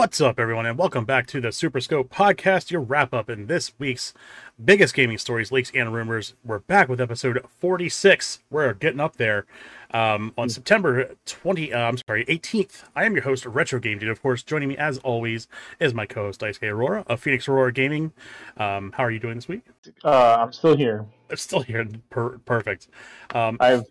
What's up, everyone, and welcome back to the Super Scope podcast, your wrap up in this week's biggest gaming stories, leaks, and rumors. We're back with episode 46. We're getting up there. Um, on September 20, uh, I'm sorry, 18th, I am your host, Retro Game Dude. Of course, joining me as always is my co host, Daisuke Aurora of Phoenix Aurora Gaming. Um, how are you doing this week? Uh, I'm still here. I'm still here. Per- perfect. Um, I've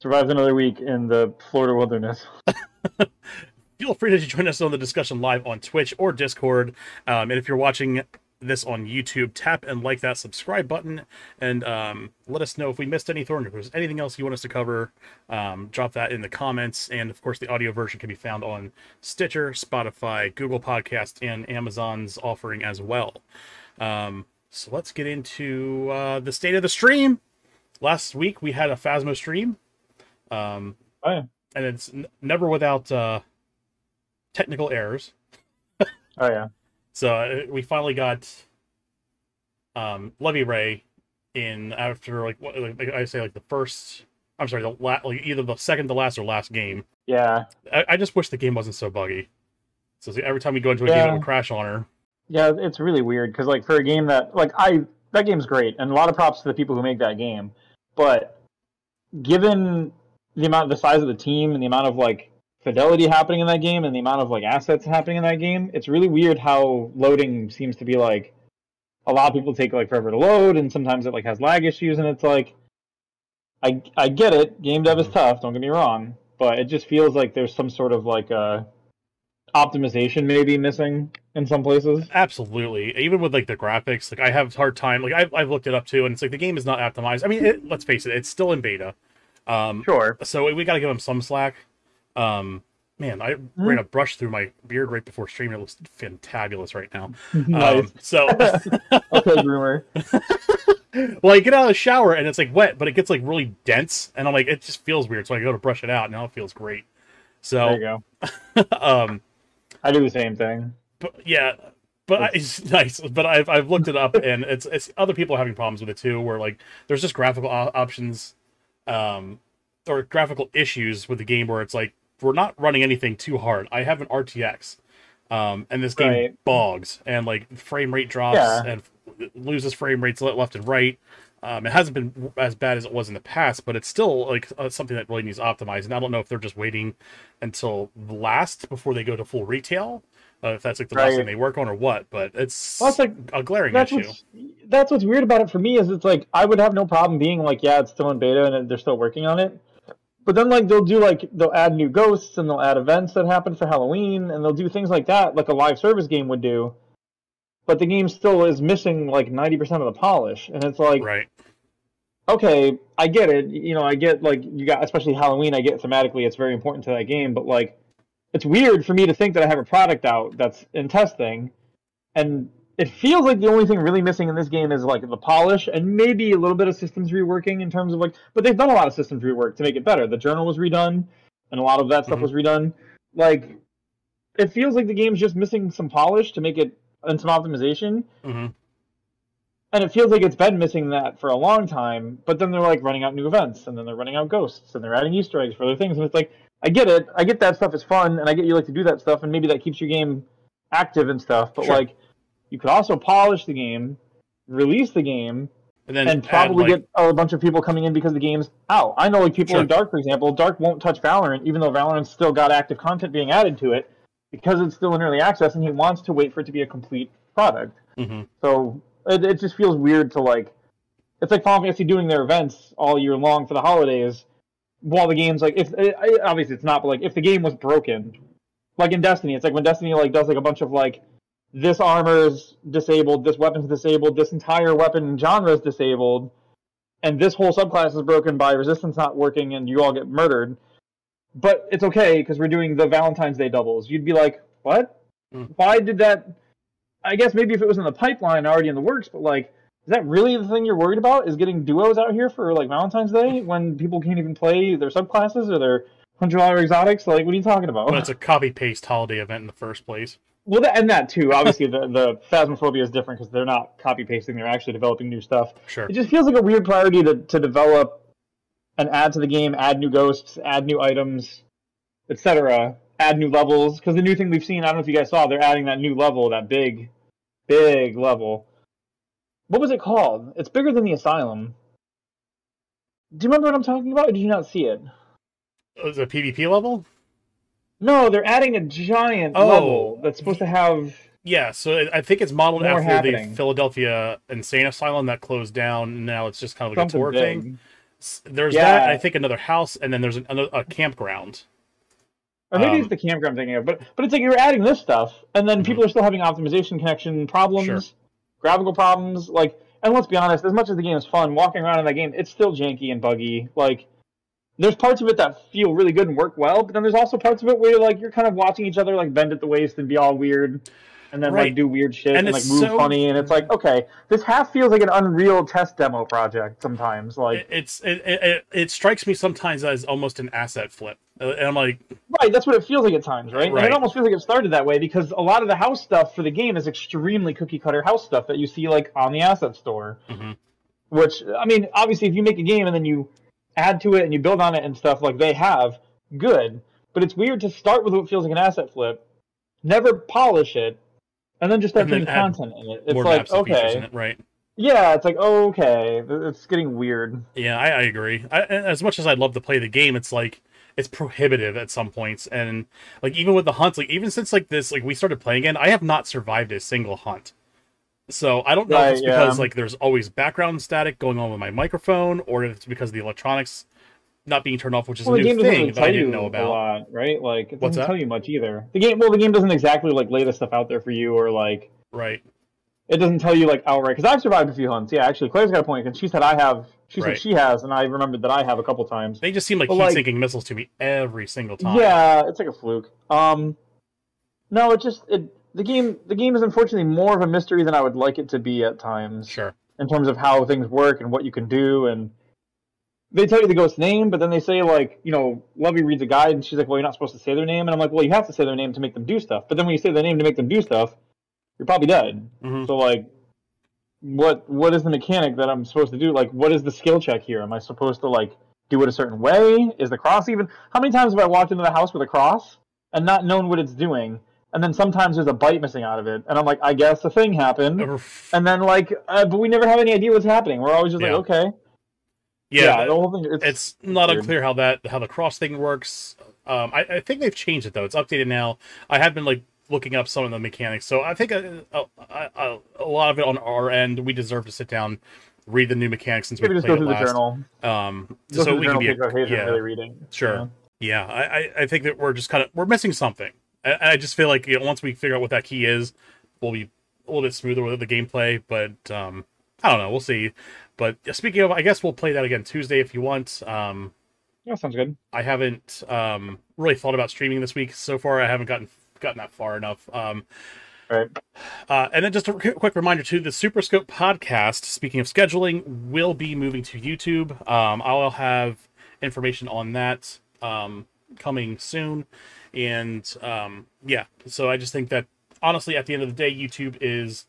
survived another week in the Florida wilderness. feel free to join us on the discussion live on Twitch or Discord. Um, and if you're watching this on YouTube, tap and like that subscribe button and um, let us know if we missed anything, if there's anything else you want us to cover. Um, drop that in the comments. And of course, the audio version can be found on Stitcher, Spotify, Google Podcast, and Amazon's offering as well. Um, so let's get into uh, the state of the stream. Last week we had a Phasmo stream. Um, oh, yeah. And it's n- never without. Uh, technical errors. oh yeah. So uh, we finally got um Levy Ray in after like what like I say like the first I'm sorry the la- like either the second to last or last game. Yeah. I, I just wish the game wasn't so buggy. So see, every time we go into a yeah. game, it would crash on her. Yeah, it's really weird because like for a game that like I that game's great and a lot of props to the people who make that game, but given the amount the size of the team and the amount of like fidelity happening in that game and the amount of like assets happening in that game, it's really weird how loading seems to be like a lot of people take like forever to load and sometimes it like has lag issues and it's like I I get it, game dev is mm-hmm. tough, don't get me wrong, but it just feels like there's some sort of like uh optimization maybe missing in some places. Absolutely. Even with like the graphics, like I have hard time like I've, I've looked it up too and it's like the game is not optimized. I mean, it, let's face it, it's still in beta. Um, sure. So we got to give them some slack. Um, man, I mm-hmm. ran a brush through my beard right before streaming. It looks fantabulous right now. nice. Um, so, okay, groomer. well, I get out of the shower and it's like wet, but it gets like really dense, and I'm like, it just feels weird. So I go to brush it out. Now it feels great. So there you go. um, I do the same thing. But yeah, but it's, it's nice. But I've I've looked it up, and it's it's other people are having problems with it too. Where like there's just graphical options, um, or graphical issues with the game where it's like we're not running anything too hard. I have an RTX, um, and this game right. bogs and like frame rate drops yeah. and loses frame rates left and right. Um, it hasn't been as bad as it was in the past, but it's still like uh, something that really needs optimized. And I don't know if they're just waiting until last before they go to full retail, uh, if that's like the right. last thing they work on or what. But it's well, like a glaring that's issue. What's, that's what's weird about it for me is it's like I would have no problem being like, yeah, it's still in beta and they're still working on it. But then like they'll do like they'll add new ghosts and they'll add events that happen for Halloween and they'll do things like that like a live service game would do. But the game still is missing like ninety percent of the polish, and it's like right. Okay, I get it. You know, I get like you got especially Halloween. I get thematically it's very important to that game, but like it's weird for me to think that I have a product out that's in testing, and it feels like the only thing really missing in this game is like the polish and maybe a little bit of systems reworking in terms of like but they've done a lot of systems rework to make it better the journal was redone and a lot of that stuff mm-hmm. was redone like it feels like the game's just missing some polish to make it and some optimization mm-hmm. and it feels like it's been missing that for a long time but then they're like running out new events and then they're running out ghosts and they're adding easter eggs for other things and it's like i get it i get that stuff is fun and i get you like to do that stuff and maybe that keeps your game active and stuff but sure. like you could also polish the game, release the game, and, then and probably like... get a bunch of people coming in because the game's out. I know like people sure. in Dark, for example, Dark won't touch Valorant, even though Valorant's still got active content being added to it because it's still in early access, and he wants to wait for it to be a complete product. Mm-hmm. So it, it just feels weird to like. It's like Final Fantasy doing their events all year long for the holidays, while the game's like, if obviously it's not, but like if the game was broken, like in Destiny, it's like when Destiny like does like a bunch of like this armor is disabled, this weapon's disabled, this entire weapon genre is disabled, and this whole subclass is broken by resistance not working, and you all get murdered. But it's okay because we're doing the Valentine's Day doubles. You'd be like, what? Mm. Why did that? I guess maybe if it was in the pipeline already in the works, but like, is that really the thing you're worried about? Is getting duos out here for like Valentine's Day when people can't even play their subclasses or their hundred dollar exotics? Like, what are you talking about? Well, it's a copy paste holiday event in the first place. Well, and that too. Obviously, the the Phasmophobia is different because they're not copy pasting; they're actually developing new stuff. Sure. It just feels like a weird priority to to develop and add to the game, add new ghosts, add new items, etc., add new levels because the new thing we've seen. I don't know if you guys saw. They're adding that new level, that big, big level. What was it called? It's bigger than the asylum. Do you remember what I'm talking about? Or did you not see it? It Was a PvP level? No, they're adding a giant Oh. level that's supposed to have. Yeah, so I think it's modeled after happening. the Philadelphia Insane Asylum that closed down. And now it's just kind of like a tour big. thing. There's Yeah. that. I think another house, and then there's an, another, a campground. Or maybe Um, it's the campground I'm thinking of, but but it's like you're adding this stuff, and then Mhm. people are still having optimization connection problems, Sure. graphical problems. Like, and let's be honest, as much as the game is fun, walking around in that game, it's still janky and buggy. Like, there's parts of it that feel really good and work well, but then there's also parts of it where like you're kind of watching each other like bend at the waist and be all weird, and then Right. like do weird shit And and, like move so- funny, and it's like okay, this half feels like an Unreal test demo project sometimes. Like, It, it's it, it, it, strikes me sometimes as almost an asset flip, Uh, and I'm like, Right, that's what it feels like at times, right? And it almost feels like it started that way because a lot of the house stuff for the game is extremely cookie cutter house stuff that you see like on the asset store. Mhm. Which I mean, obviously, if you make a game and then you add to it and you build on it and stuff like they have, good. But it's weird to start with what feels like an asset flip, never polish it, and then just start putting content in it. It's like features okay, it, right? yeah, it's like okay, it's getting weird. Yeah, I, I agree. I, as much as I'd love to play the game, it's like it's prohibitive at some points, and like even with the hunts, like even since like this, like we started playing again, I have not survived a single hunt. So I don't know if it's because yeah. like there's always background static going on with my microphone, or if it's because of the electronics not being turned off, which is Well, a new thing that I didn't know a about. lot, right? Like it doesn't that? tell you much either. The game, well, the game doesn't exactly like lay the stuff out there for you, or like Right. it doesn't tell you like outright. Because I've survived a few hunts. Yeah, actually, Claire's got a point, and she said I have. She Right. said she has, and I remembered that I have a couple times. They just seem like But, heat like- sinking missiles to me every single time. Yeah, it's like a fluke. Um, no, it just it the game the game is unfortunately more of a mystery than I would like it to be at times Sure. in terms of how things work and what you can do and. They tell you the ghost's name, but then they say like, you know, Lovey reads a guide and she's like, "Well, you're not supposed to say their name," and I'm like, "Well, you have to say their name to make them do stuff." But then when you say their name to make them do stuff, you're probably dead. Mhm. So like, what what is the mechanic that I'm supposed to do? Like, what is the skill check here? Am I supposed to like do it a certain way? Is the cross even? How many times have I walked into the house with a cross and not known what it's doing? And then sometimes there's a bite missing out of it, and I'm like, I guess a thing happened. And then like, uh, but we never have any idea what's happening. We're always just Yeah. like, okay, Yeah, the whole thing. It's, it's not weird. unclear how that how the cross thing works. Um, I, I think they've changed it though. It's updated now. I have been like looking up some of the mechanics, so I think a, a, a, a lot of it on our end, we deserve to sit down, read the new mechanics since we maybe just played go it through the last. journal. Um, so the we can be pages yeah, really reading. sure. Yeah, I, I- I think that we're just kind of we're missing something. I, I just feel like you know, once we figure out what that key is, we'll be a little bit smoother with the gameplay. But um, I don't know. We'll see. But speaking of, I guess we'll play that again Tuesday if you want. Um, Yeah, sounds good. I haven't um, really thought about streaming this week so far. I haven't gotten gotten that far enough. Um, Right. uh, and then just a quick reminder too: the Super Scope podcast. Speaking of scheduling, will be moving to YouTube. Um, I'll have information on that um, coming soon, and um, yeah. So I just think that honestly, at the end of the day, YouTube is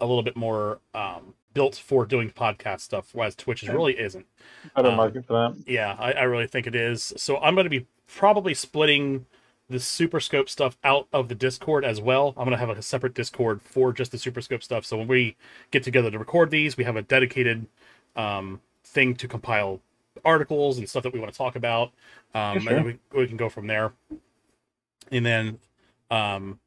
a little bit more um, built for doing podcast stuff, whereas Twitch is really isn't Better Um, market for that. yeah, I, I really think it is. So I'm going to be probably splitting the Super Scope stuff out of the Discord as well. I'm going to have a separate Discord for just the Super Scope stuff. So when we get together to record these, we have a dedicated um, thing to compile articles and stuff that we want to talk about. Um, Yeah, sure. And then we, we can go from there. And then um,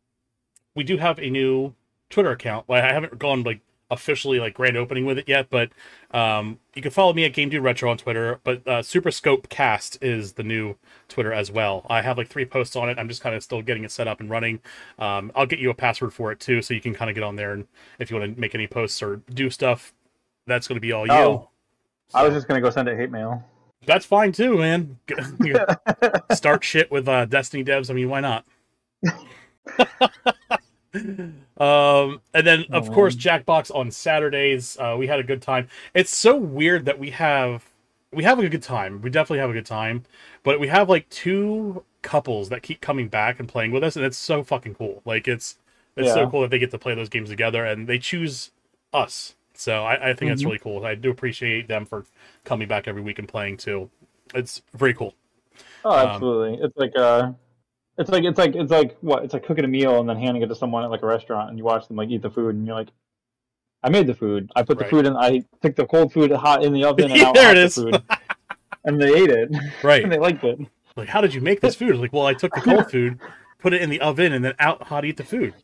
we do have a new Twitter account. Like I haven't gone like officially like grand opening with it yet, but um, you can follow me at Game Dude Retro on Twitter. But uh, Super Scope Cast is the new Twitter as well. I have like three posts on it. I'm just kind of still getting it set up and running. Um, I'll get you a password for it too, so you can kind of get on there and if you want to make any posts or do stuff, that's going to be all you. Oh. I was just gonna go send it hate mail. That's fine too, man. Start shit with uh, Destiny devs. I mean, why not? um, and then of Oh, course. Jackbox on Saturdays. Uh, we had a good time. It's so weird that we have we have a good time. We definitely have a good time, but we have like two couples that keep coming back and playing with us, and it's so fucking cool. Like it's it's so cool that they get to play those games together, and they choose us. So I, I think that's Mhm. really cool. I do appreciate them for coming back every week and playing too. It's very cool. Oh, Um, absolutely. it's like uh, It's like it's like it's like what? It's like cooking a meal and then handing it to someone at like a restaurant, and you watch them like eat the food, and you're like, I made the food. I put Right. the food in. I took the cold food hot in the oven, and out There it is. the food, and they ate it, Right. and they liked it. Like, how did you make this food? Like, well, I took the cold food, put it in the oven, and then out hot eat the food.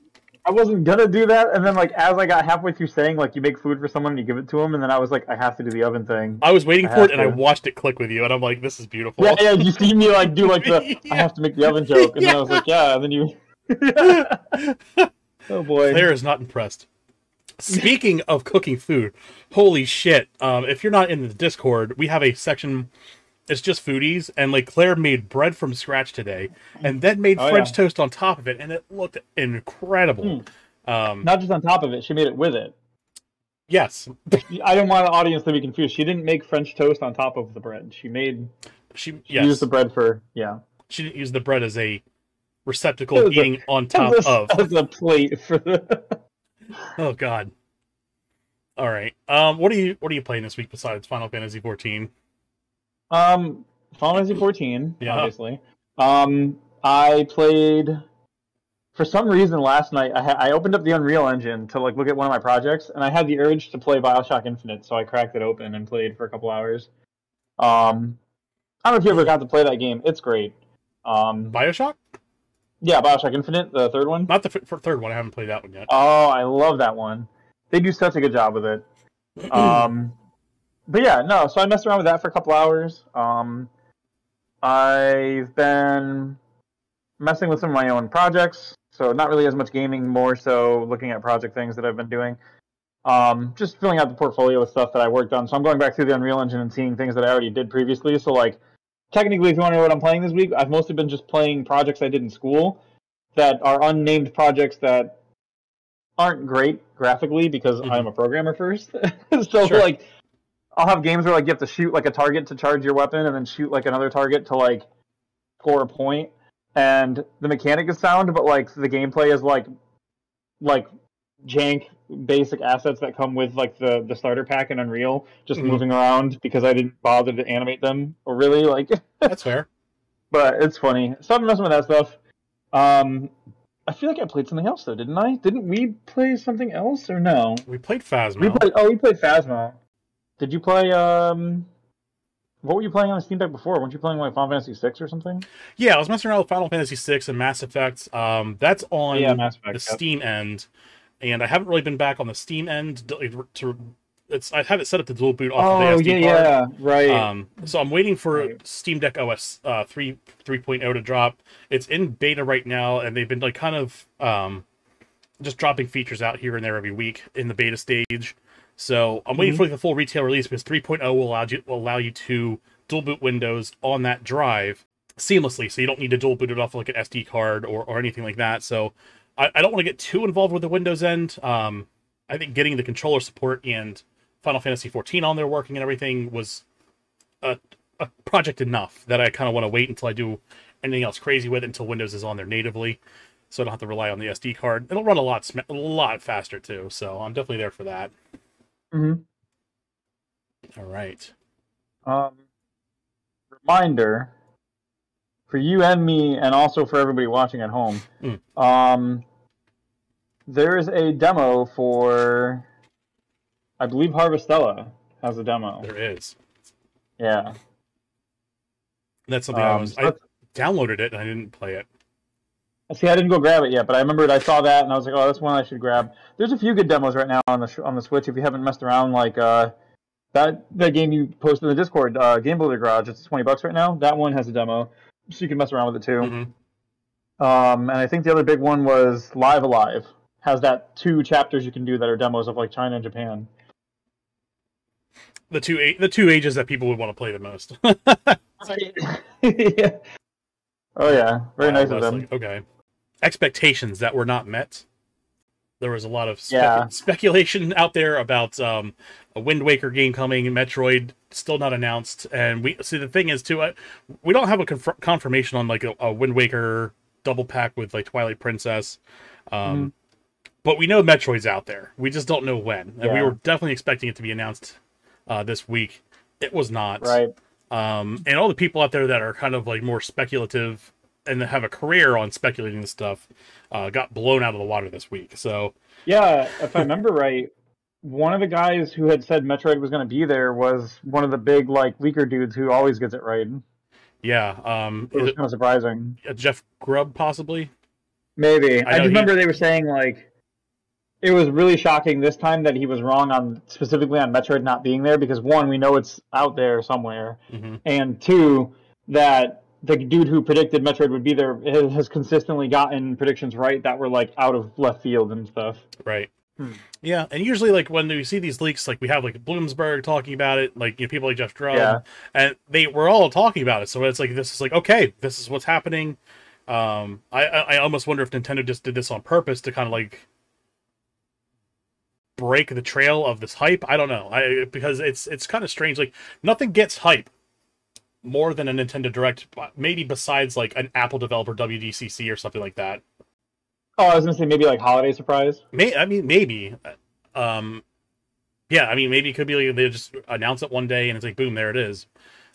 I wasn't gonna do that, and then like as I got halfway through saying like you make food for someone and you give it to them, and then I was like I have to do the oven thing. I was waiting I for it, and I watched it click with you, and I'm like, this is beautiful. Yeah, yeah. You see me like do like the Yeah. I have to make the oven joke, and then I was like, yeah, and then you. oh boy. Claire is not impressed. Speaking of cooking food, holy shit! Um, if you're not in the Discord, we have a section. It's just foodies, and like Claire made bread from scratch today, and then made Oh, French yeah. toast on top of it, and it looked incredible. Um, Not just on top of it, she made it with it. yes, I don't want the audience to be confused. She didn't make French toast on top of the bread. She made she she yes used the bread for yeah. she didn't use the bread as a receptacle was a- eating on top as a, of. as a plate for the. Oh God. All right. Um, what are you what are you playing this week besides Final Fantasy 14? Um, Final Fantasy 14, Yeah. obviously. Um, I played for some reason last night. I ha- I opened up the Unreal Engine to like look at one of my projects, and I had the urge to play Bioshock Infinite, so I cracked it open and played for a couple hours. Um, I don't know if you ever got to play that game. It's great. Um, Bioshock? yeah, Bioshock Infinite, the third one. Not the f- for third one. I haven't played that one yet. Oh, I love that one. They do such a good job with it. Um, but yeah, no. So I messed around with that for a couple hours. Um, I've been messing with some of my own projects. So not really as much gaming, more so looking at project things that I've been doing. Um, just filling out the portfolio with stuff that I worked on. So I'm going back through the Unreal Engine and seeing things that I already did previously. So like, technically, if you want to know what I'm playing this week, I've mostly been just playing projects I did in school that are unnamed projects that aren't great graphically because Mhm. I'm a programmer first. so Sure. like I'll have games where like you have to shoot like a target to charge your weapon and then shoot like another target to like score a point. And the mechanic is sound, but like the gameplay is like like jank basic assets that come with like the the starter pack in Unreal just Mhm. moving around because I didn't bother to animate them or really like That's fair. but it's funny. Stop messing with that stuff. Um, I feel like I played something else though, didn't I? Didn't we play something else or no? We played Phasma. We played. Oh, we played Phasmo. Did you play? Um, what were you playing on the Steam Deck before? Weren't you playing like Final Fantasy Six or something? yeah, I was messing around with Final Fantasy 6 and Mass Effect. Um, that's on yeah, Mass the yep. Steam end, and I haven't really been back on the Steam end to. to it's I have it set up to dual boot off Oh of the SD yeah, card. yeah, right. Um, so I'm waiting for Right. Steam Deck OS uh, 3 3.0 to drop. It's in beta right now, and they've been like kind of um, just dropping features out here and there every week in the beta stage. So I'm waiting Mhm. for like, the full retail release because 3.0 will allow you will allow you to dual boot Windows on that drive seamlessly, so you don't need to dual boot it off like an SD card or, or anything like that. So I, I don't want to get too involved with the Windows end. Um, I think getting the controller support and Final Fantasy 14 on there working and everything was a, a project enough that I kind of want to wait until I do anything else crazy with it until Windows is on there natively, so I don't have to rely on the SD card. It'll run a lot sm- a lot faster too, so I'm definitely there for that. Hmm All right. Um, reminder for you and me, and also for everybody watching at home. Mm. Um, there is a demo for, I believe Harvestella has a demo. There is. Yeah. That's something I Um, was. I downloaded it and I didn't play it. See, I didn't go grab it yet, but I remembered I saw that and I was like, "Oh, that's one I should grab." There's a few good demos right now on the sh- on the Switch. If you haven't messed around, like uh, that that game you posted in the Discord, uh, Game Builder Garage, it's twenty bucks right now. That one has a demo, so you can mess around with it too. Mhm. Um, and I think the other big one was Live Alive. Has that two chapters you can do that are demos of like China and Japan. The two a- the two ages that people would want to play the most. yeah. Oh yeah, very nice of them. Leslie. Okay. Expectations that were not met. There was a lot of spec- Yeah. speculation out there about um, a Wind Waker game coming, Metroid still not announced, and we see the thing is too, I, we don't have a conf- confirmation on like a, a Wind Waker double pack with like Twilight Princess, um, Mhm. but we know Metroid's out there. We just don't know when, and we were definitely expecting it to be announced uh, this week. It was not Right. um, and all the people out there that are kind of like more speculative and have a career on speculating this stuff uh, got blown out of the water this week. So Yeah, if I remember right, one of the guys who had said Metroid was going to be there was one of the big like leaker dudes who always gets it right. Yeah, um, is was kind of surprising. uh, Jeff Grubb possibly? Maybe I I, just he- remember they were saying like it was really shocking this time that he was wrong on specifically on Metroid not being there because one we know it's out there somewhere hmm and two that the dude who predicted Metroid would be there has has consistently gotten predictions right that were like out of left field and stuff. Right. Hmm. Yeah, and usually like when we see these leaks, like we have like Bloomberg talking about it, like you know, people like Jeff Drum, Yeah. and they were all talking about it. So it's like this is like okay, this is what's happening. Um, I I I almost wonder if Nintendo just did this on purpose to kind of like break the trail of this hype. I don't know. I because it's it's kind of strange. Like nothing gets hype more than a Nintendo Direct, maybe besides like an Apple developer WWDC or something like that. Oh, I was gonna say maybe like holiday surprise. May I mean maybe. Um yeah, I mean maybe it could be like they just announce it one day and it's like boom, there it is.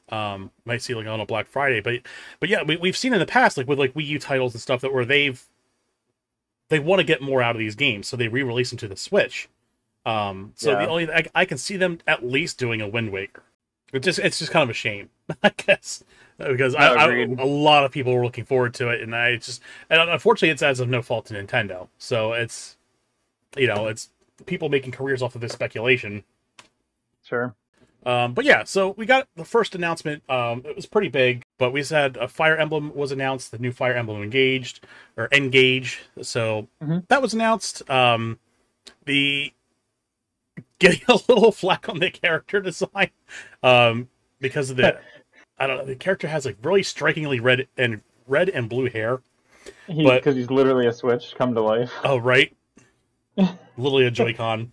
Um might see like on a Black Friday, but but yeah, we we've seen in the past like with like Wii U titles and stuff that where they've they want to get more out of these games, so they re-release them to the Switch. Um so Yeah. the only I, I can see them at least doing a Wind Waker. It's just it's just kind of a shame, I guess. Because I, I, a lot of people were looking forward to it, and I just and unfortunately it's as of no fault to Nintendo. So it's you know it's people making careers off of this speculation. Sure. Um, but yeah, so we got the first announcement. Um, it was pretty big, but we said a Fire Emblem was announced, the new Fire Emblem Engaged or Engage. So Mhm. that was announced. Um, the getting a little flack on the character design um, because of the I don't know the character has like really strikingly red and red and blue hair. He because he's literally a Switch come to life. Oh, right. Literally a Joy-Con.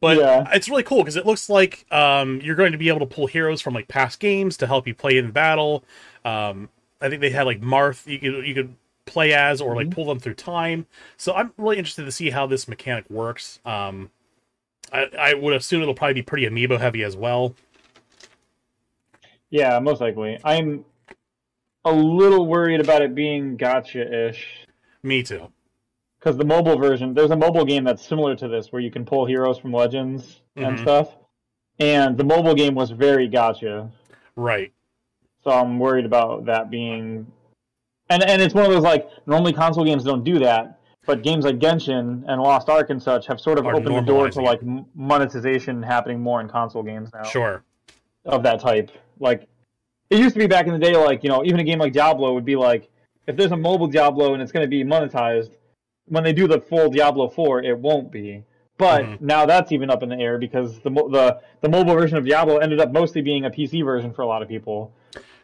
But Yeah. it's really cool because it looks like um, you're going to be able to pull heroes from like past games to help you play in battle. Um, I think they had like Marth you could you could play as or like Mhm. pull them through time. So I'm really interested to see how this mechanic works. Um, I, I would assume it'll probably be pretty amiibo heavy as well. Yeah, most likely. I'm a little worried about it being gacha-ish Me too. because the mobile version, there's a mobile game that's similar to this where you can pull heroes from Legends and Mhm. stuff, and the mobile game was very gacha. Right. So I'm worried about that being, and and it's one of those like normally console games don't do that, but games like Genshin and Lost Ark and such have sort of Are opened the door to like monetization happening more in console games now. Sure. of that type. Like it used to be back in the day, like you know, even a game like Diablo would be like, if there's a mobile Diablo and it's going to be monetized, when they do the full Diablo four, it won't be. But Mhm. now that's even up in the air because the the the mobile version of Diablo ended up mostly being a PC version for a lot of people.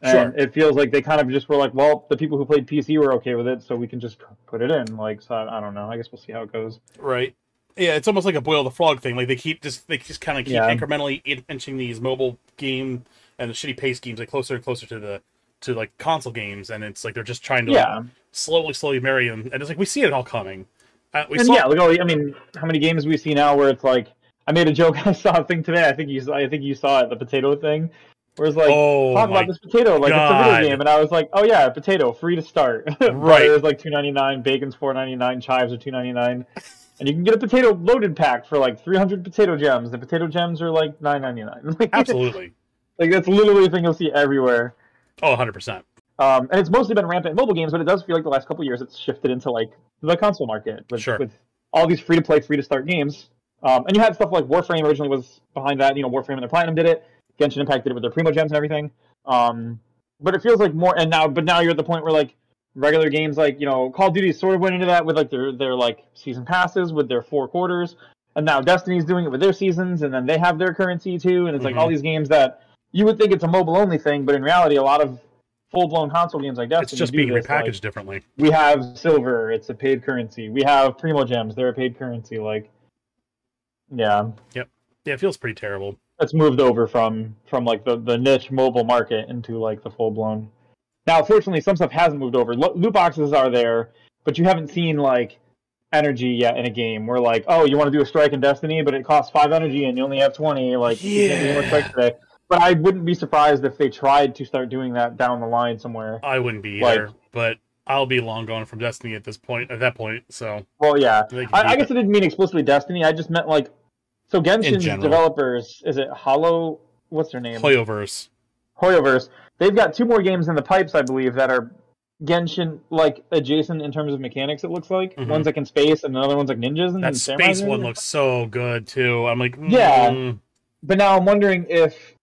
And Sure. it feels like they kind of just were like, well, the people who played PC were okay with it, so we can just put it in. Like, so I, I don't know. I guess we'll see how it goes. Right. Yeah, it's almost like a boil the frog thing. Like they keep just they just kind of keep Yeah. incrementally inching these mobile game and the shitty pace games like closer and closer to the to like console games, and it's like they're just trying to like, Yeah, slowly, slowly marry them, and it's like we see it all coming. Uh, we and saw, yeah, look, oh, I mean, how many games we see now where it's like, I made a joke. I saw a thing today. I think you, saw, I think you saw it, the potato thing, where it's like, oh talk about this potato like it's a video game, and I was like, oh yeah, potato, free to start. Right. Butter is like two ninety nine, bacon's four ninety nine, chives are two ninety nine, and you can get a potato loaded pack for like three hundred potato gems. The potato gems are like nine ninety nine. absolutely. like that's literally a thing you'll see everywhere. Oh, 100 percent. Um, and it's mostly been rampant in mobile games, but it does feel like the last couple of years it's shifted into like the console market with, Sure. with all these free to play, free to start games. Um, and you had stuff like Warframe originally was behind that. You know, Warframe and their Platinum did it. Genshin Impact did it with their Primogems and everything. Um, but it feels like more. And now, but now you're at the point where like regular games like you know Call of Duty sort of went into that with like their their like season passes with their four quarters, and now Destiny's doing it with their seasons, and then they have their currency too. And it's like Mhm. all these games that you would think it's a mobile only thing, but in reality, a lot of full blown console games like Destiny It's just being this, repackaged like, differently. we have silver it's a paid currency we have primo gems they're a paid currency like yeah yep, Yeah, it feels pretty terrible. It's moved over from from like the the niche mobile market into like the full blown now fortunately some stuff hasn't moved over Lo- loot boxes are there but you haven't seen like energy yet in a game where like oh you want to do a strike in destiny but it costs five energy and you only have 20 like you can't do more strikes today but I wouldn't be surprised if they tried to start doing that down the line somewhere. I wouldn't be Like- either, but I'll be long gone from Destiny at this point. At that point, so Well, yeah. I, I guess it. I didn't mean explicitly Destiny. I just meant like, so Genshin's developers is it Hollow? What's their name? Hoyoverse. Hoyoverse. They've got two more games in the pipes, I believe, that are Genshin like adjacent in terms of mechanics. It looks like Mhm. one's like in space, and another one's like ninjas. And That space and one looks so good too. I'm like, Yeah. mm, But now I'm wondering if,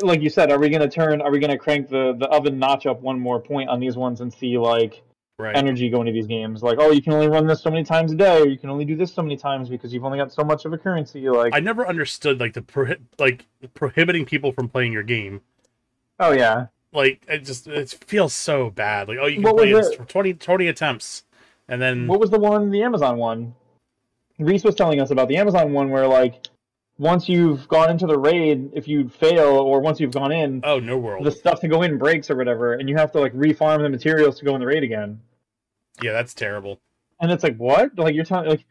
like you said, are we going to turn? Are we going to crank the the oven notch up one more point on these ones and see like right. energy going to these games? Like, oh, you can only run this so many times a day, or you can only do this so many times because you've only got so much of a currency. Like, I never understood like the prohi- like prohibiting people from playing your game. oh yeah, Like it just it feels so bad. Like oh, you can What play it for 20, 20 attempts, and then what was the one, the Amazon one? Reese was telling us about the Amazon one where like once you've gone into the raid, if you fail or once you've gone in, oh no world. the stuff to go in breaks or whatever, and you have to like refarm the materials to go in the raid again. Yeah, that's terrible. And it's like, what? Like you're telling like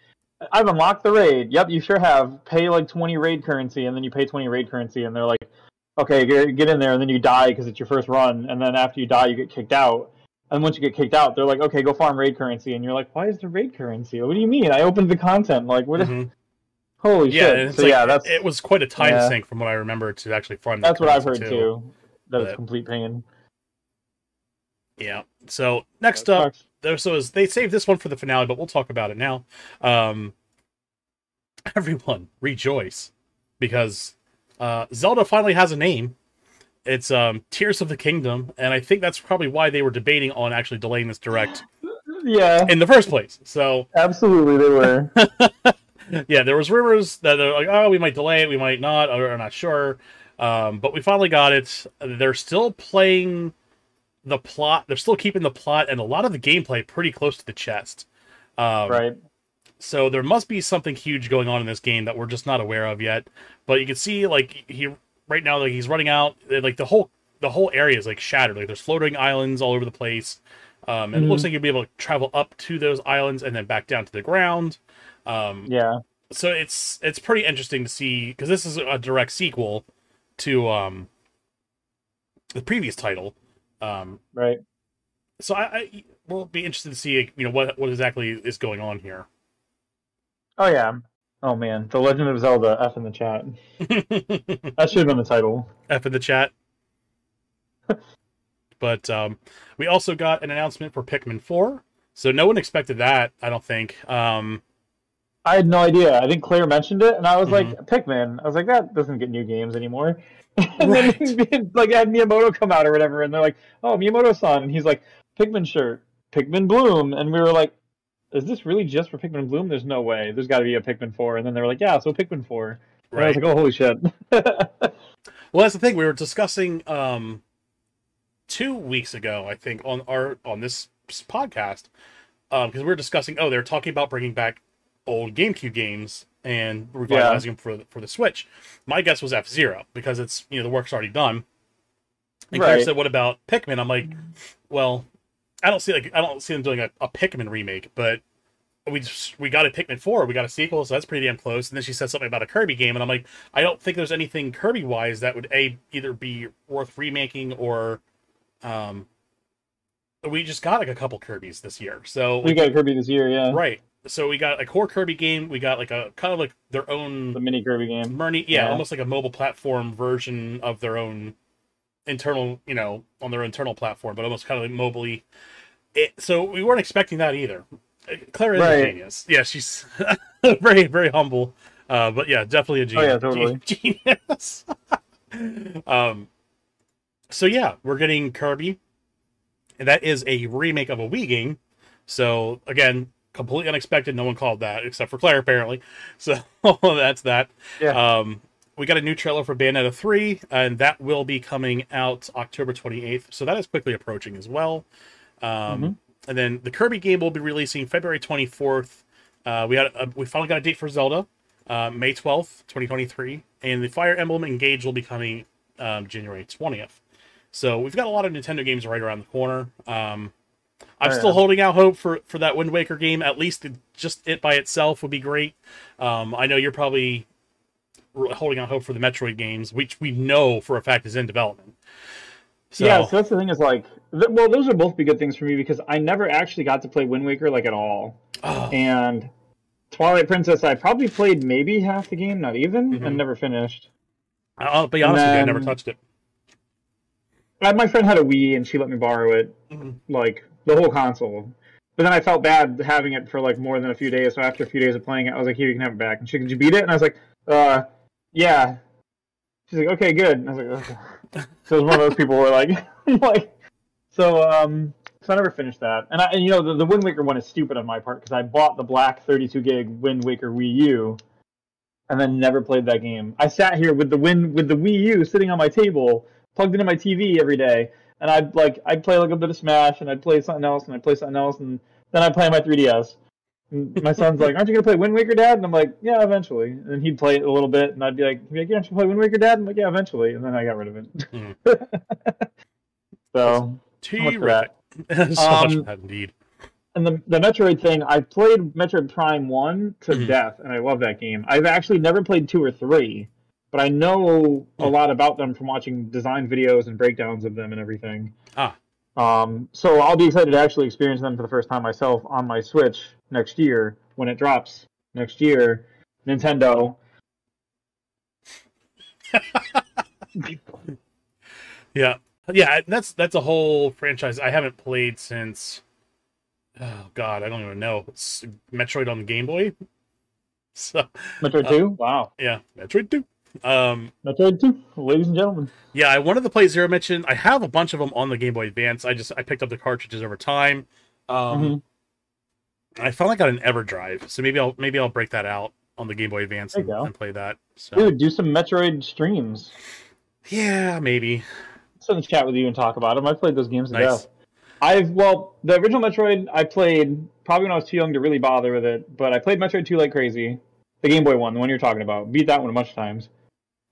I've unlocked the raid. Yep, you sure have. Pay like 20 raid currency, and then you pay 20 raid currency, and they're like, okay, get, in there, and then you die because it's your first run, and then after you die, you get kicked out. And once you get kicked out, they're like, okay, go farm raid currency, and you're like, why is there raid currency? What do you mean? I opened the content. Like, what? is Mhm. Holy Yeah, shit! So like, yeah, that's it was quite a time yeah. sink from what I remember to actually that that's what I've heard currency, too. That it's But- complete pain. Yeah. So next up, there so is they saved this one for the finale, but we'll talk about it now. Um, everyone rejoice because uh, Zelda finally has a name. It's um, Tears of the Kingdom, and I think that's probably why they were debating on actually delaying this direct Yeah, in the first place. So absolutely, they were. yeah, there was rumors that they're like, oh, we might delay it, we might not, or I'm not sure. Um, but we finally got it. They're still playing the plot. They're still keeping the plot and a lot of the gameplay pretty close to the chest. Um, right. So there must be something huge going on in this game that we're just not aware of yet. But you can see, like he right now, like he's running out. Like the whole the whole area is like shattered. Like there's floating islands all over the place. Um, and it looks Mhm. like you'll be able to travel up to those islands and then back down to the ground. Um, Yeah. so it's it's pretty interesting to see because this is a direct sequel to um the previous title. Um, Right. so I, I will be interested to see you know what what exactly is going on here. Oh yeah. Oh man, The Legend of Zelda. F in the chat. That should have been the title. F in the chat. but um, we also got an announcement for Pikmin 4. So no one expected that, I don't think. Um, I had no idea. I think Claire mentioned it, and I was Mm-hmm. like, Pikmin. I was like, that doesn't get new games anymore. and Right. then like had Miyamoto come out or whatever, and they're like, oh, Miyamoto-san, and he's like, Pikmin shirt, Pikmin Bloom, and we were like, is this really just for Pikmin Bloom? There's no way. There's got to be a Pikmin 4. And then they were like, yeah, so Pikmin 4. And I was right. like, oh, holy shit. Well, that's the thing. We were discussing um, two weeks ago, I think, on our on this podcast, because we were discussing. Oh, they're talking about bringing back old GameCube games and revitalizing them for the, for the Switch. My guess was F Zero because it's you know the work's already done. And Claire said, "What about Pikmin?" I'm like, well, I don't see like I don't see them doing a, a Pikmin remake, but we just, we got a Pikmin four, we got a sequel, so that's pretty damn close. And then she said something about a Kirby game, and I'm like, I don't think there's anything Kirby wise that would a either be worth remaking or, um, we just got like a couple Kirby's this year, so we got Kirby this year, yeah. right. So we got a core Kirby game, we got like a kind of like their own The mini Kirby game. Murny, yeah, Yeah. almost like a mobile platform version of their own internal, you know, on their internal platform, but almost kind of like mobily. It, so we weren't expecting that either. Claire is a genius. Yeah, she's very, very humble. Uh, but yeah, definitely a Oh, genius. yeah, totally. genius. um, so yeah, we're getting Kirby, and that is a remake of a Wii game. So again, completely unexpected. No one called that except for Claire, apparently. So that's that. Yeah. Um, we got a new trailer for Bayonetta 3, and that will be coming out October 28th. So that is quickly approaching as well. Um, Mhm. And then the Kirby game will be releasing February 24th. Uh, we had a, we finally got a date for Zelda, uh, May 12th, 2023, and the Fire Emblem Engage will be coming um, January 20th. So we've got a lot of Nintendo games right around the corner. Um, I'm still holding out hope for for that Wind Waker game. At least it, just it by itself would be great. Um, I know you're probably holding out hope for the Metroid games, which we know for a fact is in development. So, Yeah, so that's the thing is like, th- well, those would both be good things for me because I never actually got to play Wind Waker like at all, oh, and Twilight Princess I probably played maybe half the game, not even, Mhm. and never finished. I'll be honest with you, I never touched it. My friend had a Wii and she let me borrow it, Mhm. like the whole console. But then I felt bad having it for like more than a few days. So after a few days of playing it, I was like, "Here, you can have it back." And she, "Did you beat it?" And I was like, "Uh, yeah." She's like, "Okay, good." And I was like, "Okay." So it was one of those people who were like, like, so um, so I never finished that. And I, and you know, the, the Wind Waker one is stupid on my part because I bought the black 32 gig Wind Waker Wii U, and then never played that game. I sat here with the Win with the Wii U sitting on my table, plugged into my TV every day, and I'd like I'd play like a bit of Smash, and I'd play something else, and I'd play something else, and then I'd play my 3DS. And my son's like, "Aren't you gonna play Wind Waker, Dad?" And I'm like, "Yeah, eventually." And he'd play it a little bit, and I'd be like, he'd be like "Yeah, "Aren't you play Wind Waker, Dad?" I'm like, "Yeah, eventually." And then I got rid of it. Mm. so so much for that. Much for Um, that indeed. and the the Metroid thing, I played Metroid Prime one to Mhm. death, and I love that game. I've actually never played two or three, but I know a lot about them from watching design videos and breakdowns of them and everything. Ah. Um, so I'll be excited to actually experience them for the first time myself on my Switch next year when it drops next year. Nintendo. Yeah, yeah. That's that's a whole franchise I haven't played since. Oh God, I don't even know. It's Metroid on the Game Boy. So Metroid Uh, two. Wow. yeah, Metroid Two. Um, Metroid two, ladies and gentlemen. yeah, I wanted to play Zero Mission. I have a bunch of them on the Game Boy Advance. I just I picked up the cartridges over time. Um, Mhm. I finally got an EverDrive, so maybe I'll maybe I'll break that out on the Game Boy Advance and, and play that. So Dude, do some Metroid streams. yeah, maybe. sit in the chat with you and talk about them. I played those games to Nice. death. I've well, the original Metroid I played probably when I was too young to really bother with it, but I played Metroid 2 like crazy. The Game Boy one, the one you're talking about. Beat that one a bunch of times.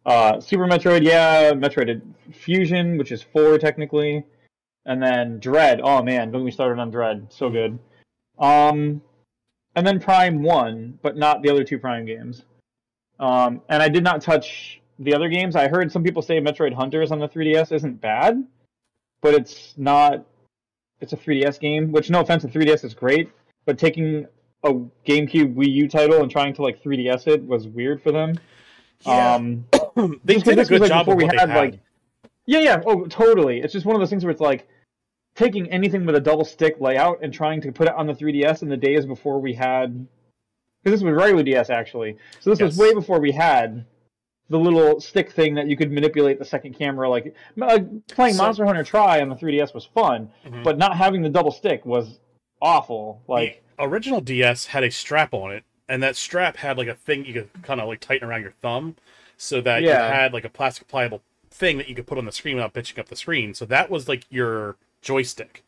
Uh, Super Metroid, yeah, Metroid Fusion, which is four technically, and then Dread. Oh man, don't get me started on Dread. So good. Um, and then Prime one, but not the other two Prime games. Um, and I did not touch the other games. I heard some people say Metroid Hunters on the 3DS isn't bad, but it's not. It's a 3DS game, which no offense, the 3DS is great, but taking a GameCube Wii U title and trying to like 3DS it was weird for them. Yeah. Um, they did a good like, job before we had, had. like, yeah, yeah, oh, totally. It's just one of those things where it's like taking anything with a double stick layout and trying to put it on the 3DS in the days before we had. Because this was regular DS actually, so this was way before we had the little stick thing that you could manipulate the second camera. Like uh, playing So- Monster Hunter Tri on the 3DS was fun, Mhm. but not having the double stick was awful. Like the original DS had a strap on it, and that strap had like a thing you could kind of like tighten around your thumb, so that you had like a plastic pliable thing that you could put on the screen without pitching up the screen. So that was like your joystick.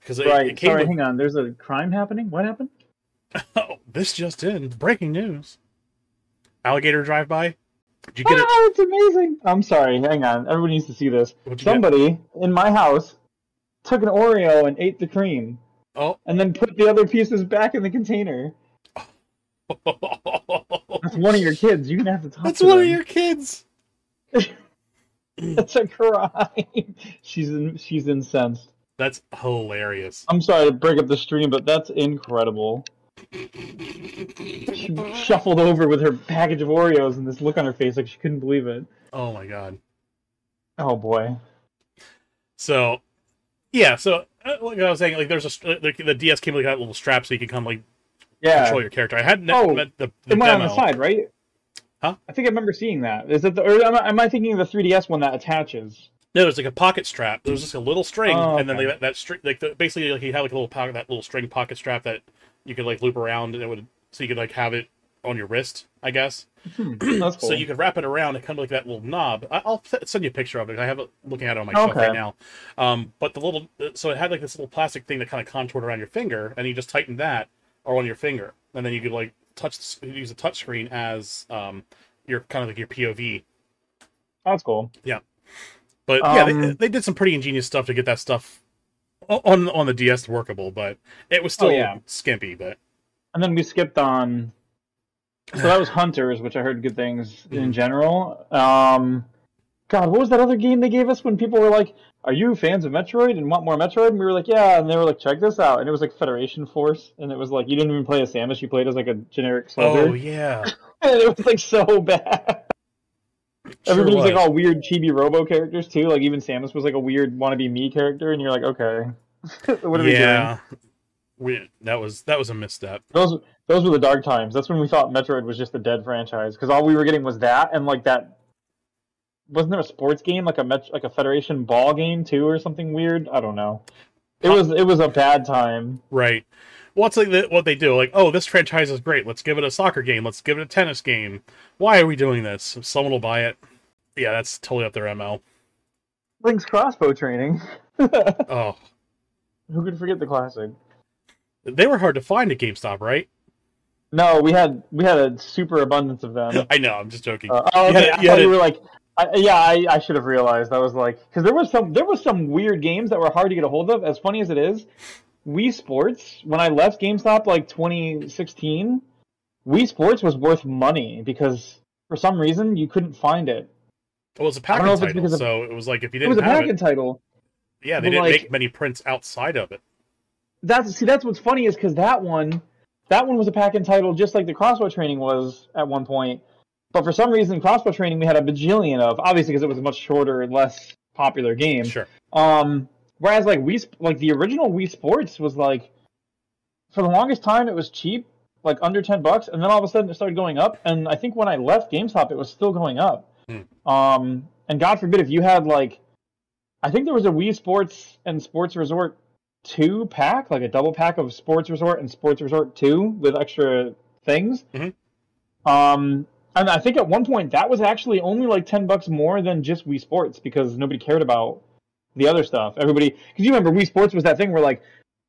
Because it, right, it came sorry, with, hang on. There's a crime happening. What happened? oh, this just in breaking news: alligator drive by. Did you get it? Oh, it's amazing. I'm sorry. Hang on. Everyone needs to see this. What'd get? Somebody in my house took an Oreo and ate the cream, Oh, and then put the other pieces back in the container. That's one of your kids. You're gonna have to talk that's to one of your kids. That's a crime. she's in, she's incensed. That's hilarious. I'm sorry to break up the stream, but that's incredible. She shuffled over with her package of Oreos and this look on her face like she couldn't believe it. Oh my god. Oh boy. So, yeah. So, uh, like I was saying, like there's a st- the, the DS came with like that little strap, so you can kind of like Yeah. control your character. I hadn't Oh, met the, the It went on the side, right? Huh? I think I remember seeing that. Is it the? Or am, I, am I thinking of the 3DS one that attaches? No, there's like a pocket strap. There's just a little string, Oh, and then okay. like, that, that string, like the, basically, like you have like a little pocket, that little string pocket strap that you could like loop around, and it would so you could like have it on your wrist, I guess. Hmm, that's cool. So you could wrap it around and kind of like that little knob. I- I'll s- send you a picture of it. I have it looking at it on my shelf Okay. right now. Um, but the little, so it had like this little plastic thing that kind of contoured around your finger, and you just tightened that or on your finger, and then you could like touch use a touch screen as um your kind of like your POV. That's cool. Yeah, but yeah, they, Um, they did some pretty ingenious stuff to get that stuff on on the DS workable, but it was still Oh, yeah. skimpy. But And then we skipped on So that was Hunters, which I heard good things in general. Um, God, what was that other game they gave us when people were like, "Are you fans of Metroid and want more Metroid?" And we were like, "Yeah," and they were like, "Check this out," and it was like Federation Force, and it was like you didn't even play as Samus, you played as like a generic soldier, Oh yeah. and it was like so bad. Sure Everybody was like all weird chibi robo characters too. Like even Samus was like a weird wannabe me character, and you're like, okay, what are we doing? yeah. We, that was that was a misstep. Those those were the dark times. That's when we thought Metroid was just a dead franchise because all we were getting was that and like that. Wasn't there a sports game like a Met, like a Federation ball game too or something weird? I don't know. It was it was a bad time. Right. What's like the, what they do? Like, oh, this franchise is great. Let's give it a soccer game. Let's give it a tennis game. Why are we doing this? Someone will buy it. Yeah, that's totally up their ML. Link's crossbow training. Oh, Who could forget the classic? they were hard to find at GameStop, right? No, we had we had a super abundance of them. I know. I'm just joking. Uh, oh, You had okay. it- I you thought had you were like, I, yeah, I, I should have realized. I was like, because there was some there was some weird games that were hard to get a hold of. As funny as it is, Wii Sports. When I left GameStop like 2016, Wii Sports was worth money because for some reason you couldn't find it. well, it was a I don't know if it's title, because of- so it was like if you didn't a have packet it, title. yeah, they didn't like- make many prints outside of it. That's see, that's what's funny is because that one, that one was a pack-in title, just like the crossbow training was at one point. But for some reason, crossbow training we had a bajillion of, obviously because it was a much shorter and less popular game. Sure. Um, whereas like Sp- like the original Wii Sports was like, for the longest time it was cheap, like under ten bucks, and then all of a sudden it started going up. And I think when I left GameStop, it was still going up. Hmm. Um, and God forbid if you had like, I think there was a Wii Sports and Sports Resort two pack, like a double pack of Sports Resort and Sports Resort two with extra things. Mhm. Um, and I think at one point that was actually only like ten bucks more than just Wii Sports because nobody cared about the other stuff. Everybody, because you remember Wii Sports was that thing where like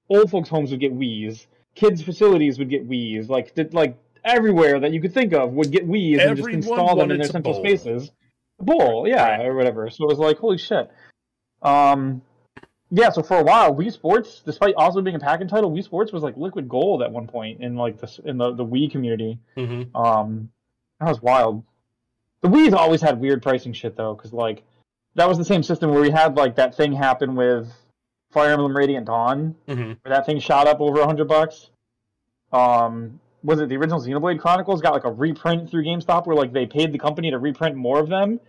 old folks' homes would get Wii's, kids' facilities would get Wii's, like did, like everywhere that you could think of would get Wii's and just install them in their central bowl. spaces. Bowl, yeah, or whatever. So it was like, holy shit. Um, yeah. So for a while, Wii Sports, despite also being a pack-in title, Wii Sports was like liquid gold at one point in like the in the the Wii community. hmm Um, that was wild. The Wii's always had weird pricing shit though, because like that was the same system where we had like that thing happen with Fire Emblem Radiant Dawn, hmm where that thing shot up over a hundred bucks. Um, was it the original Xenoblade Chronicles got like a reprint through GameStop where like they paid the company to reprint more of them,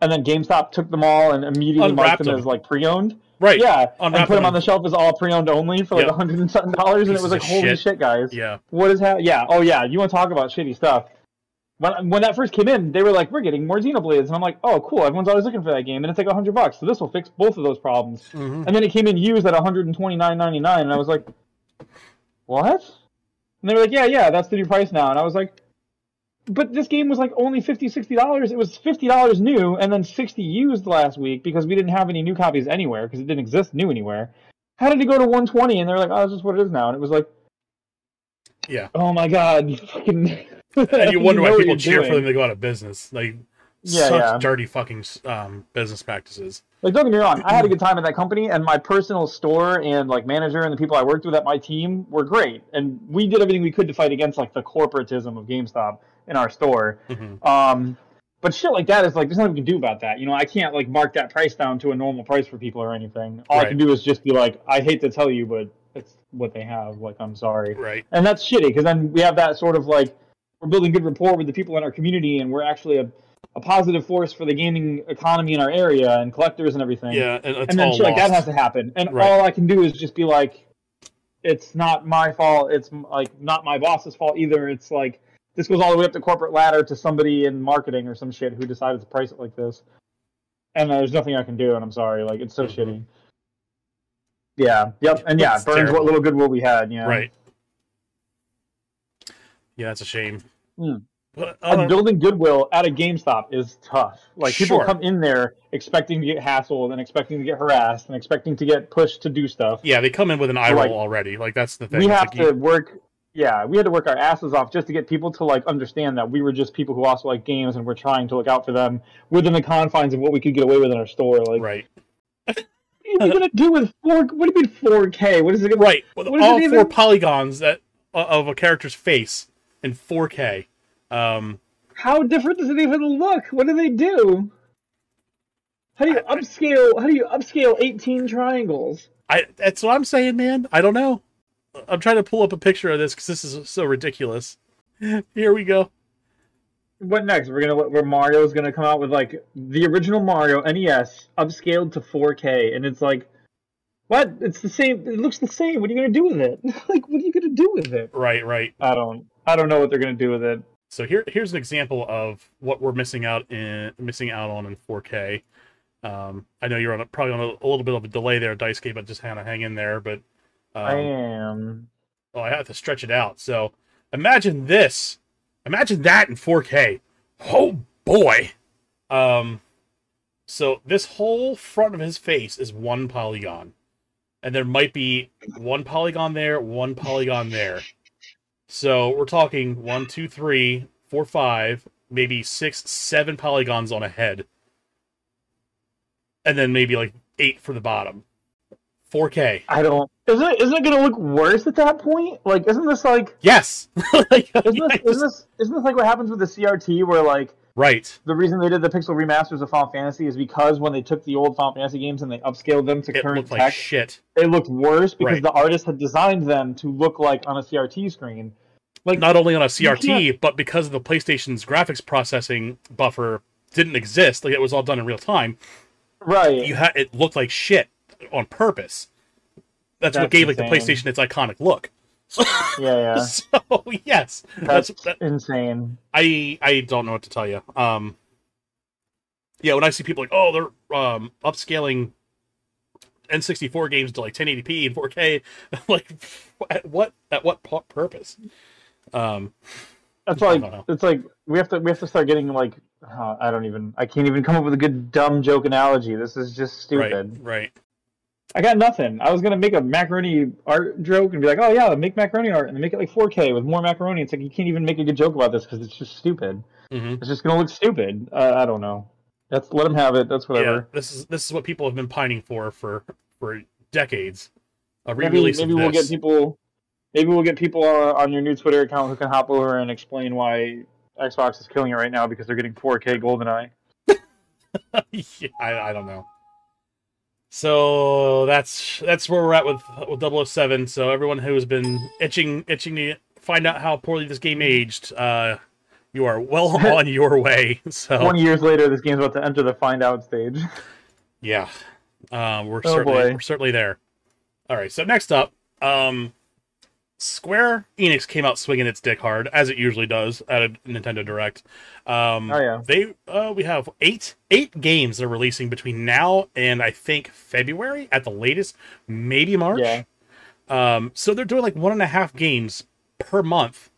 and then GameStop took them all and immediately marked them, them. as like pre-owned. Right. Yeah, and put them them. on the shelf as all pre-owned only for like a Yep. hundred and something dollars, and it was like, holy shit. shit, guys Yeah. what is that? Yeah. Oh, yeah. You want to talk about shitty stuff? When when that first came in, they were like, "We're getting more Xenoblades," and I'm like, "Oh, cool! Everyone's always looking for that game, and it's like hundred bucks, so this will fix both of those problems." hmm And then it came in used at 129.99, and I was like, "What?" And they were like, "Yeah, yeah, that's the new price now." And I was like, "But this game was like only 50 60 dollars. It was fifty dollars new, and then sixty used last week because we didn't have any new copies anywhere because it didn't exist new anywhere." How did it go to 120? And they're like, "Oh, that's just what it is now." And it was like, Yeah. "Oh my god, you fucking." And you wonder know why people cheer for doing. them to go out of business. Like Yeah, such yeah. dirty fucking um, business practices. Like, don't get me wrong, I had a good time at that company, and my personal store and like manager and the people I worked with at my team were great, and we did everything we could to fight against like the corporatism of GameStop in our store. hmm Um, but shit like that is like there's nothing we can do about that. You know, I can't like mark that price down to a normal price for people or anything. All I can do is just be like, I hate to tell you, but it's what they have. Like, I'm sorry. Right. and that's shitty because then we have that sort of like we're building good rapport with the people in our community and we're actually a, a positive force for the gaming economy in our area and collectors and everything. Yeah, and it's and then shit like that has to happen. And Right. all i can do is just be like it's not my fault it's like not my boss's fault either. It's like this goes all the way up the corporate ladder to somebody in marketing or some shit who decided to price it like this. And there's nothing i can do and i'm sorry. Like it's so Mhm. shitty. Yeah. Yep. And yeah It's burns terrible. what little goodwill we had yeah. Right. Yeah, that's a shame. Hmm. But and uh, building goodwill at a GameStop is tough. Like people Sure. come in there expecting to get hassled and expecting to get harassed and expecting to get pushed to do stuff. yeah, they come in with an eye So, like, roll already. Like that's the thing. we have like to you- work. Yeah, we had to work our asses off just to get people to like understand that we were just people who also like games and we're trying to look out for them within the confines of what we could get away with in our store. Like, right. what are you gonna do with four? What do you mean four K? What is it? Gonna, Right. With What is all four even? polygons that uh, of a character's face in 4K. Um, How different does it even look? What do they do? How do you upscale? How do you upscale 18 triangles? I that's what I'm saying, man. I don't know. I'm trying to pull up a picture of this because this is so ridiculous. Here we go. What next? We're gonna where Mario's gonna come out with like the original Mario NES upscaled to 4K, and it's like, what? It's the same. It looks the same. What are you gonna do with it? like, what are you gonna do with it? Right, right. I don't. I don't know what they're gonna do with it. So here, here's an example of what we're missing out in missing out on in 4K. Um, I know you're on a, probably on a, a little bit of a delay there, Daisuke, but just kind of hang in there. But um, I am. oh, I have to stretch it out. So imagine this. Imagine that in 4K. Oh boy. Um, so this whole front of his face is one polygon, and there might be one polygon there, one polygon there. So we're talking one, two, three, four, five, maybe six, seven polygons on a head, and then maybe like eight for the bottom. 4K. I don't. Isn't it, isn't it gonna look worse at that point? Like, isn't this like? Yes. Like, Isn't this, isn't this isn't this like what happens with the CRT, where like Right. the reason they did the pixel remasters of Final Fantasy is because when they took the old Final Fantasy games and they upscaled them to It current looked like tech, shit. they looked worse because Right. the artist had designed them to look like on a CRT screen. Like, not only on a CRT, but because of the PlayStation's graphics processing buffer didn't exist, like it was all done in real time, right? you had it looked like shit on purpose. That's, what That's gave like the. PlayStation its iconic look. yeah, yeah. So yes, that's, That's that, insane. I I don't know what to tell you. Um, yeah, when I see people like, oh, they're um upscaling N64 games to like 1080p and 4K, I'm like, at what at what purpose? Um, That's like it's like we have to we have to start getting like uh, I don't even I can't even come up with a good dumb joke analogy. This is just stupid. right, right. I got nothing. I was gonna make a macaroni art joke and be like, oh yeah, make macaroni art and then make it like 4K with more macaroni. It's like you can't even make a good joke about this because it's just stupid. hmm It's just gonna look stupid. Uh, I don't know. That's let them have it. That's Yeah, whatever. this is this is what people have been pining for for for decades. A maybe re-release maybe of we'll get people. Maybe we'll get people on, on your new Twitter account who can hop over and explain why Xbox is killing it right now because they're getting 4K GoldenEye. yeah, I, I don't know. So that's that's where we're at with with 007. So everyone who has been itching itching to find out how poorly this game aged, uh, you are well on your way. So 20 years later, this game's about to enter the find out stage. yeah, uh, we're Oh, certainly boy. we're certainly there. All right. So next up, um, Square Enix came out swinging its dick hard as it usually does at a Nintendo Direct. Um, Oh, yeah. They uh, we have eight eight games that are releasing between now and I think February at the latest, maybe March. Yeah. Um, so they're doing like one and a half games per month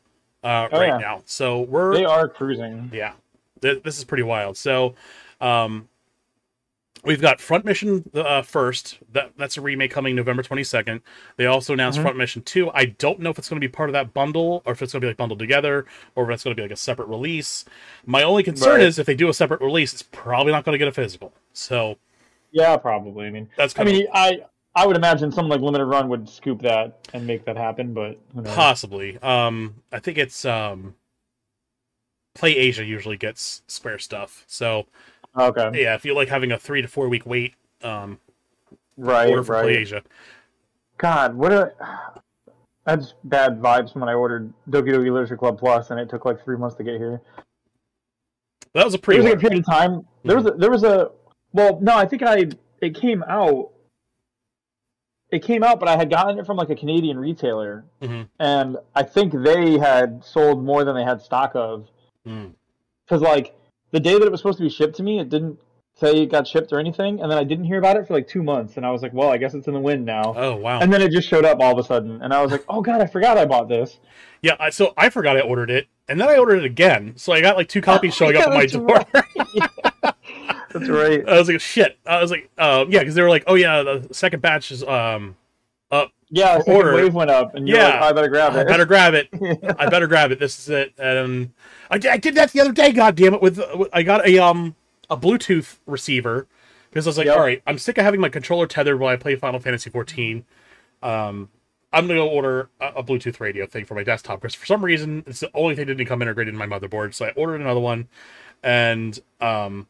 uh, Oh, right yeah. now. So we're They are cruising. yeah, Th- this is pretty wild. So, um, we've got Front Mission uh, first. That that's a remake coming November twenty second. They also announced Mhm. Front Mission two. I don't know if it's going to be part of that bundle or if it's going to be like bundled together or if it's going to be like a separate release. My only concern Right. is if they do a separate release, it's probably not going to get a physical. So Yeah, probably. I mean, that's I mean, I I would imagine something like Limited Run would scoop that and make that happen, but possibly. Um, I think it's um, Play Asia usually gets spare stuff. So Okay. yeah, if you like having a three to four week wait, um, Right. order for Right. Asia. God, what a. That's bad vibes from when I ordered Doki Doki Literature Club Plus, and it took like three months to get here. That was a There was like a period of time. There was a, there was a well, no, I think I it came out. It came out, but I had gotten it from like a Canadian retailer, Mhm. and I think they had sold more than they had stock of. Mm. Because like the day that it was supposed to be shipped to me, it didn't say it got shipped or anything, and then I didn't hear about it for like two months, and I was like, well, I guess it's in the wind now. Oh wow. And then it just showed up all of a sudden, and I was like, oh god, I forgot I bought this. yeah, I, so I forgot I ordered it, and then I ordered it again. So I got like two copies showing up Yeah, at my that's door. That's right. I was like, shit. I was like, um, yeah, because they were like, oh yeah, the second batch is um, Yeah, second order. wave went up, and you're Yeah. like, I better grab I it. better grab it. I better grab it. This is it. And I did, I did that the other day. God damn it! With, with I got a um a Bluetooth receiver because I was like, Yep. all right, I'm sick of having my controller tethered while I play Final Fantasy 14. Um, I'm gonna go order a, a Bluetooth radio thing for my desktop because for some reason it's the only thing that didn't come integrated in my motherboard. So I ordered another one, and um,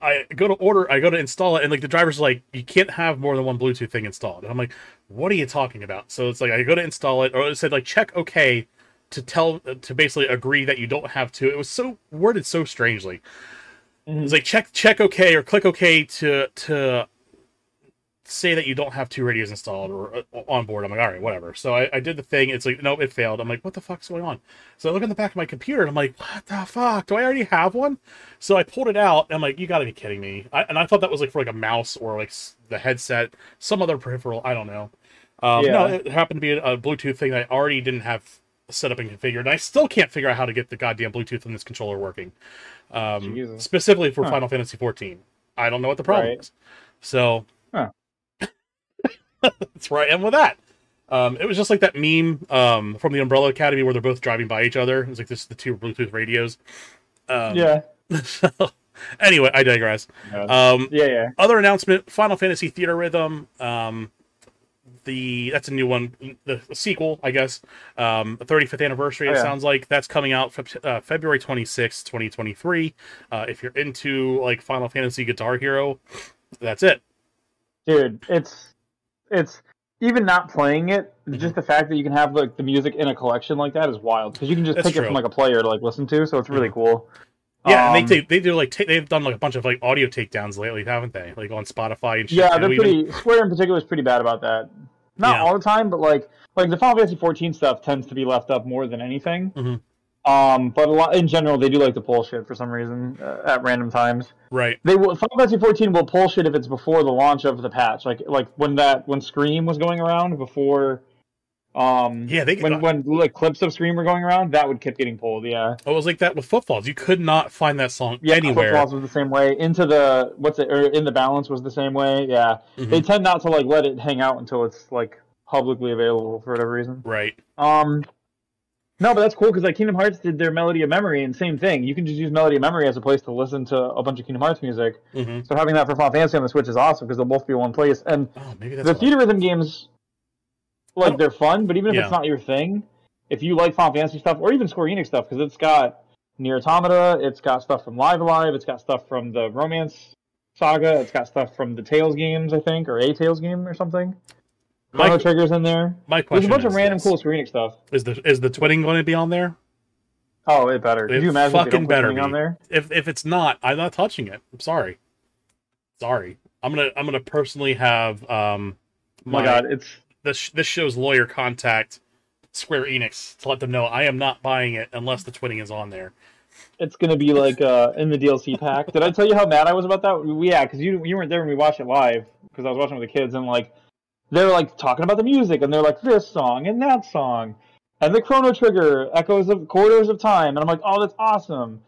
I go to order, I go to install it, and like the driver's like, you can't have more than one Bluetooth thing installed. And I'm like, what are you talking about? So it's like I go to install it, or it said like check OK to tell to basically agree that you don't have to. It was so worded so strangely. It's mm-hmm. like check check OK or click OK to to say that you don't have two radios installed or uh, on board. I'm like, all right, whatever. So I, I did the thing. It's like, no, it failed. I'm like, what the fuck's going on? So I look in the back of my computer and I'm like, what the fuck? Do I already have one? So I pulled it out. And I'm like, you got to be kidding me. I, and I thought that was like for like a mouse or like the headset, some other peripheral. I don't know. Um, No, it happened to be a, a Bluetooth thing that I already didn't have set up and configured. And I still can't figure out how to get the goddamn Bluetooth in this controller working. Um, Jesus. specifically for Huh. Final Fantasy 14. I don't know what the problem Right. is. So Huh. That's where I am with that. Um, it was just like that meme um, from the Umbrella Academy where they're both driving by each other. It's like this is the two Bluetooth radios. Um, yeah. so, anyway, I digress. Yeah. Um, yeah, yeah. other announcement: Final Fantasy Theatrhythm. Um, the that's a new one, the, the sequel, I guess. Um, the 35th anniversary. Oh, it sounds like that's coming out Feb- uh, February 26th, 2023. Uh, if you're into like Final Fantasy Guitar Hero, that's it. dude it's it's even not playing it Mhm. just the fact that you can have like the music in a collection like that is wild because you can just That's pick it from like a player to like listen to so it's really cool Yeah, Um, and they, they they do like ta- they've done like a bunch of like audio takedowns lately, haven't they? Like on Spotify and shit. yeah they're even. pretty square in particular is pretty bad about that not Yeah. all the time but like like the final fantasy 14 stuff tends to be left up more than anything Mhm. Um but a lot in general they do like to pull shit for some reason uh, at random times right. They will Final Fantasy 14 will pull shit if it's before the launch of the patch. Like like when that when Scream was going around before um Yeah, they- when when like clips of Scream were going around, that would keep getting pulled, yeah. It was like that with Footfalls. You could not find that song Yeah, anywhere. Footfalls was the same way. Into the what's it or in the balance was the same way. Yeah. Mhm. They tend not to like let it hang out until it's like publicly available for whatever reason. Right. Um no, but that's cool because like Kingdom Hearts did their Melody of Memory and same thing. You can just use Melody of Memory as a place to listen to a bunch of Kingdom Hearts music. hmm So having that for Final Fantasy on the Switch is awesome because they'll both be in one place. And Oh, the Theatrhythm games, like they're fun, but even if Yeah. it's not your thing, if you like Final Fantasy stuff or even Square Enix stuff, because it's got NieR:Automata, it's got stuff from Live A Live, it's got stuff from the Romance Saga, it's got stuff from the Tales games, I think, or a Tales game or something. My- Chrono Trigger's in there. My There's a bunch is of random this. cool Square Enix stuff. Is the is the twinning going to be on there? Oh, it better. Could It you imagine if fucking don't better something on there? If if it's not, I'm not touching it. I'm sorry. Sorry. I'm gonna I'm gonna personally have um Oh my god, it's this this show's lawyer contact Square Enix to let them know I am not buying it unless the twinning is on there. it's gonna be like uh, in the DLC pack. Did I tell you how mad I was about that? Yeah, because you you weren't there when we watched it live because I was watching with the kids and like they're like talking about the music and they're like this song and that song and the Chrono Trigger echoes of Corridors of Time and I'm like oh that's awesome.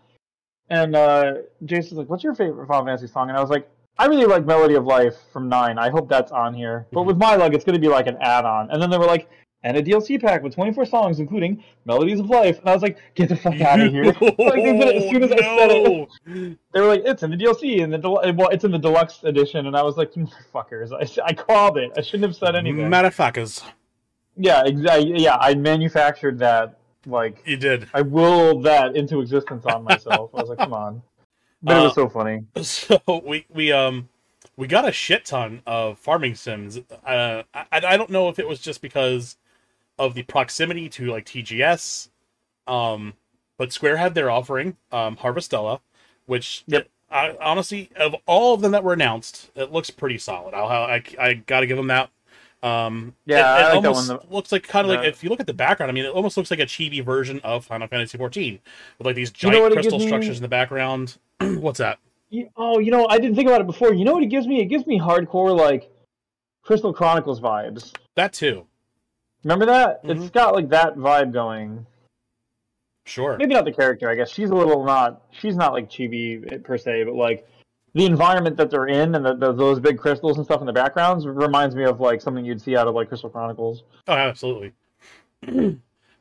And uh, Jason's like, "What's your favorite Final Fantasy song?" And I was like, "I really like Melody of Life from Nine. I hope that's on here." But Mhm. with my luck, it's gonna be like an add-on. And then they were like, "And a DLC pack with 24 songs, including Melodies of Life." And I was like, "Get the fuck out of here!" like they as soon as I said it. They were like, "It's in the DLC and the del- well, it's in the deluxe edition," and I was like, "You "Motherfuckers! I, I called it. I shouldn't have said anything." Motherfuckers. yeah, exactly. Yeah, I manufactured that. Like, You did. I willed that into existence on myself. I was like, "Come on," but it was Uh, so funny. So we we um we got a shit ton of farming sims. Uh, I I don't know if it was just because of the proximity to like TGS, um, but Square had their offering, um, Harvestella, which Yep. I, honestly, of all of them that were announced, it looks pretty solid. I'll, I I got to give them that. Um, Yeah, it, it like that almost one, looks like kind of like if you look at the background. I mean, it almost looks like a chibi version of Final Fantasy XIV with like these You know giant crystal gives me? structures in the background. What's that? You- oh, you know, I didn't think about it before. You know what it gives me? It gives me hardcore like Crystal Chronicles vibes. That too. Remember that? Mhm. It's got like that vibe going. Sure. Maybe not the character. I guess she's a little not. She's not like chibi per se, but like the environment that they're in and the, the, those big crystals and stuff in the backgrounds reminds me of like something you'd see out of like Crystal Chronicles. Oh, absolutely. but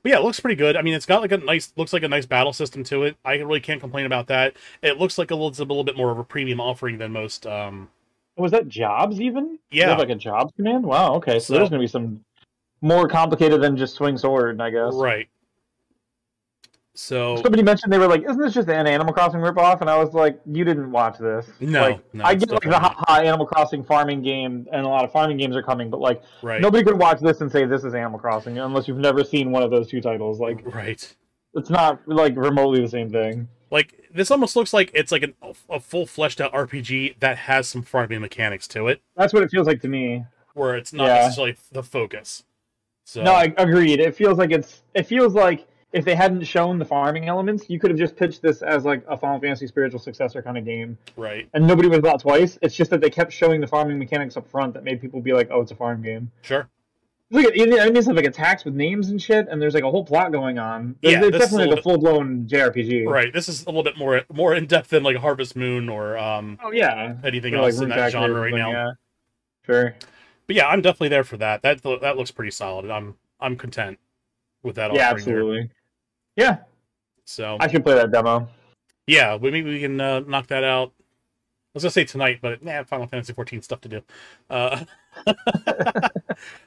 yeah, it looks pretty good. I mean, it's got like a nice, looks like a nice battle system to it. I really can't complain about that. It looks like a little, it's a little bit more of a premium offering than most, um, Was that jobs even? Yeah, like a jobs command. Wow. Okay, so, So- there's gonna be some more complicated than just swing sword, I guess. right. So Somebody mentioned they were like, "Isn't this just an Animal Crossing ripoff?" And I was like, "You didn't watch this." No, like, no, I get like the high Animal Crossing farming game, and a lot of farming games are coming, but like right, nobody could watch this and say this is Animal Crossing unless you've never seen one of those two titles. Like, right. it's not like remotely the same thing. Like this almost looks like it's like an, a full fleshed out RPG that has some farming mechanics to it, That's what it feels like to me. where it's not Yeah. necessarily the focus. So No, I agreed. It feels like it's. It feels like if they hadn't shown the farming elements, you could have just pitched this as like a Final Fantasy spiritual successor kind of game, right, and nobody would have thought twice. It's just that they kept showing the farming mechanics up front that made people be like, "Oh, it's a farm game." sure. Look at it enemies have like attacks with names and shit, and there's like a whole plot going on. It's, Yeah, it's is a definitely like a full blown JRPG. Right. This is a little bit more more in depth than like Harvest Moon or um Oh yeah. anything Or, else in that genre right now. Yeah. Sure. But yeah, I'm definitely there for that. That that looks pretty solid. I'm I'm content with that. Yeah, offering there. absolutely. Yeah, So I should play that demo. yeah, we maybe we can uh, knock that out. I was gonna say tonight, but nah, Final Fantasy 14 stuff to do. Uh,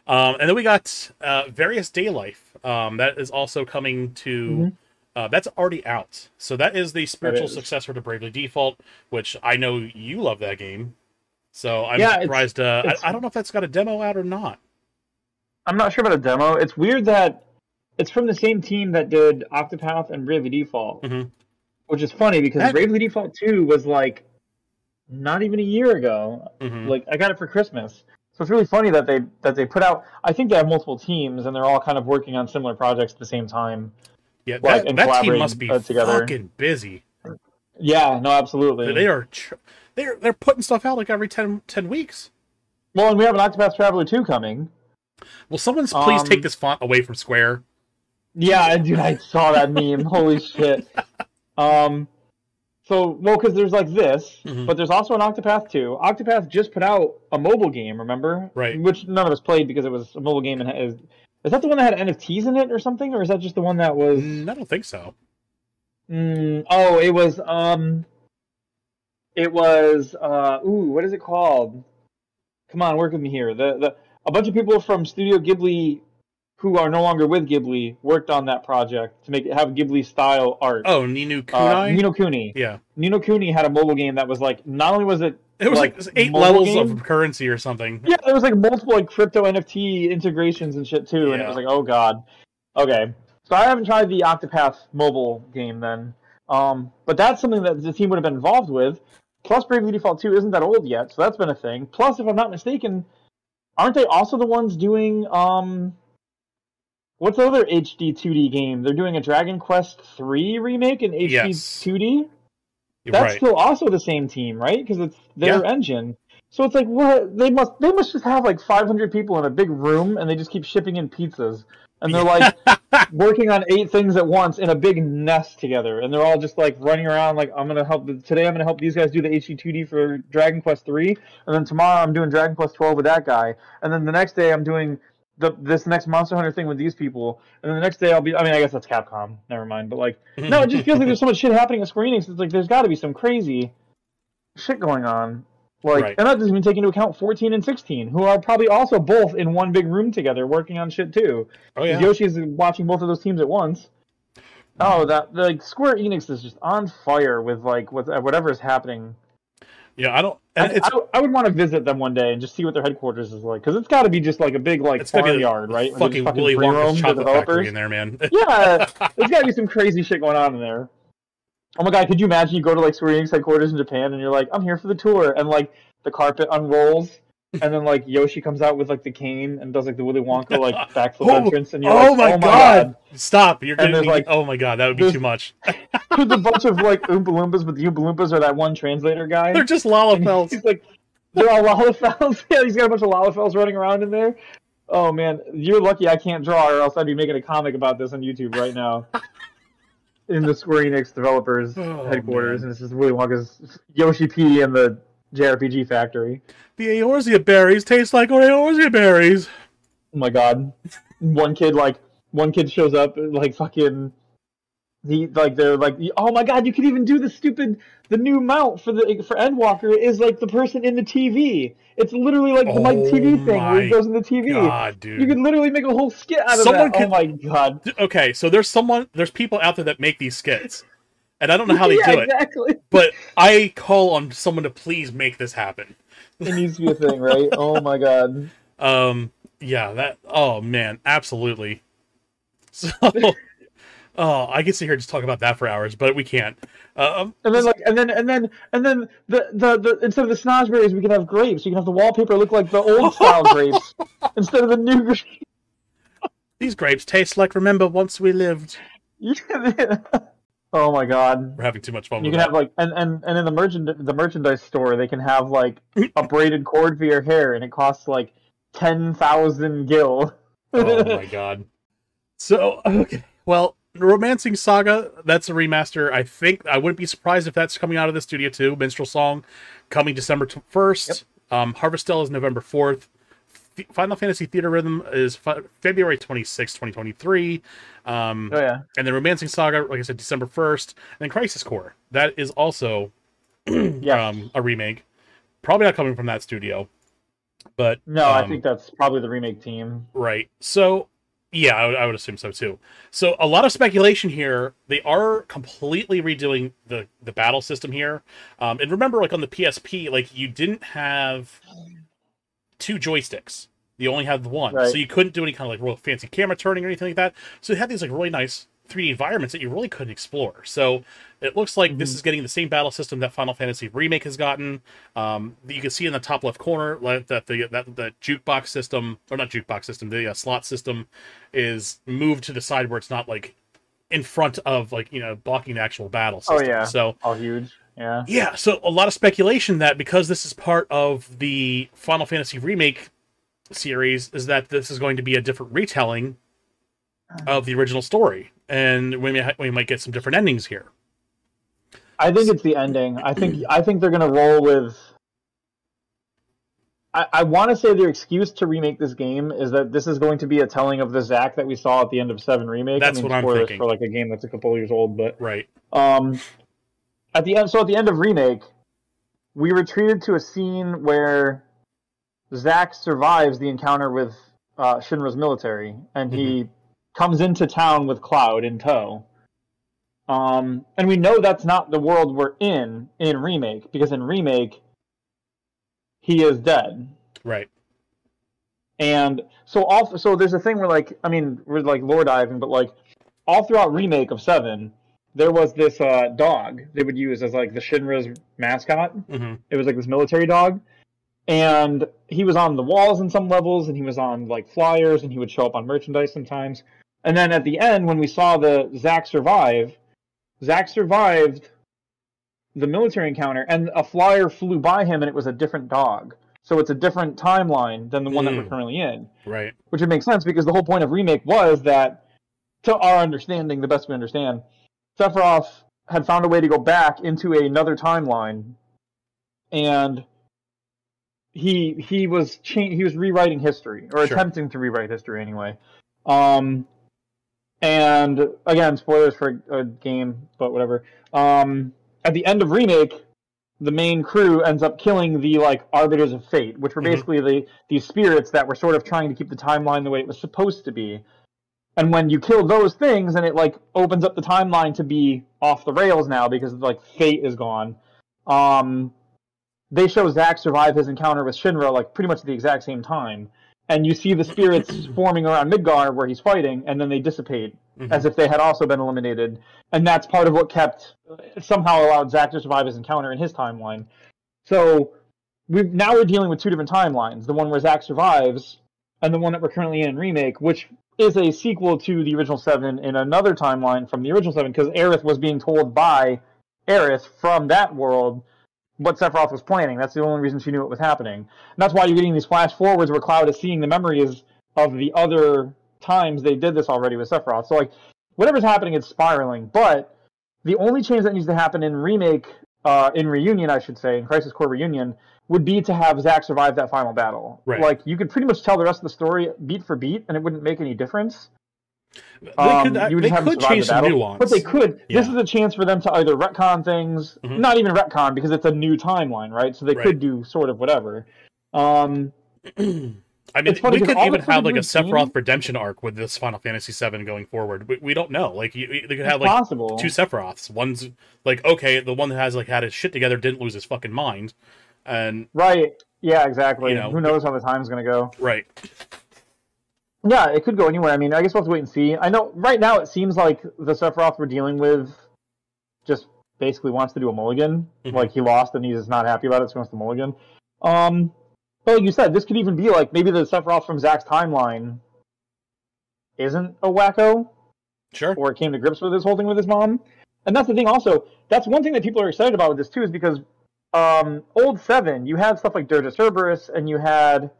um, and then we got uh, Various Daylife. Um, that is also coming to. Mhm. Uh, that's already out. So that is the spiritual is. successor to Bravely Default, which I know you love that game. So I'm Yeah, it's- surprised. Uh, it's- I, I don't know if that's got a demo out or not. I'm not sure about a demo. It's weird that it's from the same team that did Octopath and Bravely Default, Mhm. which is funny because That- Bravely Default 2 was like not even a year ago. Mhm. Like I got it for Christmas. So it's really funny that they that they put out. I think they have multiple teams and they're all kind of working on similar projects at the same time. Yeah, Like, that, and that team collaborating, must be uh, together. fucking busy. Yeah, no, absolutely. They are tr- they're they're putting stuff out like every 10, 10 weeks. Well, and we have an Octopath Traveler 2 coming. Will someone please Um, take this font away from Square? Yeah, dude, I saw that meme. Holy shit. Um, so well, because there's like this, Mhm. but there's also an Octopath 2. Octopath just put out a mobile game, remember? Right. Which none of us played because it was a mobile game and is is that the one that had NFTs in it or something, or is that just the one that was? Mm, I don't think so. Mm, oh, it was um, it was uh, ooh, what is it called? Come on, work with me here. The the a bunch of people from Studio Ghibli, who are no longer with Ghibli, worked on that project to make it have Ghibli style art. Oh, Ninu uh, Kunai. Ni no Kuni. yeah, Ni no Kuni had a mobile game that was like not only was it it was like, like, eight levels game? of currency or something. yeah, there was like multiple like crypto NFT integrations and shit too, yeah. and it was like oh god. Okay, so I haven't tried the Octopath mobile game then, um, but that's something that the team would have been involved with. Plus, Bravely Default 2 isn't that old yet, so that's been a thing. Plus, if I'm not mistaken, aren't they also the ones doing um, what's the other HD 2D game? They're doing a Dragon Quest 3 remake in HD Yes. 2D. That's right. still also the same team, right? Because it's their Yeah. engine. So it's like what they must they must just have like 500 people in a big room and they just keep shipping in pizzas and they're like working on eight things at once in a big nest together and they're all just like running around like I'm gonna help today I'm gonna help these guys do the HD2D for Dragon Quest 3 and then tomorrow I'm doing Dragon Quest 12 with that guy and then the next day I'm doing the this next Monster Hunter thing with these people and then the next day I'll be I mean I guess that's Capcom never mind but like no, it just feels like there's so much shit happening at Square Enix. It's like there's got to be some crazy shit going on. Like, Right. and that doesn't even take into account 14 and 16, who are probably also both in one big room together working on shit too. oh yeah. Yoshi's watching both of those teams at once. Oh, that like Square Enix is just on fire with like with uh, whatever is happening. Yeah, I don't. I, it's I, I would want to visit them one day and just see what their headquarters is like, because it's got to be just like a big like it's gonna be the farmyard, right? Fucking just Willy Wonka's chocolate developers. factory in there, man. yeah, there's got to be some crazy shit going on in there. Oh my god, could you imagine you go to like Square Enix headquarters in Japan and you're like, I'm here for the tour, and like the carpet unrolls, and then like Yoshi comes out with like the cane and does like the Willy Wonka like backflip Oh, entrance, and you're oh, like, my, oh my god. Stop! You're getting there's, me. like- oh my god, that would be too much. There's a bunch of like Oompa Loompas, but the Oompa Loompas are that one translator guy. They're just And Lalafels. He's like, they're all Lalafels. yeah, he's got a bunch of Lalafels running around in there. Oh man, you're lucky I can't draw, or else I'd be making a comic about this on YouTube right now. In the Square Enix developers Oh, headquarters, man. and it's just Willy Wonka's Yoshi P and the JRPG factory. The Eorzea berries taste like Eorzea berries. Oh my god, one kid like one kid shows up like fucking he like they're like oh my god you can even do the stupid the new mount for the for Endwalker is like the person in the TV. It's literally like the Mike Oh TV thing where he goes in the TV. God, dude. You could literally make a whole skit out of Someone that. could- Oh my god. okay, so there's someone, there's people out there that make these skits, and I don't know how they yeah, do it, exactly. but I call on someone to please make this happen. It needs to be a thing, right? Oh my god. Um, yeah, that. Oh man, absolutely. So, oh, I could sit here and just talk about that for hours, but we can't. Um, And then like and then and then and then the the, the instead of the snozzberries we can have grapes. You can have the wallpaper look like the old style grapes instead of the new grapes. these grapes taste like remember once we lived. oh my god. We're having too much fun You with can that. have like and, and, and in the merchant the merchandise store they can have like a braided cord for your hair and it costs like ten thousand gil. oh my god. So okay, well, Romancing Saga. That's a remaster. I think I wouldn't be surprised if that's coming out of the studio too. Minstrel Song, coming December first. Um, Harvestella is November fourth. Final Fantasy Theatrhythm is fe- February 26, 2023. Um, oh yeah. and then Romancing Saga, like I said, December 1st. And then Crisis Core. That is also Yeah. um, a remake. Probably not coming from that studio. But no, I um, think that's probably the remake team. Right. So, yeah, I would, I would assume so too. So, a lot of speculation here. They are completely redoing the the battle system here. Um, and remember, like on the PSP, like you didn't have two joysticks. You only had the one, Right. so you couldn't do any kind of like real fancy camera turning or anything like that. So, they had these like really nice 3D environments that you really couldn't explore. So, it looks like this Mhm. is getting the same battle system that Final Fantasy Remake has gotten. Um, you can see in the top left corner that the that the jukebox system or not jukebox system, the uh, slot system is moved to the side where it's not like in front of like you know blocking the actual battle Oh, yeah. So All huge. Yeah. yeah, so a lot of speculation that because this is part of the Final Fantasy remake series, is that this is going to be a different retelling of the original story, and we may we might get some different endings here. I think it's the ending. I think I think they're gonna roll with. I, I want to say their excuse to remake this game is that this is going to be a telling of the Zack that we saw at the end of Seven remake. That's I mean, what I'm thinking. for like a game that's a couple years old, but Right. um, at the end, so at the end of remake, we retreated to a scene where Zack survives the encounter with uh, Shinra's military, and he comes into town with Cloud in tow. Um, and we know that's not the world we're in in remake because in remake he is dead. Right. And so all so there's a thing where like I mean we're like lore diving, but like all throughout remake of seven, there was this uh, dog they would use as like the Shinra's mascot. hmm It was like this military dog, and he was on the walls in some levels, and he was on like flyers, and he would show up on merchandise sometimes. And then at the end, when we saw the Zack survive, Zack survived the military encounter, and a flyer flew by him, and it was a different dog. So it's a different timeline than the one that we're Mm. currently in, Right. which would make sense because the whole point of remake was that, to our understanding, the best we understand, Sephiroth had found a way to go back into another timeline, and he he was cha- he was rewriting history or Sure. attempting to rewrite history anyway. Um, and again, spoilers for a game, but whatever. Um, at the end of remake, the main crew ends up killing the like arbiters of fate, which were Mhm. basically the these spirits that were sort of trying to keep the timeline the way it was supposed to be. And when you kill those things, and it like opens up the timeline to be off the rails now because like fate is gone. Um, they show Zack survive his encounter with Shinra like pretty much at the exact same time, and you see the spirits forming around Midgar where he's fighting, and then they dissipate Mhm. as if they had also been eliminated, and that's part of what kept somehow allowed Zack to survive his encounter in his timeline. So we now we're dealing with two different timelines: the one where Zack survives, and the one that we're currently in remake, which is a sequel to the original seven in another timeline from the original seven, because Aerith was being told by Aerith from that world what Sephiroth was planning. That's the only reason she knew what was happening. And that's why you're getting these flash forwards where Cloud is seeing the memories of the other times they did this already with Sephiroth. So like whatever's happening, it's spiraling. But the only change that needs to happen in remake, uh, in reunion, I should say, in Crisis Core reunion, would be to have Zack survive that final battle. Right. Like you could pretty much tell the rest of the story beat for beat, and it wouldn't make any difference. They Um, could, they just have them could change the battle. nuance. But they could. This is a chance for them to either retcon things, Mhm. not even retcon because it's a new timeline, right? So they Right. could do sort of whatever. Um, I mean, we could even have like a Sephiroth seen- redemption arc with this Final Fantasy VII going forward. We, we don't know. Like, you, you- they could have like possible. two Sephiroths. One's like, okay, the one that has like had his shit together didn't lose his fucking mind, and Right. Yeah, exactly. You know, Who knows how the time's going to go? right, Yeah, it could go anywhere. I mean, I guess we'll have to wait and see. I know right now it seems like the Sephiroth we're dealing with just basically wants to do a mulligan. Mhm. Like he lost and he's not happy about it, so he wants to mulligan. Um, but like you said, this could even be like maybe the Sephiroth from Zack's timeline isn't a wacko, sure, or came to grips with this whole thing with his mom. And that's the thing. Also, that's one thing that people are excited about with this too, is because um, old seven, you had stuff like Dirge of Cerberus, and you had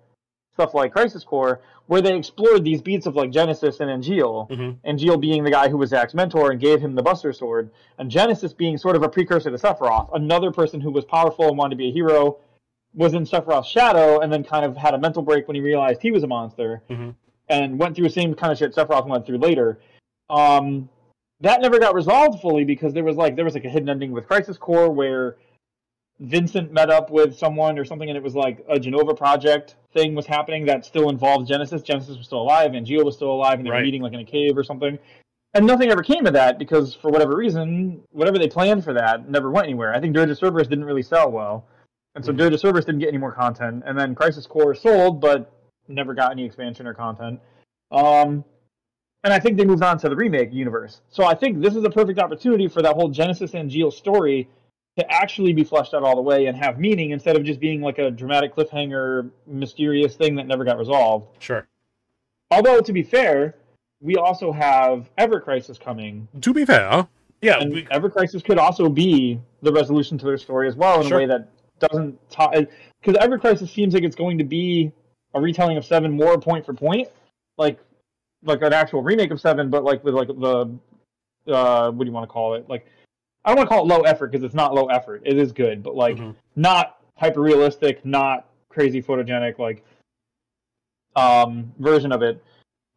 stuff like Crisis Core, where they explored these beats of like Genesis and Angeal. hmm Angeal being the guy who was Zack's mentor and gave him the Buster Sword, and Genesis being sort of a precursor to Sephiroth, another person who was powerful and wanted to be a hero, was in Sephiroth's shadow, and then kind of had a mental break when he realized he was a monster, Mhm. and went through the same kind of shit Sephiroth went through later. Um, that never got resolved fully because there was like there was like a hidden ending with Crisis Core where Vincent met up with someone or something, and it was like a Jenova project thing was happening that still involved Genesis. Genesis was still alive, and Geo was still alive, and they Right. were meeting like in a cave or something. And nothing ever came of that because, for whatever reason, whatever they planned for that never went anywhere. I think Dirge of Cerberus didn't really sell well, and so Mhm. Dirge of Cerberus didn't get any more content. And then Crisis Core sold, but never got any expansion or content. Um, and I think they moved on to the remake universe. So I think this is a perfect opportunity for that whole Genesis and Geo story to actually be fleshed out all the way and have meaning instead of just being like a dramatic cliffhanger, mysterious thing that never got resolved. sure. Although to be fair, we also have Ever Crisis coming, To be fair, yeah, and we, Ever Crisis could also be the resolution to their story as well in Sure. a way that doesn't tie. because Ever Crisis seems like it's going to be a retelling of Seven more point for point, like like an actual remake of Seven, but like with like the uh, what do you want to call it? Like I don't want to call it low effort because it's not low effort. It is good, but like Mhm. not hyper realistic, not crazy photogenic, like um version of it.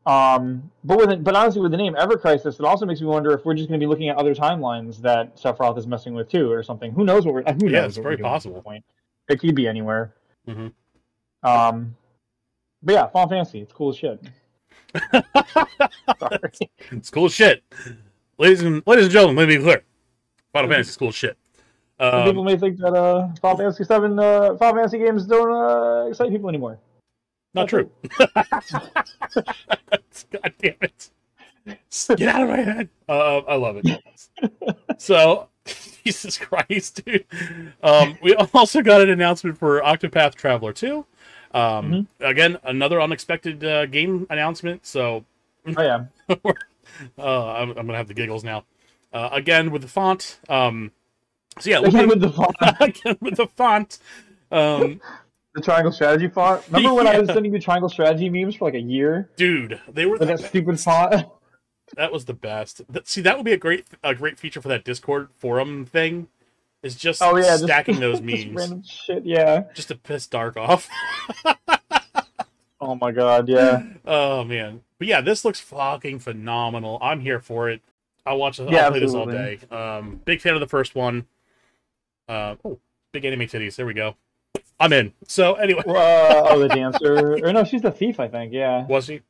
Um, but with it, but honestly, with the name Ever Crisis, it also makes me wonder if we're just going to be looking at other timelines that Sephiroth is messing with too, or something. Who knows what we're? Who Yeah, knows it's very we're doing at this possible. Point. It could be anywhere. Mhm. Um, but yeah, Final Fantasy, it's cool as shit. Sorry. it's cool as shit. Ladies and ladies and gentlemen, let me be clear. Final Fantasy is cool as shit. Some people Um, may think that uh, Final Fantasy Seven, uh, Final Fantasy games don't uh, excite people anymore. not true. God damn it! Get out of my head. Uh, I love it. so, Jesus Christ, dude. Um, we also got an announcement for Octopath Traveler 2. Um, Again, another unexpected uh, game announcement. So, Oh yeah, uh, I'm, I'm gonna have the giggles now. Uh, again with the font. Um, so yeah, again with the font, again with the font. Um, the triangle strategy font. Remember when I was sending you triangle strategy memes for like a year dude, they were with that stupid font? that was the best. Th- See, that would be a great a great feature for that Discord forum thing. Is just Oh yeah, just- stacking those just memes random shit. Yeah. just to piss Dark off. Oh my god. Yeah. oh man, but yeah, this looks fucking phenomenal. I'm here for it. I'll watch. Yeah, I'll play this all day. Um, big fan of the first one. Uh, oh, big anime titties. There we go. I'm in. So anyway, uh, oh, the dancer. Or no, she's the thief. I think. Yeah. was he?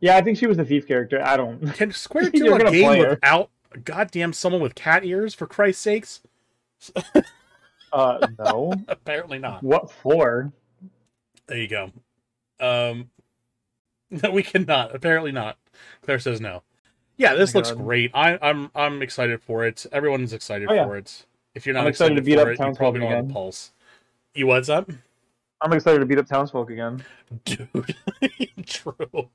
Yeah, I think she was the thief character. I don't. Can Square do a game without goddamn someone with cat ears? For Christ's sakes! Uh, no. Apparently not. what for? There you go. Um, no, we cannot. Apparently not. Claire says no. Yeah, this Oh looks God. great. I, I'm I'm excited for it. Everyone's excited Oh, yeah. for it. If you're not I'm excited to beat up it, you probably don't have again. pulse. You what's up, I'm excited to beat up townsfolk again. dude? True.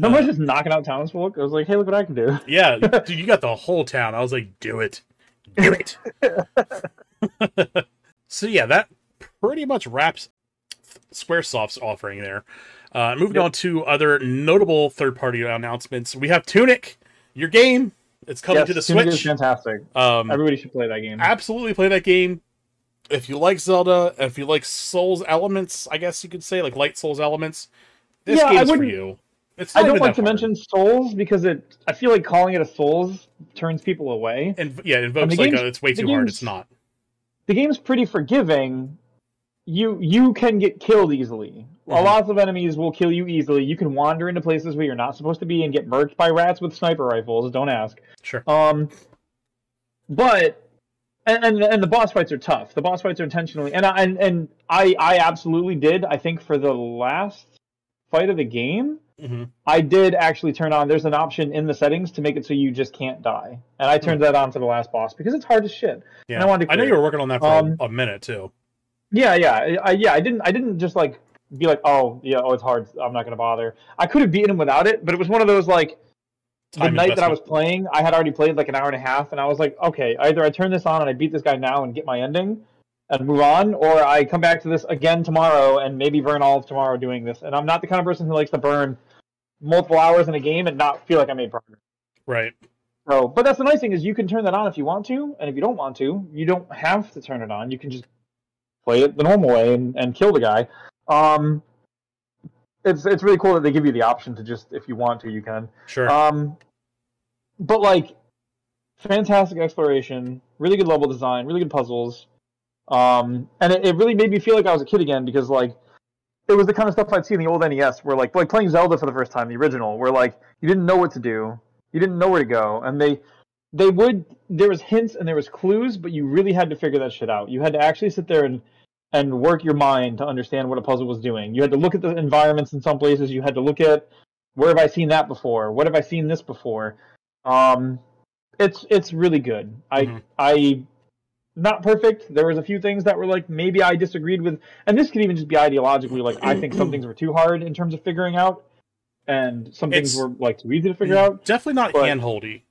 Someone's just knocking out townsfolk. I was like, hey, look what I can do. Yeah, dude, you got the whole town. I was like, do it, do it. so yeah, that pretty much wraps SquareSoft's offering there. Uh, moving Yep. on to other notable third-party announcements, we have Tunic, your game. It's coming yes, to the Tunic is Switch. fantastic. Um, Everybody should play that game. absolutely play that game. If you like Zelda, if you like Souls elements, I guess you could say like light Souls elements, this Yeah, game's for you. I don't like to hard. mention Souls because it. I feel like calling it a Souls turns people away. and yeah, it invokes like a, it's way too hard. It's not. The game's pretty forgiving. You you can get killed easily. A Mhm. lot of enemies will kill you easily. You can wander into places where you're not supposed to be and get murked by rats with sniper rifles. Don't ask. Sure. Um, but and, and and the boss fights are tough. The boss fights are intentionally and I, and and I I absolutely did. I think for the last fight of the game, hmm I did actually turn on. There's an option in the settings to make it so you just can't die, and I turned that on for the last boss because it's hard as shit. Yeah, I wanted to I know you were working on that for Um, a, minute too. Yeah, yeah, I, I- yeah. I didn't I didn't just like be like, oh yeah, oh it's hard. I'm not gonna bother. I could have beaten him without it, but it was one of those like the Time night that I was playing, I had already played like an hour and a half, and I was like, okay, either I turn this on and I beat this guy now and get my ending and move on, or I come back to this again tomorrow and maybe burn all of tomorrow doing this. And I'm not the kind of person who likes to burn multiple hours in a game and not feel like I made progress. Right. So, but that's the nice thing is you can turn that on if you want to, and if you don't want to, you don't have to turn it on. You can just play it the normal way and, and kill the guy. Um, it's it's really cool that they give you the option to just if you want to, you can. Sure. Um, but like, fantastic exploration, really good level design, really good puzzles. Um, and it, it really made me feel like I was a kid again because like it was the kind of stuff I'd see in the old NES where like like playing Zelda for the first time, the original, where like you didn't know what to do, you didn't know where to go, and they they would there was hints and there was clues, but you really had to figure that shit out. You had to actually sit there and and work your mind to understand what a puzzle was doing. You had to look at the environments in some places. You had to look at where have I seen that before? What have I seen this before? Um, it's it's really good. I Mhm. I not perfect. There was a few things that were like maybe I disagreed with, and this could even just be ideologically like I think some things were too hard in terms of figuring out, and some things were like too easy to figure out. Definitely not but- handholdy.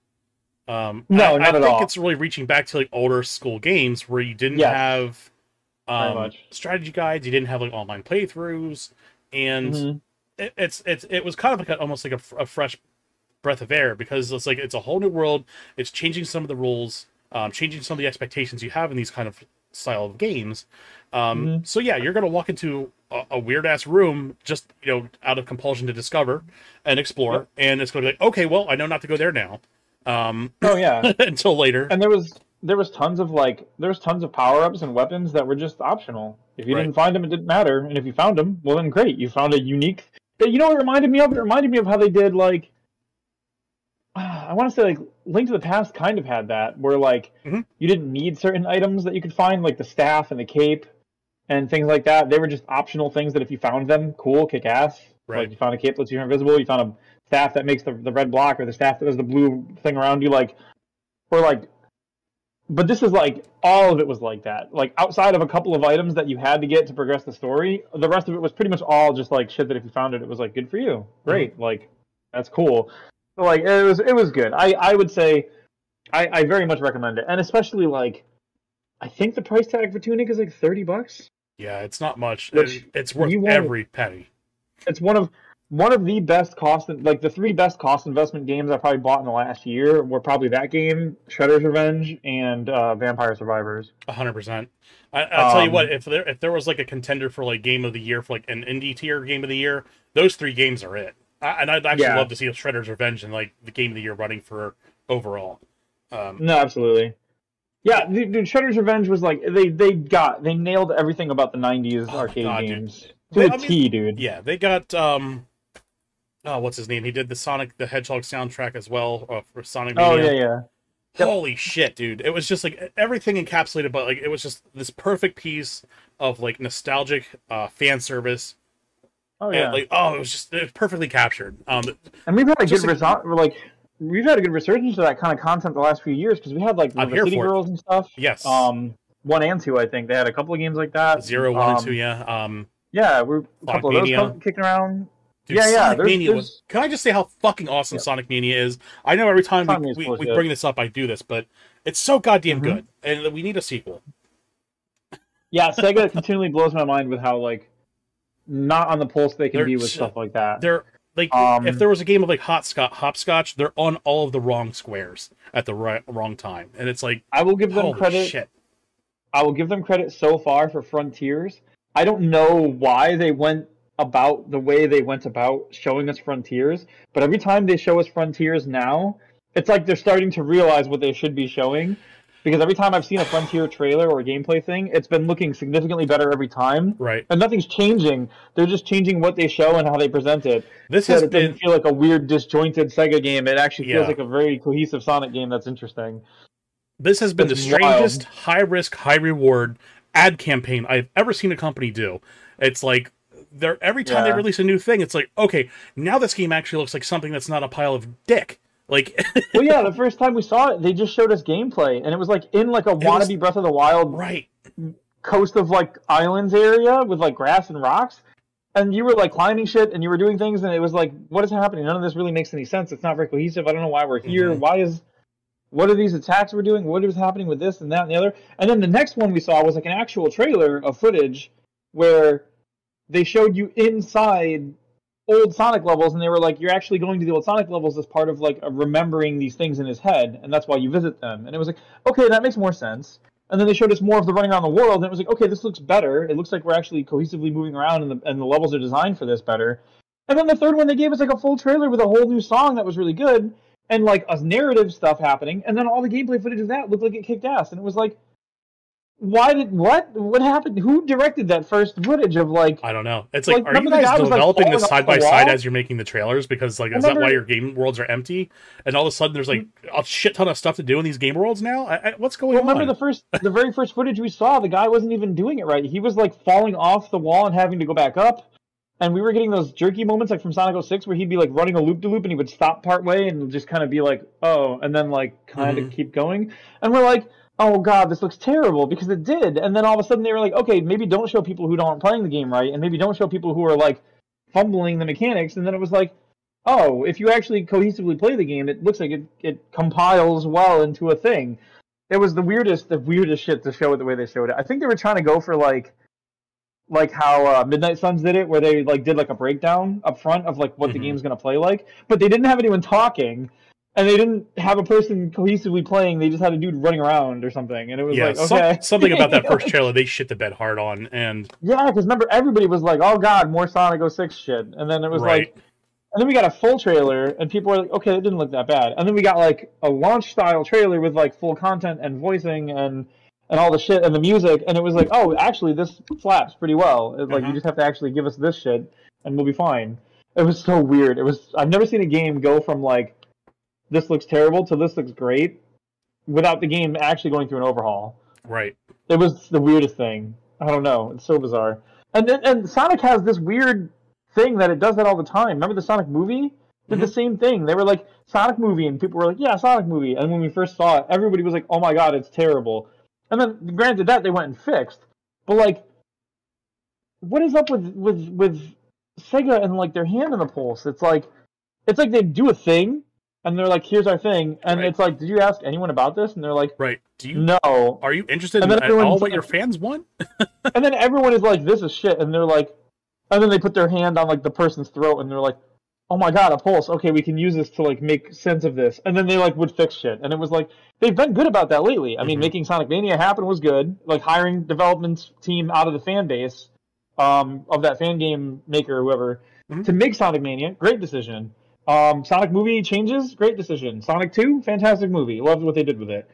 Um, No, I, not I at think all. it's really reaching back to like older school games where you didn't Yes. have um, strategy guides, you didn't have like online playthroughs, and Mhm. it, it's it's it was kind of like a, almost like a fresh breath of air because it's like it's a whole new world. It's changing some of the rules, um, changing some of the expectations you have in these kind of style of games. Um, Mhm. So yeah, you're gonna walk into a, a weird ass room just you know out of compulsion to discover and explore, Yep. and it's gonna be like okay, well I know not to go there now. Um, Oh yeah, until later. and there was there was tons of like there was tons of power ups and weapons that were just optional. If you Right. didn't find them, it didn't matter, and if you found them, well then great, you found a unique. You know what it reminded me of? It reminded me of how they did like. I want to say like Link to the Past kind of had that where like Mhm. you didn't need certain items that you could find like the staff and the cape and things like that. They were just optional things that if you found them, cool, kick ass. Right. Like you found a cape that lets you invisible. You found a staff that makes the the red block or the staff that does the blue thing around you. Like or like but this is like all of it was like that. Like outside of a couple of items that you had to get to progress the story the rest of it was pretty much all just like shit that if you found it it was like good for you. Great. Mm-hmm. Like that's cool. So like it was it was good. I i would say i i very much recommend it. And especially like i think the price tag for tunic is like 30 bucks. Yeah, it's not much. Which It- it's worth every penny. it's one of one of the best cost like the three best cost investment games I probably bought in the last year were probably that game, Shredder's Revenge, and uh, Vampire Survivors. A hundred percent. I- I'll tell you Um, what. If there if there was like a contender for like game of the year for like an indie tier game of the year, those three games are it. I, and I'd actually Yeah. love to see Shredder's Revenge and like the game of the year running for overall. Um, No, absolutely. Yeah, dude, dude, Shredder's Revenge was like they they got they nailed everything about the '90s Oh arcade God, dude. games to They- a I T, dude. yeah, they got um, oh, what's his name? He did the Sonic the Hedgehog soundtrack as well uh, for Sonic. Oh yeah, yeah. Yep. Holy shit, dude! It was just like everything encapsulated, but like it was just this perfect piece of like nostalgic uh, fan service. Oh And, yeah. like oh, it was just it was perfectly captured. Um, and we've had a good like- resu- like we've had a good resurgence of that kind of content the last few years because we had like the City for it. Girls and stuff. yes, Um, one and two, I think they had a couple of games like that. zero, one, and Um, two. Yeah. Um, Yeah, we're a couple of those Mania. kicking around. Dude, yeah, yeah, Sonic there's- Mania was. Can I just say how fucking awesome Yeah. Sonic Mania is? I know every time Sonic we, we, we bring this up, I do this, but it's so goddamn Mhm. good, and we need a sequel. Yeah, Sega continually blows my mind with how like not on the pulse they can They're be with stuff like that. They're like Um, if there was a game of like hopscotch, hopscotch, they're on all of the wrong squares at the right wrong time, and it's like I will give them credit. shit. I will give them credit so far for Frontiers. I don't know why they went about the way they went about showing us Frontiers, but every time they show us Frontiers now, it's like they're starting to realize what they should be showing. Because every time I've seen a Frontier trailer or a gameplay thing, it's been looking significantly better every time. Right. And nothing's changing. They're just changing what they show and how they present it. This So has it doesn't been feel like a weird, disjointed Sega game. It actually feels Yeah. like a very cohesive Sonic game that's interesting. this has been the strangest high risk, high reward ad campaign I've ever seen a company do. It's like they're every time they release a new thing, it's like, okay, now this game actually looks like something that's not a pile of dick. Like well, yeah, the first time we saw it, they just showed us gameplay, and it was like in like a was- wannabe Breath of the Wild right. coast of like islands area with like grass and rocks. And you were like climbing shit and you were doing things, and it was like, what is happening? None of this really makes any sense. It's not very cohesive. I don't know why we're here. Mhm. Why is what are these attacks we're doing? What is happening with this and that and the other? And then the next one we saw was like an actual trailer of footage where they showed you inside old Sonic levels, and they were like, you're actually going to the old Sonic levels as part of like remembering these things in his head, and that's why you visit them. And it was like, okay, that makes more sense. And then they showed us more of the running around the world, and it was like, okay, this looks better. It looks like we're actually cohesively moving around, and the, and the levels are designed for this better. And then the third one, they gave us like a full trailer with a whole new song that was really good, and like a narrative stuff happening, and then all the gameplay footage of that looked like it kicked ass, and it was like, why did what? What happened? Who directed that first footage of like? I don't know. It's like, Like, are you guys guy was, like, developing this side by side as you're making the trailers? Because like, is Remember- that why your game worlds are empty? And all of a sudden, there's like a shit ton of stuff to do in these game worlds now. I, I, what's going Remember on? Remember the first, the very first footage we saw, the guy wasn't even doing it right. He was like falling off the wall and having to go back up. And we were getting those jerky moments like from Sonic 06 where he'd be like running a loop to loop and he would stop part way and just kind of be like, oh, and then like kind of Mhm. keep going. And we're like, oh god, this looks terrible because it did. And then all of a sudden they were like, okay, maybe don't show people who aren't playing the game right, and maybe don't show people who are like fumbling the mechanics. And then it was like, oh, if you actually cohesively play the game, it looks like it, it compiles well into a thing. It was the weirdest, the weirdest shit to show it the way they showed it. I think they were trying to go for like, like how uh, Midnight Suns did it, where they like did like a breakdown up front of like what the Mhm. game's gonna play like, but they didn't have anyone talking, and they didn't have a person cohesively playing. They just had a dude running around or something, and it was yeah, like some- okay, something about that first trailer they shit the bed hard on, and yeah, because remember everybody was like, oh god, more Sonic 06 shit, and then it was right, like and then we got a full trailer, and people were like, okay, it didn't look that bad. And then we got like a launch style trailer with like full content and voicing and and all the shit and the music, and it was like, oh, actually, this slaps pretty well. It's like you mm-hmm. just have to actually give us this shit, and we'll be fine. It was so weird. It was I've never seen a game go from like this looks terrible to this looks great without the game actually going through an overhaul. right. It was the weirdest thing. I don't know. It's so bizarre. And then and Sonic has this weird thing that it does that all the time. Remember the Sonic movie? Did the mm-hmm. same thing. They were like Sonic movie, and people were like, "Yeah, Sonic movie." And when we first saw it, everybody was like, "Oh my god, it's terrible." And then, granted, that they went and fixed, but like, what is up with with with Sega and like their hand in the pulse? It's like, it's like they do a thing, and they're like, "Here's our thing," and Right. it's like, "Did you ask anyone about this?" And they're like, Right. Do you "No." are you interested And in all what your fans want? and then everyone is like, "This is shit," and they're like, and then they put their hand on like the person's throat, and they're like, "Oh my god, a pulse! Okay, we can use this to like make sense of this." And then they like would fix shit, and it was like they've been good about that lately. I mean, Mhm. making Sonic Mania happen was good. Like hiring development team out of the fan base, um, of that fan game maker, or whoever, Mhm. to make Sonic Mania, great decision. Um, Sonic movie changes, great decision. Sonic Two, fantastic movie. Loved what they did with it.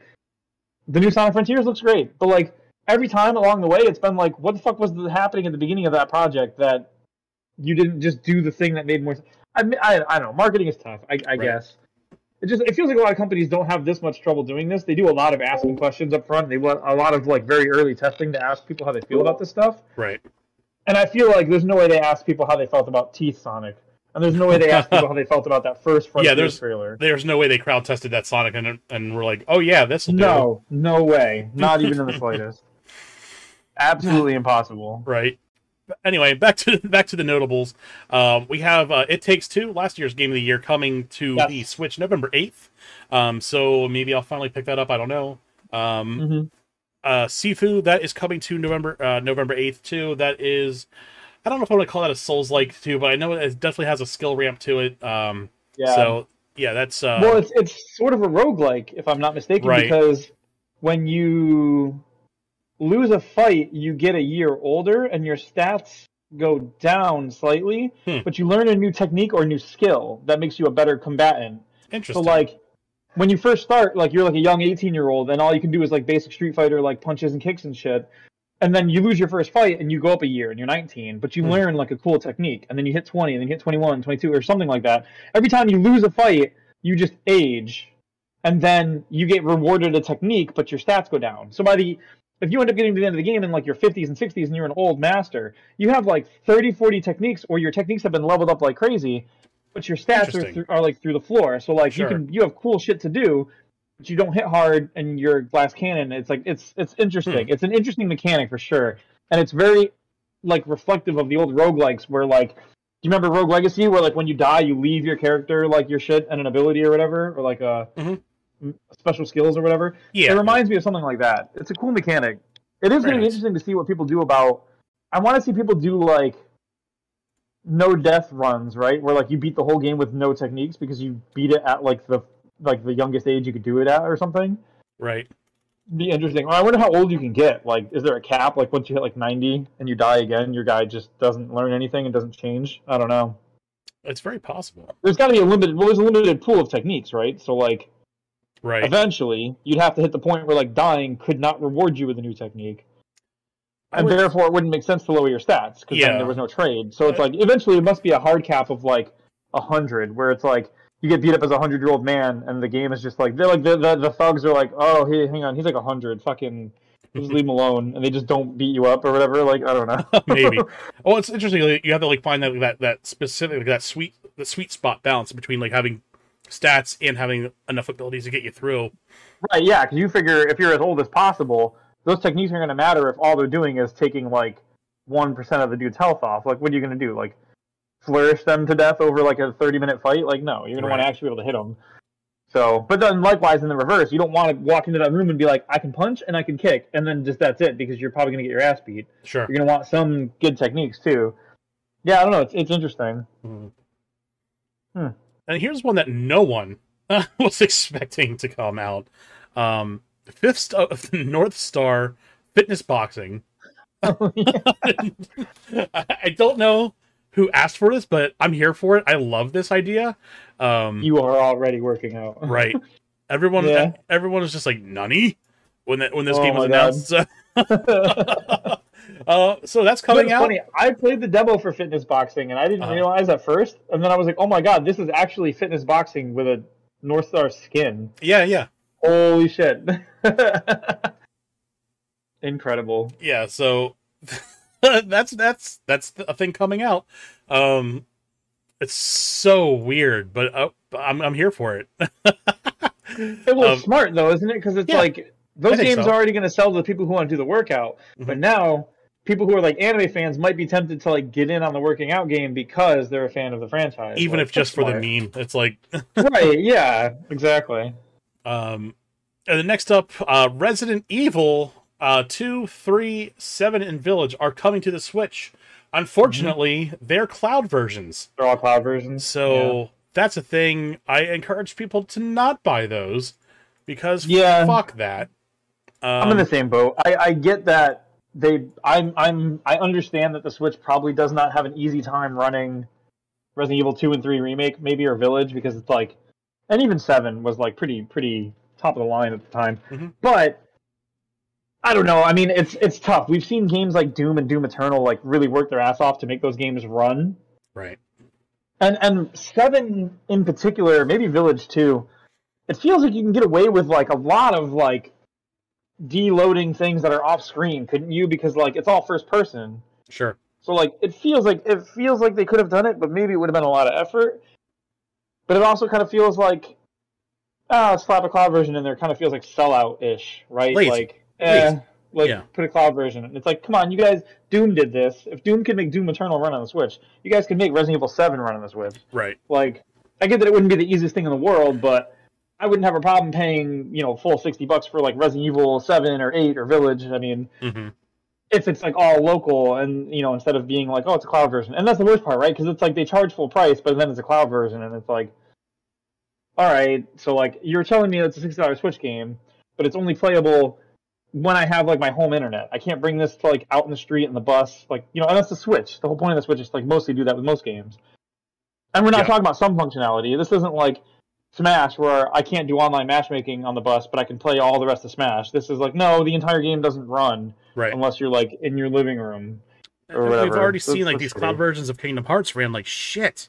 The new Sonic Frontiers looks great, but like every time along the way, it's been like, what the fuck was happening at the beginning of that project that you didn't just do the thing that made more sense? I, mean, I, I don't know. Marketing is tough, I, I guess. It just it feels like a lot of companies don't have this much trouble doing this. They do a lot of asking questions up front. They want a lot of like very early testing to ask people how they feel about this stuff. Right. And I feel like there's no way they asked people how they felt about Teeth Sonic, and there's no way they asked people how they felt about that first Frontier there's- trailer. There's no way they crowd tested that Sonic and and we're like, oh yeah, this will do. No, no way. Not even in the slightest. Absolutely impossible. Right. But Anyway, back to back to the notables. Um, we have uh, It Takes Two, last year's game of the year, coming to Yes. the Switch November eighth. Um, so maybe I'll finally pick that up. I don't know. Um, hmm uh, Sifu that is coming to November uh, November eighth too. That is, I don't know if I want to call that a Souls like too, but I know it definitely has a skill ramp to it. Um, Yeah. So yeah, that's uh, well, it's it's sort of a roguelike, if I'm not mistaken, Right. because when you lose a fight, you get a year older, and your stats go down slightly, Hmm. but you learn a new technique or a new skill that makes you a better combatant. Interesting. So like when you first start, like you're like a young 18 year old, and all you can do is like basic Street Fighter, like punches and kicks and shit. And then you lose your first fight, and you go up a year, and you're 19, but you Hmm. learn like a cool technique, and then you hit 20, and then you hit 21, 22, or something like that. Every time you lose a fight, you just age, and then you get rewarded a technique, but your stats go down. So by the if you end up getting to the end of the game in like your 50s and 60s and you're an old master, you have like 30, 40 techniques, or your techniques have been leveled up like crazy, but your stats are, th- are like through the floor. So like Sure. you can you have cool shit to do, you don't hit hard and you're glass cannon. It's like it's it's interesting. Hmm. It's an interesting mechanic for sure, and it's very like reflective of the old roguelikes where like. Do you remember Rogue Legacy, where like when you die, you leave your character like your shit and an ability or whatever, or like a Mhm. special skills or whatever? yeah. It reminds me of something like that. It's a cool mechanic. It is going to be interesting to see what people do about. I want to see people do like no death runs, right? Where like you beat the whole game with no techniques because you beat it at like the like the youngest age you could do it at or something. right. Be interesting. I wonder how old you can get. Like, is there a cap? Like once you hit like ninety and you die again, your guy just doesn't learn anything and doesn't change. I don't know. It's very possible. There's got to be a limited. Well, there's a limited pool of techniques, right? So like Right. eventually you'd have to hit the point where like dying could not reward you with a new technique and would- therefore it wouldn't make sense to lower your stats because Yeah. then there was no trade so it's Uh, like eventually it must be a hard cap of like a hundred where it's like you get beat up as a hundred year old man and the game is just like they're like the, the, the thugs are like oh hey hang on he's like a hundred fucking just leave him alone and they just don't beat you up or whatever like i don't know Maybe. Oh, it's interesting. like, You have to like find that that that specific like, that sweet the sweet spot balance between like having stats and having enough abilities to get you through. right yeah because you figure if you're as old as possible those techniques aren't going to matter if all they're doing is taking like 1% of the dude's health off like what are you going to do like flourish them to death over like a 30 minute fight like no you're going to want to actually be able to hit them so but then likewise in the reverse you don't want to walk into that room and be like i can punch and i can kick and then just that's it because you're probably going to get your ass beat Sure. you're going to want some good techniques too yeah i don't know it's, it's interesting Mhm. Hmm. And here's one that no one was expecting to come out. Um, fifth st- of the North Star Fitness Boxing. I I don't know who asked for this, but I'm here for it. I love this idea. Um, you are already working out right. Everyone, Yeah. everyone was just like nunny when that when this Oh game was announced. uh, so that's coming out. funny. I played the demo for fitness boxing, and I didn't Uh-huh. realize at first. And then I was like, "Oh my god, this is actually fitness boxing with a North Star skin." Yeah, yeah, Holy shit! Incredible. yeah. So that's that's that's a thing coming out. Um, it's so weird, but uh, I'm I'm here for it. It was Um, smart though, isn't it? Because it's yeah, like those games so. are already going to sell to the people who want to do the workout. But Mhm. now people who are like anime fans might be tempted to like get in on the working out game because they're a fan of the franchise. Even Like, if just for the meme, it's like right? Yeah, exactly. Um, and then next up, uh, Resident Evil uh, 2, 3, 7, and Village are coming to the Switch. Unfortunately, they're cloud versions. They're all cloud versions. So that's a thing. I encourage people to not buy those because Yeah. fuck that. Um, I'm in the same boat. I, I get that they. I'm. I'm. I understand that the Switch probably does not have an easy time running Resident Evil two and three remake, maybe or Village, because it's like, and even seven was like pretty pretty top of the line at the time. Mhm. But I don't know. I mean, it's it's tough. We've seen games like Doom and Doom Eternal like really work their ass off to make those games run. right. And and seven in particular, maybe Village too. It feels like you can get away with like a lot of like deloading things that are off screen, couldn't you? Because like it's all first person. Sure. So like it feels like it feels like they could have done it, but maybe it would have been a lot of effort. But it also kind of feels like ah, slap a cloud version in there. Kind of feels like sellout ish, right? Like eh, like Yeah. put a cloud version. And it's like, come on, you guys. Doom did this. If Doom can make Doom Eternal run on the Switch, you guys can make Resident Evil Seven run on the Switch. Right. Like, I get that it wouldn't be the easiest thing in the world, but I wouldn't have a problem paying, you know, full sixty bucks for like Resident Evil Seven or Eight or Village. I mean, hmm if it's like all local and you know instead of being like, oh, it's a cloud version, and that's the worst part, right? Because it's like they charge full price, but then it's a cloud version, and it's like, all right, so like you're telling me it's a sixty dollars Switch game, but it's only playable when I have like my home internet. I can't bring this to like out in the street in the bus, like you know, and that's the Switch. The whole point of the Switch is to, like mostly do that with most games. And we're not Yeah. talking about some functionality. This isn't like Smash where I can't do online matchmaking on the bus, but I can play all the rest of Smash. This is like no, the entire game doesn't run Right. unless you're like in your living room. or whatever. We've already So seen like it's these cloud versions of Kingdom Hearts ran like shit.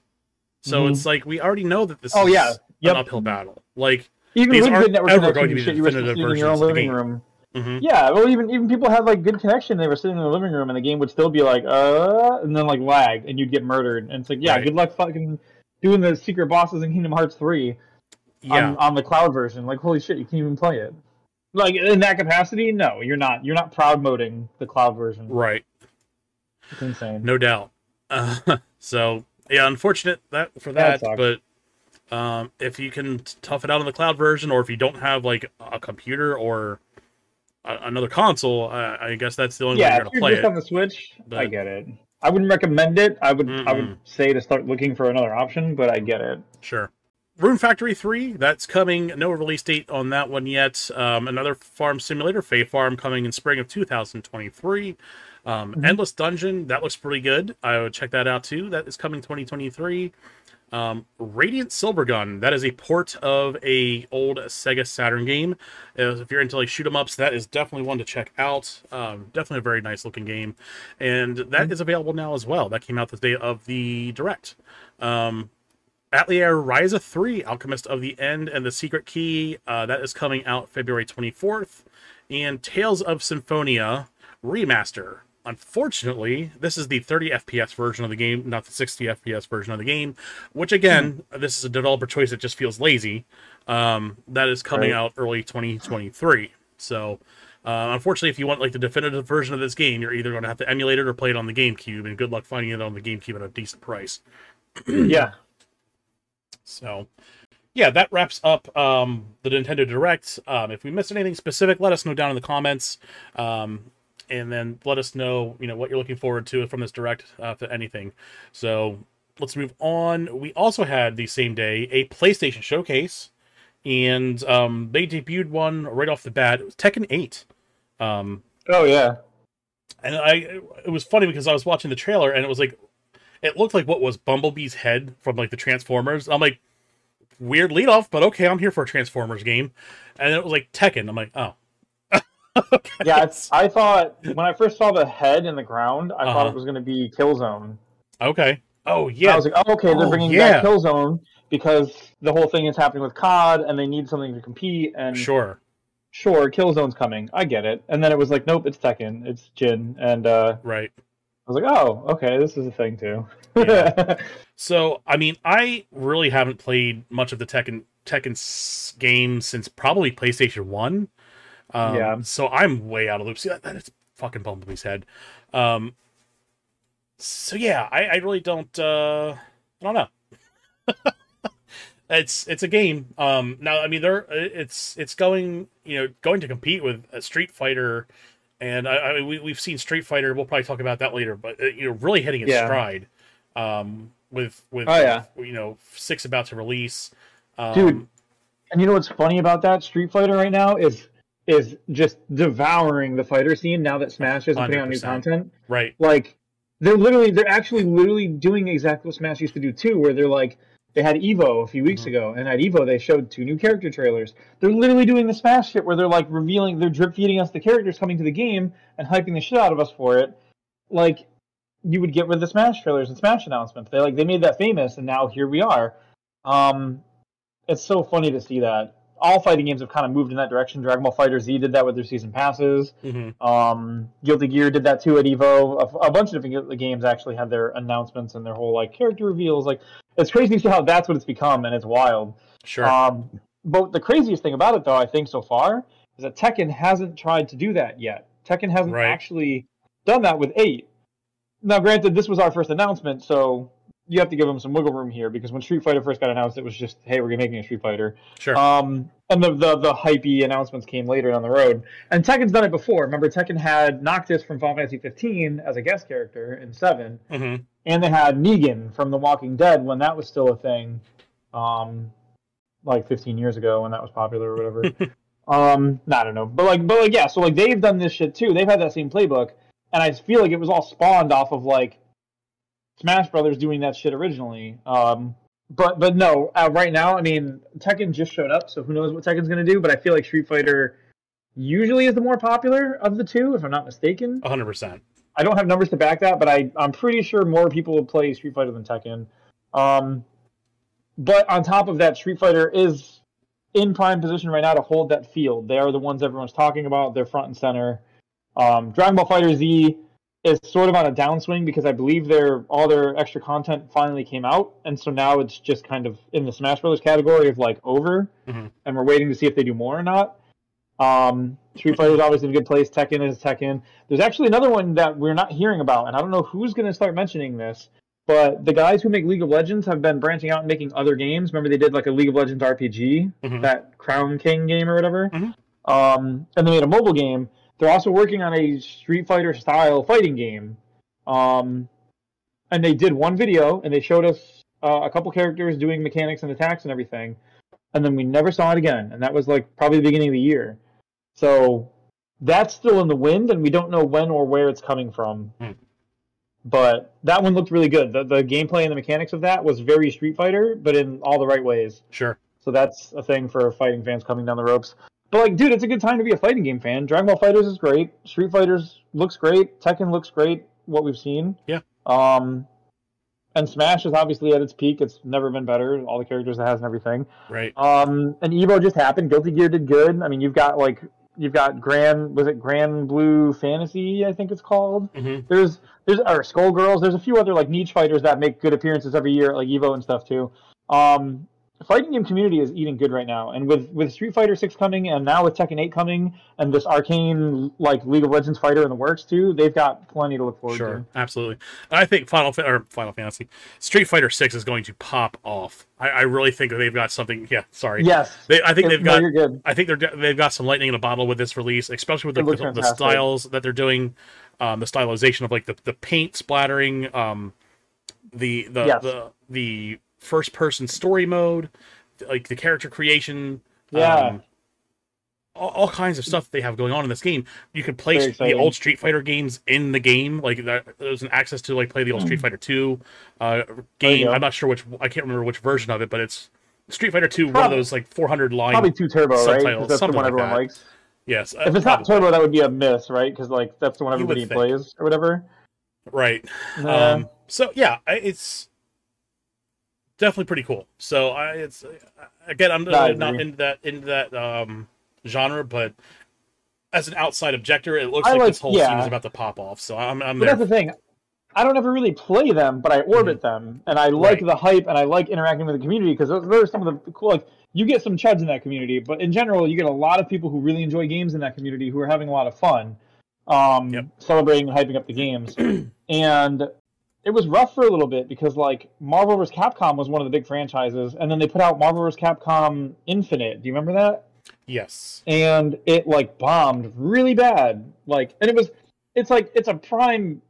So Mhm. it's like we already know that this Oh, is yeah. Yep. an uphill battle. Like, Even These with aren't good network ever going to and be shit, you were definitive sitting in your own of the living game. room. Mhm. Yeah, well, even even people had like good connection. They were sitting in the living room, and the game would still be like, uh, and then like lag, and you'd get murdered. And it's like, yeah, Right. good luck fucking doing the secret bosses in Kingdom Hearts three yeah, on, on the cloud version. Like, holy shit, you can't even play it. Like in that capacity, no, you're not. You're not proud moding the cloud version. right, It's insane. no doubt. Uh, so yeah, unfortunate that for That that, but um, if you can tough it out on the cloud version, or if you don't have like a computer or another console, I, I guess that's the only way yeah, you're if gonna you're play just it. on the Switch, I get it. I wouldn't recommend it. I would I would say to start looking for another option, but I get it. Sure. Rune Factory 3, that's coming. No release date on that one yet. Um, another farm simulator, Fae Farm, coming in spring of 2023. Um, Mhm. Endless Dungeon, that looks pretty good. I would check that out too. That is coming 2023. Um, Radiant Silvergun, that is a port of a old Sega Saturn game. Uh, If you're into like shoot 'em ups, that is definitely one to check out. Um, definitely a very nice looking game, and that is available now as well. That came out the day of the direct. Um, Atelier Ryza 3, Alchemist of the End and the Secret Key, uh, that is coming out February 24th. And Tales of Symphonia Remaster. Unfortunately, this is the 30 FPS version of the game, not the 60 FPS version of the game, which again, this is a developer choice that just feels lazy. Um, that is coming Right. out early 2023. So, uh, unfortunately, if you want like the definitive version of this game, you're either going to have to emulate it or play it on the GameCube, and good luck finding it on the GameCube at a decent price. yeah. So, yeah, that wraps up um, the Nintendo Direct. Um, if we missed anything specific, let us know down in the comments, um, and then let us know, you know, what you're looking forward to from this Direct, uh, if anything. So let's move on. We also had the same day a PlayStation showcase, and um, they debuted one right off the bat. It was Tekken 8. Um, Oh yeah. and I it was funny because I was watching the trailer and it was like it looked like what was Bumblebee's head from like the Transformers. I'm like weird lead off, but okay, I'm here for a Transformers game. And it was like Tekken. I'm like, oh. Okay. Yeah, it's, I thought when I first saw the head in the ground, I thought Uh-huh. it was going to be Killzone. Okay. Oh yeah. I was like, oh, okay, they're Oh, bringing yeah. back Killzone because the whole thing is happening with COD, and they need something to compete. And Sure. sure, Killzone's coming. I get it. And then it was like, nope, it's Tekken, it's Jin, and uh, Right. I was like, oh, okay, this is a thing too. Yeah. So, I mean, I really haven't played much of the Tekken Tekken s- game since probably PlayStation 1. Um, Yeah. So I'm way out of loop. See, that, that is fucking Bumblebee's head. Um, so yeah, I, I really don't. Uh, I don't know. it's it's a game. Um, now, I mean, there it's it's going you know going to compete with a Street Fighter, and I, I mean, we we've seen Street Fighter. We'll probably talk about that later, but uh, you know, really hitting its Yeah. stride. Um, with with Oh, yeah. you know six about to release. Um, Dude. and you know what's funny about that Street Fighter right now is is just devouring the fighter scene now that Smash isn't putting out new content. right? like they're literally they're actually literally doing exactly what Smash used to do too, where they're like they had Evo a few weeks Mhm. ago, and at Evo they showed two new character trailers. They're literally doing the Smash shit where they're like revealing, they're drip feeding us the characters coming to the game and hyping the shit out of us for it, like you would get with the Smash trailers and Smash announcements. They like they made that famous, and now here we are. Um, it's so funny to see that. All fighting games have kind of moved in that direction. Dragon Ball Fighter Z did that with their season passes. hmm Um, Guilty Gear did that too at Evo. A, a bunch of different games actually had their announcements and their whole like character reveals. Like it's crazy to see how that's what it's become, and it's wild. Sure. Um, but the craziest thing about it, though, I think so far, is that Tekken hasn't tried to do that yet. Tekken hasn't Right. actually done that with eight. Now, granted, this was our first announcement, so you have to give them some wiggle room here because when Street Fighter first got announced, it was just, "Hey, we're gonna making a Street Fighter." sure. Um, and the, the the hypey announcements came later down the road. And Tekken's done it before. Remember, Tekken had Noctis from Final Fantasy 15 as a guest character in Seven, hmm and they had Negan from The Walking Dead when that was still a thing, um, like 15 years ago when that was popular or whatever. Um, I don't know, but like, but like, yeah. So like, they've done this shit too. They've had that same playbook, and I feel like it was all spawned off of like Smash Brothers doing that shit originally. Um, but but no, uh, right now, I mean, Tekken just showed up, so who knows what Tekken's gonna do? But I feel like Street Fighter usually is the more popular of the two, if I'm not mistaken. 100. percent I don't have numbers to back that, but I I'm pretty sure more people will play Street Fighter than Tekken. Um, but on top of that, Street Fighter is in prime position right now to hold that field. They are the ones everyone's talking about. They're front and center. Um, Dragon Ball Fighter Z is sort of on a downswing because I believe their all their extra content finally came out, and so now it's just kind of in the Smash Brothers category of like over, Mhm. and we're waiting to see if they do more or not. Um, Street Fighter is obviously in a good place. Tekken is Tekken. There's actually another one that we're not hearing about, and I don't know who's going to start mentioning this. But the guys who make League of Legends have been branching out and making other games. Remember, they did like a League of Legends RPG, Mhm. that Crown King game or whatever. Mhm. Um, and they made a mobile game. They're also working on a Street Fighter style fighting game. Um, and they did one video and they showed us uh, a couple characters doing mechanics and attacks and everything. And then we never saw it again. And that was like probably the beginning of the year. So that's still in the wind, and we don't know when or where it's coming from. Hmm. But that one looked really good. The, the gameplay and the mechanics of that was very Street Fighter, but in all the right ways. Sure. So that's a thing for fighting fans coming down the ropes. But like, dude, it's a good time to be a fighting game fan. Dragon Ball Fighters is great. Street Fighters looks great. Tekken looks great. What we've seen. Yeah. Um, and Smash is obviously at its peak. It's never been better. All the characters it has and everything. Right. Um, and Evo just happened. Guilty Gear did good. I mean, you've got like you've got Grand was it Granblue Fantasy? I think it's called. hmm There's there's or Skullgirls. There's a few other like niche fighters that make good appearances every year, like Evo and stuff too. Um, fighting game community is eating good right now, and with with Street Fighter Six coming, and now with Tekken Eight coming, and this arcane like League of Legends fighter in the works too, they've got plenty to look forward Sure. to. Absolutely. I think Final or Final Fantasy, Street Fighter Six is going to pop off. I, I really think that they've got something. Yeah. Sorry. Yes, They, I think they've no, got. you're good. I think they're they've got some lightning in a bottle with this release, especially with the, the, the styles that they're doing, um, the stylization of like the, the paint splattering, um, the the Yes. the the first person story mode, like the character creation, Yeah. um, all, all kinds of stuff they have going on in this game. You could play the old Street Fighter games in the game, like that, there's an access to like play the old Street Fighter Two uh, Hmm. Game. I'm not sure which I can't remember which version of it, but it's Street Fighter Two, one of those like 400 line. Probably two turbo, right? subtitles, Because that's the one like everyone that. likes. Yes, uh, If it's not turbo, that would be a miss, right? Because like that's the one everybody plays or whatever. right. Yeah. Um, so yeah, it's definitely pretty cool. So I, it's uh, again, I'm not agree. into that into that um, genre, but as an outside objector, it looks I like, like- this whole scene is about to pop off. So I'm, I'm there. that's the thing. I don't ever really play them, but I orbit them, and I like Mm-hmm. Right. the hype, and I like interacting with the community because those, those are some of the cool. Like you get some chuds in that community, but in general, you get a lot of people who really enjoy games in that community who are having a lot of fun, um, Yep. celebrating and hyping up the games. and it was rough for a little bit because like Marvel vs. Capcom was one of the big franchises, and then they put out Marvel vs. Capcom Infinite. Do you remember that? yes. and it like bombed really bad. Like, and it was, it's like it's a prime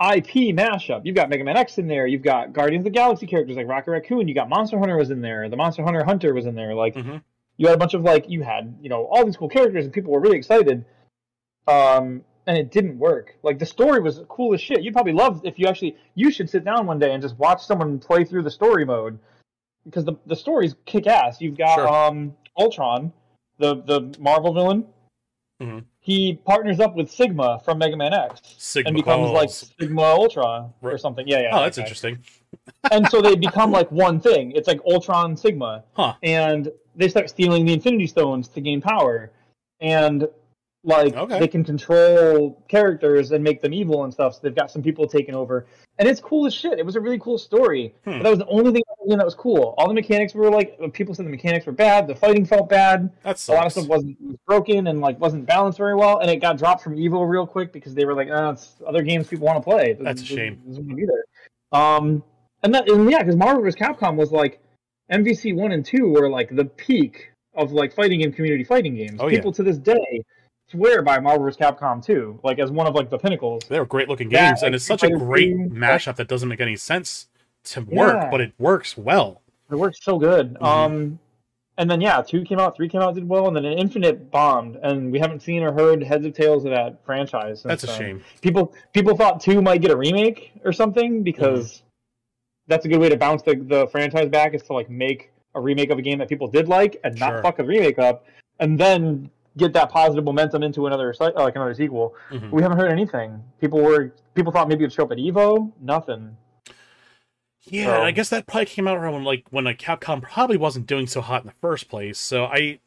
IP mashup. You've got Mega Man X in there. You've got Guardians of the Galaxy characters like Rocket Raccoon. You got Monster Hunter was in there. The Monster Hunter Hunter was in there. Like, Mhm. you had a bunch of like you had you know all these cool characters and people were really excited. Um, and it didn't work. Like the story was cool as shit. You'd probably love if you actually you should sit down one day and just watch someone play through the story mode because the the story's kick ass. You've got Sure. um Ultron, the the Marvel villain. Mhm. He partners up with Sigma from Mega Man X Sigma. and becomes oh, like Sigma Ultra or something. Yeah, yeah. Oh, that's okay. interesting. And so they become like one thing. It's like Ultron Sigma Huh. and they start stealing the Infinity Stones to gain power, and like Okay. they can control characters and make them evil and stuff. So they've got some people taking over, and it's cool as shit. It was a really cool story. Hmm. But that was the only thing about the game that was cool. All the mechanics were like people said the mechanics were bad. The fighting felt bad. That's A lot of stuff wasn't was broken and like wasn't balanced very well, and it got dropped from Evo real quick because they were like, "Ah, it's other games people want to play." It That's a shame. Doesn't want to be there. Um, and that and yeah, because Marvel vs. Capcom was like MVC one and two were like the peak of like fighting game community fighting games. Oh, yeah. People to this day swear by Marvel vs. Capcom 2, like as one of like the pinnacles. They were great looking That, games, and it's such a great mashup that doesn't make any sense to work, Yeah. but it works well. It works so good. Mhm. Um, and then yeah, two came out, three came out, did well, and then an Infinite bombed, and we haven't seen or heard heads or tails of that franchise. That's a then. shame. People people thought two might get a remake or something because Mm-hmm. that's a good way to bounce the, the franchise back is to like make a remake of a game that people did like and Sure. not fuck a remake up, and then get that positive momentum into another uh, like another sequel. Mhm. We haven't heard anything. People were people thought maybe it'd show up at Evo. Nothing. Yeah, So- I guess that probably came out around when like when like Capcom probably wasn't doing so hot in the first place. So I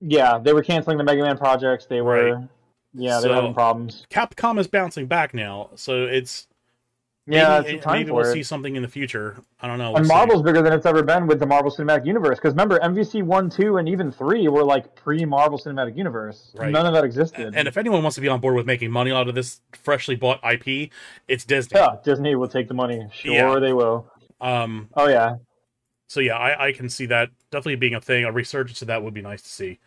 Yeah, they were canceling the Mega Man projects. They were, Right. yeah, they were having problems. Capcom is bouncing back now, so it's Yeah, maybe, maybe we'll it. see something in the future. I don't know. and we'll see. Marvel's bigger than it's ever been with the Marvel Cinematic Universe. Because remember, MVC one, two, and even three were like pre-Marvel Cinematic Universe. Right. None of that existed. And if anyone wants to be on board with making money out of this freshly bought IP, it's Disney. yeah, Disney will take the money. Sure, Yeah. they will. Um. Oh yeah, So yeah, I, I can see that definitely being a thing. A resurgence of that would be nice to see.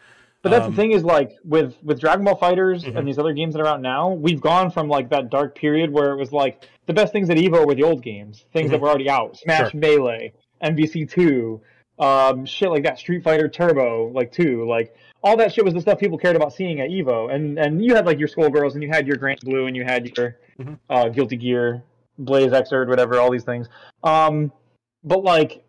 but that's Um, the thing is like with with Dragon Ball Fighters Mhm. and these other games that are out now, we've gone from like that dark period where it was like the best things at Evo were the old games, things that Mhm. were already out, Smash Sure. Melee, MVC two, um, shit like that, Street Fighter Turbo, like two, like all that shit was the stuff people cared about seeing at Evo, and and you had like your Skullgirls and you had your Granblue and you had your Mhm. uh, Guilty Gear, Blaze Xrd, whatever, all these things. Um, but like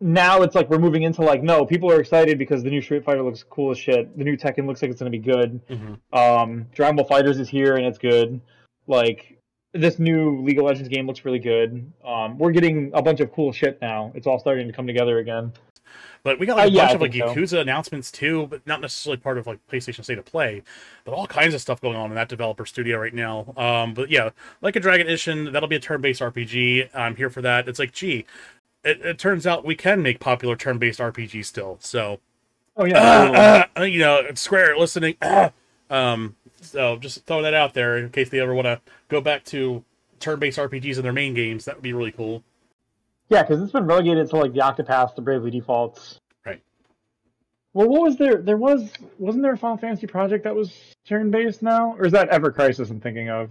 now it's like we're moving into like no, people are excited because the new Street Fighter looks cool as shit. The new Tekken looks like it's gonna be good. Mhm. Um, Dragon Ball Fighters is here and it's good. Like this new League of Legends game looks really good. Um, we're getting a bunch of cool shit now. It's all starting to come together again. But we got like a Uh, bunch I of like think so. Yakuza announcements too, but not necessarily part of like PlayStation State of Play. But all kinds of stuff going on in that developer studio right now. Um, but yeah, like a Dragon Edition, that'll be a turn-based RPG. I'm here for that. It's like, gee, it, it turns out we can make popular turn-based RPG still. So Oh yeah, uh, uh, you know, Square listening. um, so just throw that out there in case they ever want to go back to turn-based RPGs in their main games. That would be really cool. yeah, because it's been relegated to like the Octopath, the Bravely Defaults. Right. Well, what was there? There was wasn't there a Final Fantasy project that was turn based now, or is that Ever Crisis I'm thinking of?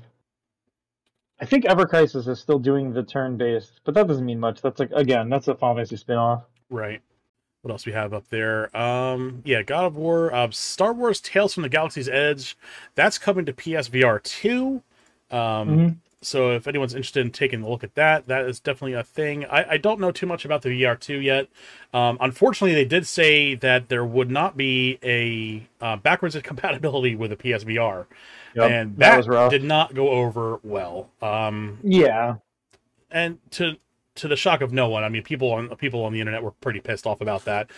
I think Ever Crisis is still doing the turn based, but that doesn't mean much. That's like again, that's a Final Fantasy spin off. Right. What else we have up there? Um, yeah, God of War, uh, Star Wars: Tales from the Galaxy's Edge. That's coming to PSVR two. Um, Mhm. So if anyone's interested in taking a look at that, that is definitely a thing. I, I don't know too much about the VR two yet. Um, unfortunately, they did say that there would not be a uh, backwards compatibility with the PSVR, Yep, and that that, was rough. did not go over well. Um, Yeah, and to to the shock of no one, I mean, people on people on the internet were pretty pissed off about that.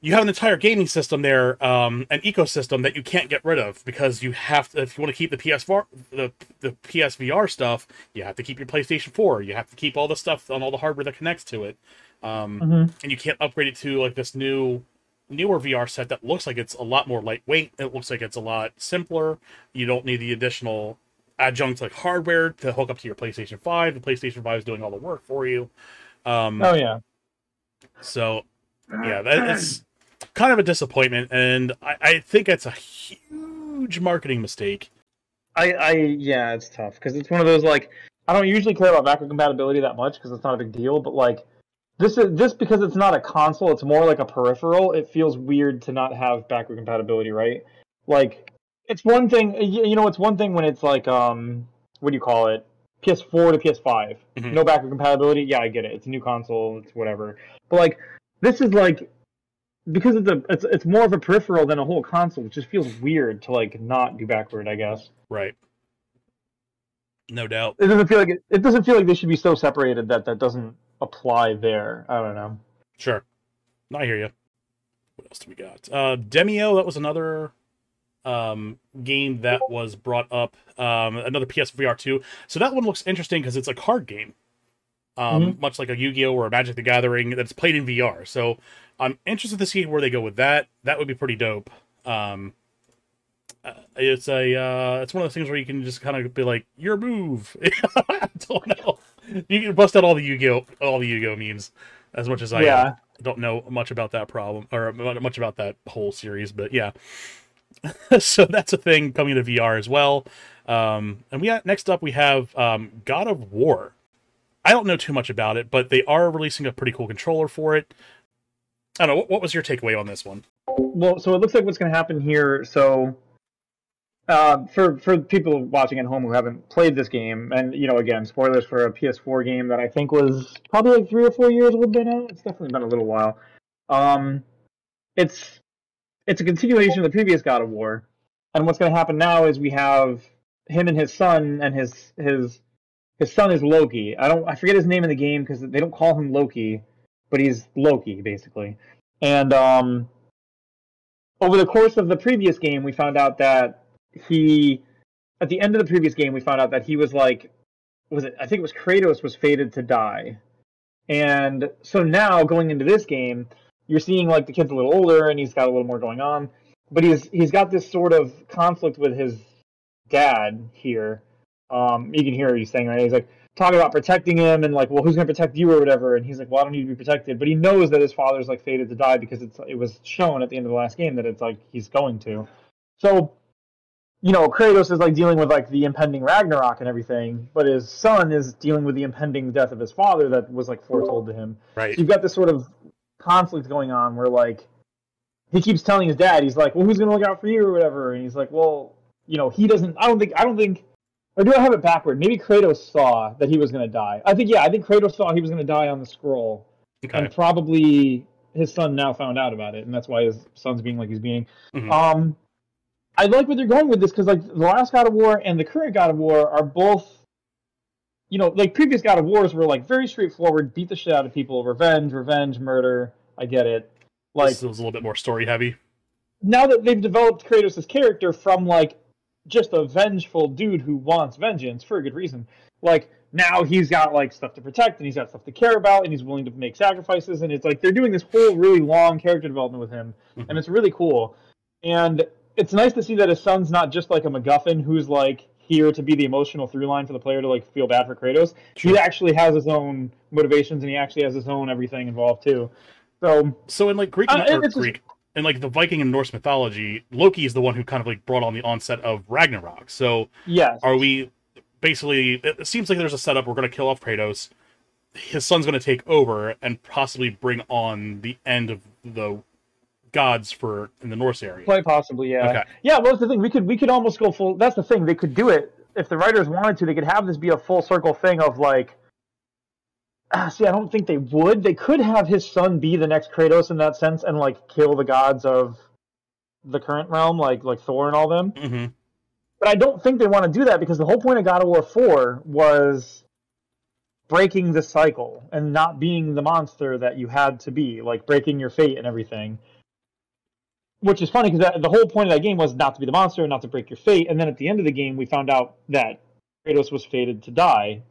You have an entire gaming system there, um, an ecosystem that you can't get rid of because you have to. If you want to keep the PS4, the the PSVR stuff, you have to keep your PlayStation 4. You have to keep all the stuff on all the hardware that connects to it, um, Mhm. and you can't upgrade it to like this new newer VR set that looks like it's a lot more lightweight. It looks like it's a lot simpler. You don't need the additional adjunct like hardware to hook up to your PlayStation 5. The PlayStation 5 is doing all the work for you. Um, oh yeah. so yeah, that, it's kind of a disappointment, and I, I think it's a huge marketing mistake. I, I yeah, it's tough because it's one of those like I don't usually care about backward compatibility that much because it's not a big deal, but like this is this because it's not a console, it's more like a peripheral. It feels weird to not have backward compatibility, right? Like it's one thing, you know, it's one thing when it's like um, what do you call it? PS4 to PS5, Mhm. no backward compatibility. Yeah, I get it. It's a new console, it's whatever. But like this is like because it's a it's it's more of a peripheral than a whole console. It just feels weird to like not do backward, I guess. Right. No doubt. it doesn't feel like it, it doesn't feel like they should be so separated that that doesn't apply there. I don't know. Sure. I hear you. What else do we got? Uh, Demeo, that was another um, game that was brought up. Um, another PSVR 2. So that one looks interesting because it's a card game. Um, Much like a Yu Gi Oh! or a Magic the Gathering that's played in VR. So I'm interested to see where they go with that. That would be pretty dope. Um, uh, it's a uh, it's one of those things where you can just kind of be like your move. I don't know. You can bust out all the Yu Gi Oh all the Yu Gi Oh memes as much as I yeah, don't know much about that problem or much about that whole series, but yeah. so that's a thing coming to VR as well. Um, and we got next up we have um, God of War. I don't know too much about it, but they are releasing a pretty cool controller for it. I don't know. What, what was your takeaway on this one? Well, so it looks like what's going to happen here. So, uh, for for people watching at home who haven't played this game, and you know, again, spoilers for a PS4 game that I think was probably like three or four years old by now. It's definitely been a little while. Um, it's it's a continuation of the previous God of War, and what's going to happen now is we have him and his son, and his his his son is Loki. I don't I forget his name in the game because they don't call him Loki, but he's Loki basically, and um over the course of the previous game, we found out that he, at the end of the previous game, we found out that he was like, was it? I think it was Kratos was fated to die, and so now going into this game, you're seeing like the kid's a little older and he's got a little more going on, but he's he's got this sort of conflict with his dad here. Um, you can hear he's saying right. He's like, talking about protecting him and like, well, who's going to protect you or whatever. And he's like, well, I don't need to be protected. But he knows that his father's like fated to die because it's it was shown at the end of the last game that it's like he's going to. So, you know, Kratos is like dealing with like the impending Ragnarok and everything, but his son is dealing with the impending death of his father that was like foretold to him. Right. So you've got this sort of conflict going on where like he keeps telling his dad, he's like, well, who's going to look out for you or whatever, and he's like, well, you know, he doesn't. I don't think. I don't think or do I have it backward? Maybe Kratos saw that he was going to die. I think yeah, I think Kratos saw he was going to die on the scroll, Okay. and probably his son now found out about it, and that's why his son's being like he's being. Mhm. Um, I like where they're going with this because like the last God of War and the current God of War are both, you know, like previous God of Wars were like very straightforward, beat the shit out of people, revenge, revenge, murder. I get it. Like this was a little bit more story heavy. now that they've developed Kratos' character from like just a vengeful dude who wants vengeance for a good reason, like now he's got like stuff to protect and he's got stuff to care about and he's willing to make sacrifices and it's like they're doing this whole really long character development with him Mhm. and it's really cool. And it's nice to see that his son's not just like a MacGuffin who's like here to be the emotional through line for the player to like feel bad for Kratos. Sure. He actually has his own motivations and he actually has his own everything involved too. So So in like Greek, Uh, it's just- Greek, in like the Viking and Norse mythology, Loki is the one who kind of like brought on the onset of Ragnarok. So yes, are we basically? It seems like there's a setup. We're going to kill off Kratos. His son's going to take over and possibly bring on the end of the gods for in the Norse area. Quite possibly, yeah. Okay. Yeah, well, that's the thing. We could we could almost go full. That's the thing. They could do it if the writers wanted to. They could have this be a full circle thing of like. Ah, see, I don't think they would. They could have his son be the next Kratos in that sense and like kill the gods of the current realm, like like Thor and all them. hmm But I don't think they want to do that because the whole point of God of War Four was breaking the cycle and not being the monster that you had to be, like breaking your fate and everything. Which is funny because the whole point of that game was not to be the monster, not to break your fate. And then at the end of the game, we found out that Kratos was fated to die.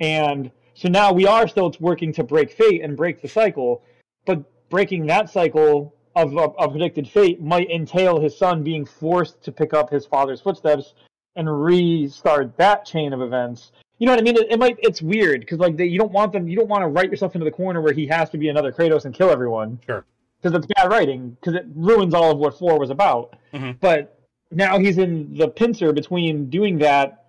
And so now we are still working to break fate and break the cycle, but breaking that cycle of a, predicted fate might entail his son being forced to pick up his father's footsteps and restart that chain of events. You know what I mean? It, it might. It's weird because like they, you don't want them. You don't want to write yourself into the corner where he has to be another Kratos and kill everyone. Sure. Because it's bad writing. Because it ruins all of what four was about. Mhm. But now he's in the pincer between doing that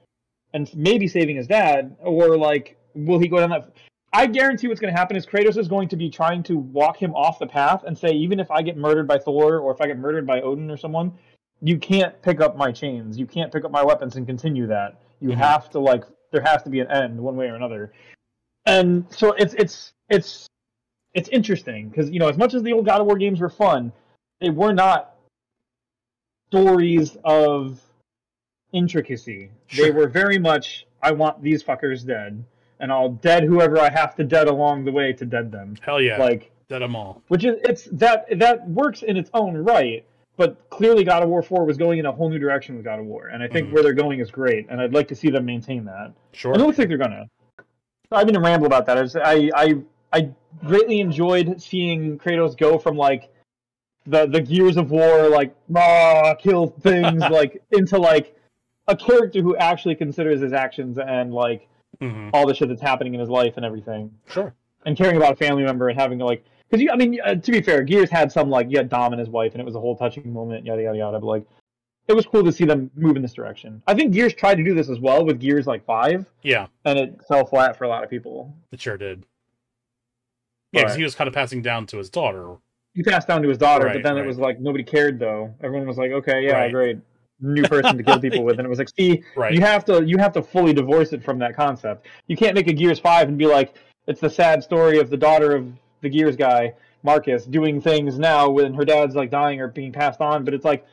and maybe saving his dad, or like, will he go down that? I guarantee what's going to happen is Kratos is going to be trying to walk him off the path and say, even if I get murdered by Thor or if I get murdered by Odin or someone, you can't pick up my chains. You can't pick up my weapons and continue that. You Mhm. have to like, there has to be an end one way or another. And so it's it's it's it's interesting because you know as much as the old God of War games were fun, they were not stories of intricacy. They were very much I want these fuckers dead, and I'll dead whoever I have to dead along the way to dead them. Hell yeah, Like dead 'em all. which is it's that that works in its own right. But clearly, God of War Four was going in a whole new direction with God of War, and I think Mhm. where they're going is great, and I'd like to see them maintain that. Sure. And it looks like they're gonna. I've been a ramble about that. I, just, I I I greatly enjoyed seeing Kratos go from like the the Gears of War like ah kill things like into like a character who actually considers his actions and like hmm all the shit that's happening in his life and everything Sure. and caring about a family member and having to like because you I mean uh, to be fair Gears had some like you had Dom and his wife and it was a whole touching moment yada yada yada but like it was cool to see them move in this direction. I think Gears tried to do this as well with Gears like five Yeah, and it fell flat for a lot of people. it sure did. Yeah, 'cause Right. he was kind of passing down to his daughter. he passed down to his daughter, Right, but then right. it was like nobody cared though. Everyone was like, okay, yeah, Right. great, new person to kill people with, and it was like, see, you have to you have to fully divorce it from that concept. You can't make a Gears Five and be like, it's the sad story of the daughter of the Gears guy, Marcus, doing things now when her dad's like dying or being passed on, but it's like.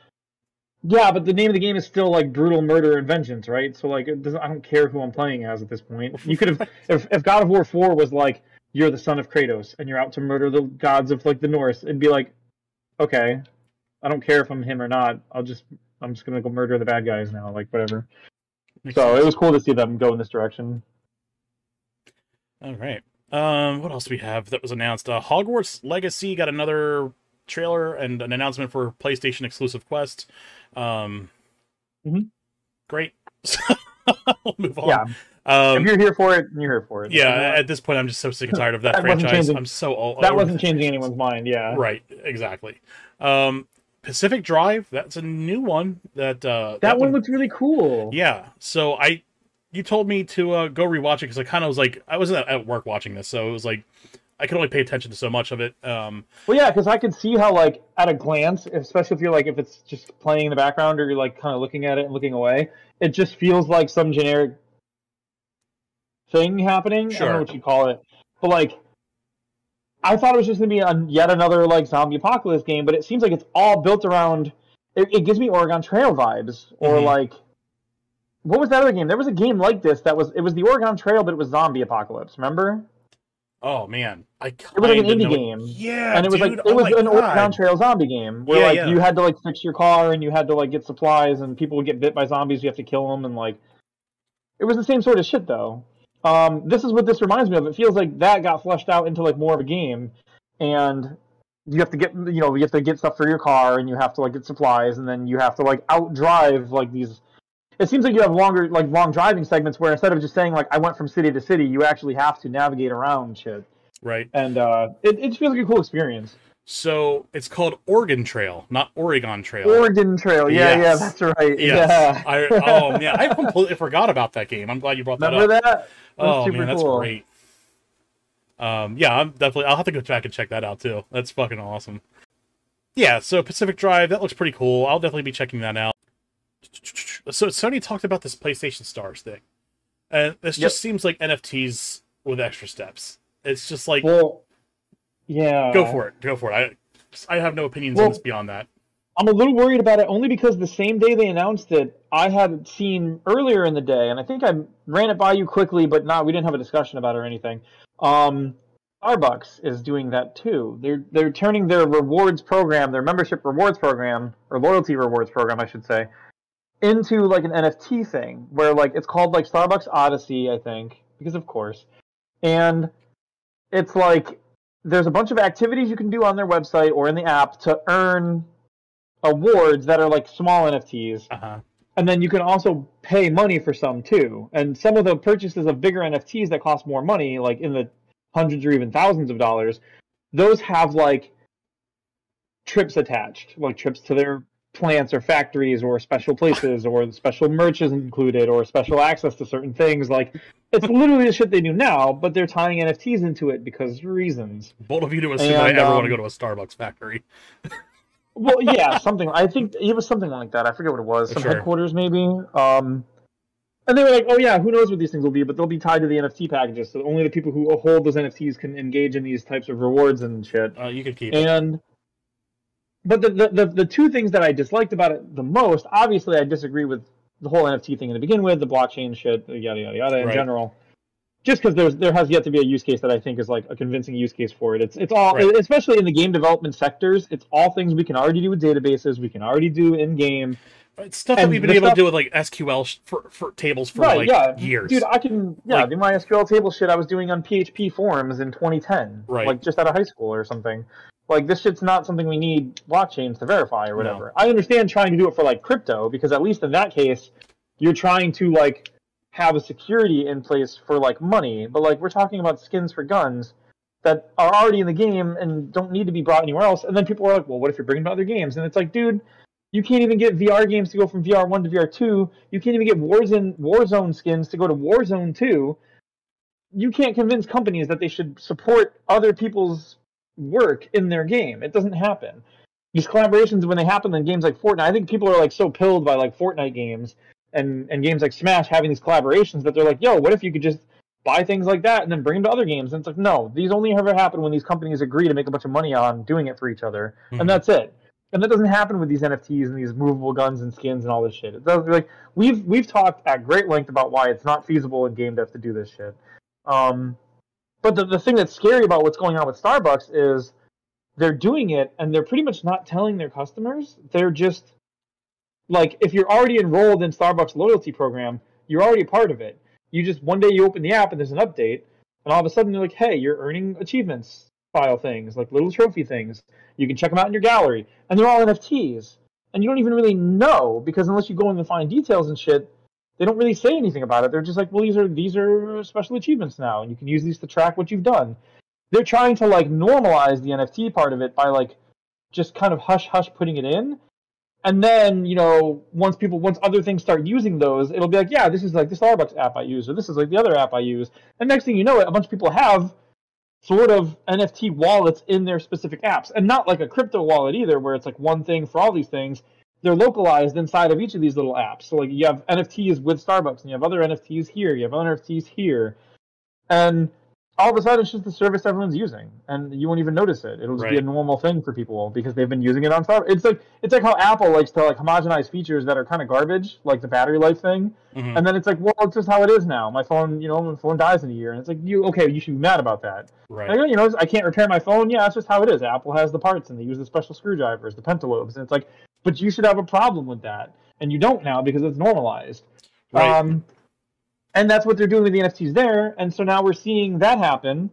Yeah, but the name of the game is still like brutal murder and vengeance, right? So like, it doesn't. I don't care who I'm playing as at this point. You could have, if if God of War Four was like, you're the son of Kratos and you're out to murder the gods of like the Norse, it'd be like, okay, I don't care if I'm him or not. I'll just I'm just gonna go murder the bad guys now, like whatever. Makes So sense. it was cool to see them go in this direction. All right. Um, what else do we have that was announced? Uh, Hogwarts Legacy got another trailer and an announcement for PlayStation exclusive Quest. Um, mm-hmm. great. we'll move on. Yeah, Um, if you're here for it, you're here for it. yeah. At this point, I'm just so sick and tired of that, That franchise. I'm so all not- that wasn't changing anyone's mind. Yeah, Right. Exactly. Um, Pacific Drive. That's a new one. That uh, that, one looks really cool. Yeah. So I, you told me to uh, go rewatch it because I kind of was like, I wasn't at- at work watching this, so it was like, I could only pay attention to so much of it. Um, Well, yeah, because I could see how, like, at a glance, especially if you're like, if it's just playing in the background or you're like kind of looking at it and looking away, it just feels like some generic thing happening. I don't know what you call it, but like, I thought it was just gonna be a, yet another like zombie apocalypse game, but it seems like it's all built around. It, it gives me Oregon Trail vibes, or Mhm. like. What was that other game? There was a game like this that was it was the Oregon Trail, but it was zombie apocalypse. Remember? oh man, I It was like an indie know- game. Yeah, and it was dude, like it oh was an God. Oregon Trail zombie game where Yeah, like yeah. you had to like fix your car and you had to like get supplies and people would get bit by zombies. You have to kill them and like it was the same sort of shit though. Um, this is what this reminds me of. It feels like that got fleshed out into like more of a game, and you have to get you know you have to get stuff for your car and you have to like get supplies and then you have to like outdrive like these. It seems like you have longer like long driving segments where instead of just saying like I went from city to city, you actually have to navigate around shit, Right. and uh, it it feels like a cool experience. So it's called Organ Trail, not Oregon Trail. Organ Trail. Yeah, yeah, that's right. Yes. Yeah. I, oh man, I completely forgot about that game. I'm glad you brought that Remember up. that? That Oh super man, that's cool. great. Um, yeah, I'm definitely. I'll have to go back and check that out too. That's fucking awesome. Yeah, so Pacific Drive that looks pretty cool. I'll definitely be checking that out. So Sony talked about this PlayStation Stars thing, and this Yep. just seems like NFTs with extra steps. It's just like Well, yeah. go for it, go for it. I I have no opinions Well- on this beyond that. I'm a little worried about it only because the same day they announced it, I had seen earlier in the day, and I think I ran it by you quickly, but not. We didn't have a discussion about it or anything. Um, Starbucks is doing that too. They're they're turning their rewards program, their membership rewards program, or loyalty rewards program, I should say, into like an NFT thing where like it's called like Starbucks Odyssey, I think, because of course, and it's like there's a bunch of activities you can do on their website or in the app to earn awards that are like small NFTs, Uh huh. and then you can also pay money for some too. And some of the purchases of bigger NFTs that cost more money, like in the hundreds or even thousands of dollars, those have like trips attached, like trips to their plants or factories or special places or special merch is included or special access to certain things. Like it's literally the shit they do now, but they're tying NFTs into it because reasons. Bold of you to assume I And, ever um, want to go to a Starbucks factory. well, yeah, something. I think it was something like that. I forget what it was. Some Sure. headquarters, maybe. Um, and they were like, "Oh yeah, who knows what these things will be?" But they'll be tied to the NFT packages, so only the people who hold those NFTs can engage in these types of rewards and shit. Uh, you could keep it. And but the, the the the two things that I disliked about it the most, obviously, I disagree with the whole NFT thing to begin with, the blockchain shit, yada yada yada in Right. general. Just because there's there has yet to be a use case that I think is like a convincing use case for it. It's it's all Right. especially in the game development sectors. It's all things we can already do with databases. We can already do in game. It's stuff that we've been able stuff- to do with like SQL for, for tables for right? like yeah, years. dude. I can yeah Like- do my SQL table shit I was doing on PHP forums in 2010, Right. Like just out of high school or something. Like this shit's not something we need blockchains to verify or whatever. I understand trying to do it for like crypto because at least in that case, you're trying to like have a security in place for like money. But like we're talking about skins for guns that are already in the game and don't need to be brought anywhere else. And then people are like, well, what if you're bringing to other games? And it's like, dude. You can't even get VR games to go from VR one to VR two. You can't even get Warzone Warzone skins to go to Warzone two. you can't convince companies that they should support other people's work in their game. It doesn't happen. These collaborations when they happen in games like Fortnite, I think people are like so pilled by like Fortnite games and and games like Smash having these collaborations that they're like, yo, what if you could just buy things like that and then bring them to other games? And it's like, no, these only ever happen when these companies agree to make a bunch of money on doing it for each other, Mhm. and that's it. And that doesn't happen with these NFTs and these movable guns and skins and all this shit. It does like we've we've talked at great length about why it's not feasible in game dev to do this shit. Um, but the, the thing that's scary about what's going on with Starbucks is they're doing it and they're pretty much not telling their customers. They're just like if you're already enrolled in Starbucks loyalty program, you're already part of it. You just one day you open the app and there's an update, and all of a sudden you're like, hey, you're earning achievements file things, like little trophy things. You can check them out in your gallery, and they're all NFTs. And you don't even really know because unless you go in and find details and shit, they don't really say anything about it. They're just like, well, these are these are special achievements now, and you can use these to track what you've done. They're trying to like normalize the NFT part of it by like just kind of hush hush putting it in. And then, you know, once people once other things start using those, it'll be like, yeah, this is like the Starbucks app I use, or this is like the other app I use. And next thing you know a bunch of people have sort of NFT wallets in their specific apps. And not like a crypto wallet either, where it's like one thing for all these things. They're localized inside of each of these little apps. So like you have NFTs with Starbucks and you have other NFTs here, you have other NFTs here. And all of a sudden it's just the service everyone's using. And you won't even notice it. It'll just be a normal thing for people because they've been using it on Starbucks. It's like it's like how Apple likes to like homogenize features that are kind of garbage, like the battery life thing. Mhm. And then it's like, well, it's just how it is now. My phone, you know, my phone dies in a year, and it's like, you okay? You should be mad about that. Right. Like, you know, I can't repair my phone. Yeah, that's just how it is. Apple has the parts, and they use the special screwdrivers, the pentalobes, and it's like, but you should have a problem with that, and you don't now because it's normalized. Right. Um, and that's what they're doing with the NFTs there, and so now we're seeing that happen.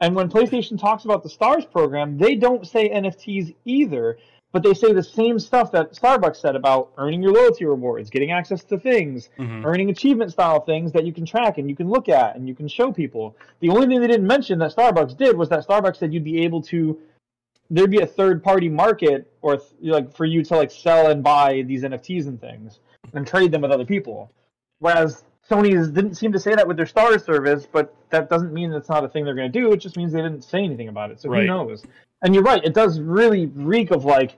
And when PlayStation talks about the Stars program, they don't say NFTs either, but they say the same stuff that Starbucks said about earning your loyalty rewards, getting access to things, Mhm. earning achievement style things that you can track and you can look at and you can show people. The only thing they didn't mention that Starbucks did was that Starbucks said you'd be able to there'd be a third party market or th- like for you to like sell and buy these NFTs and things and trade them with other people. Whereas Sony's didn't seem to say that with their Star service, but that doesn't mean it's not a thing they're going to do. It just means they didn't say anything about it. So Right. who knows? And you're right, it does really reek of like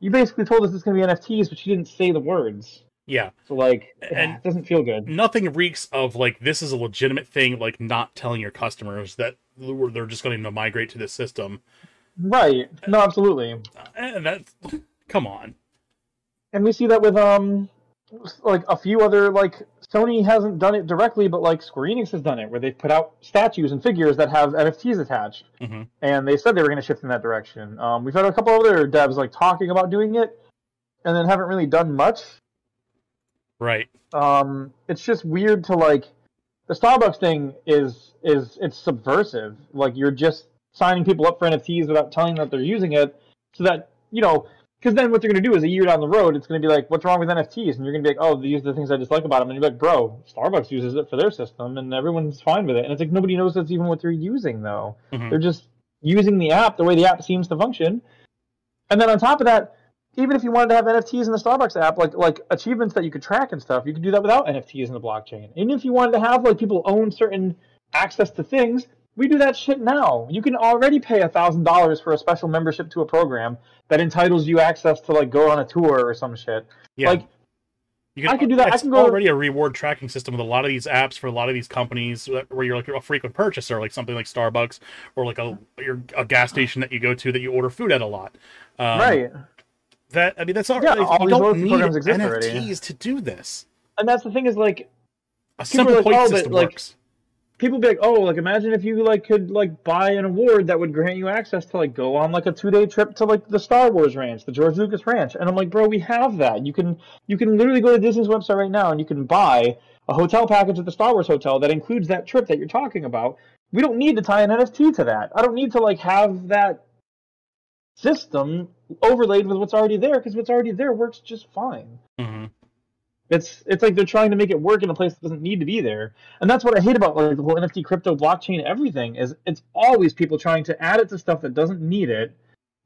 you basically told us it's going to be NFTs, but you didn't say the words. Yeah. So like, And- it doesn't feel good. Nothing reeks of like this is a legitimate thing, like not telling your customers that they're just going to migrate to this system. Right? No, absolutely. And that, come on. And we see that with um, like a few other like Sony hasn't done it directly, but like Square Enix has done it, where they've put out statues and figures that have NFTs attached, Mhm. and they said they were going to shift in that direction. Um, we've had a couple other devs like talking about doing it, and then haven't really done much. Right. um, it's just weird to like the Starbucks thing is is it's subversive. Like you're just signing people up for NFTs without telling them that they're using it, so that you know. Because then what they're going to do is a year down the road, it's going to be like, what's wrong with NFTs? And you're going to be like, oh, these are the things I dislike about them. And you're like, bro, Starbucks uses it for their system, and everyone's fine with it. And it's like nobody knows that's even what they're using, though. Mhm. They're just using the app the way the app seems to function. And then on top of that, even if you wanted to have NFTs in the Starbucks app, like like achievements that you could track and stuff, you could do that without NFTs in the blockchain. And if you wanted to have like people own certain access to things, we do that shit now. You can already pay a thousand dollars for a special membership to a program that entitles you access to like go on a tour or some shit. Yeah. Like You I can do that. I It's can go- already a reward tracking system with a lot of these apps for a lot of these companies where you're like a frequent purchaser, like something like Starbucks or like a you're a gas station that you go to that you order food at a lot. Um, right. That I mean, that's not Yeah, all You don't need programs exist NFTs already. to do this. And that's the thing is like A simple like, point "Oh, system like, works. People be like, oh, like imagine if you like could like buy an award that would grant you access to like go on like a two day trip to like the Star Wars ranch, the George Lucas ranch. And I'm like, bro, we have that. You can you can literally go to Disney's website right now and you can buy a hotel package at the Star Wars hotel that includes that trip that you're talking about. We don't need to tie an NFT to that. I don't need to like have that system overlaid with what's already there because what's already there works just fine. hmm It's it's like they're trying to make it work in a place that doesn't need to be there, and that's what I hate about like the whole NFT, crypto, blockchain, everything is it's always people trying to add it to stuff that doesn't need it,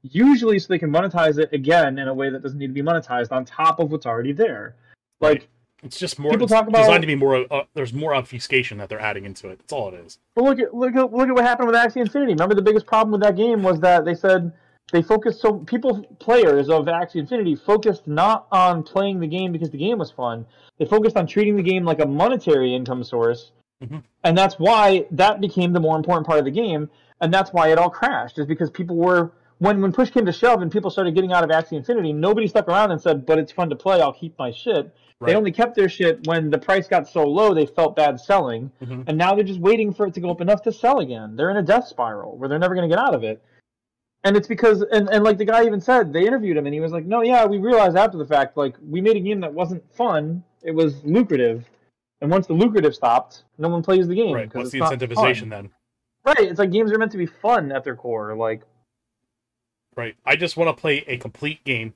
usually so they can monetize it again in a way that doesn't need to be monetized on top of what's already there. Like It's just more People talk about- designed to be more. Uh, there's more obfuscation that they're adding into it. That's all it is. But look at look at look at what happened with Axie Infinity. Remember the biggest problem with that game was that they said they focused so people players of Axie Infinity focused not on playing the game because the game was fun. They focused on treating the game like a monetary income source, Mhm. and that's why that became the more important part of the game, and that's why it all crashed. Is because people were when when push came to shove and people started getting out of Axie Infinity, nobody stuck around and said, "But it's fun to play. I'll keep my shit." Right. They only kept their shit when the price got so low they felt bad selling, Mhm. and now they're just waiting for it to go up enough to sell again. They're in a death spiral where they're never going to get out of it. And it's because, and, and like the guy even said, they interviewed him and he was like, no, yeah, we realized after the fact, like, we made a game that wasn't fun, it was lucrative. And once the lucrative stopped, no one plays the game. Right. What's it's the incentivization then? Right. It's like games are meant to be fun at their core. Like, Right. I just want to play a complete game.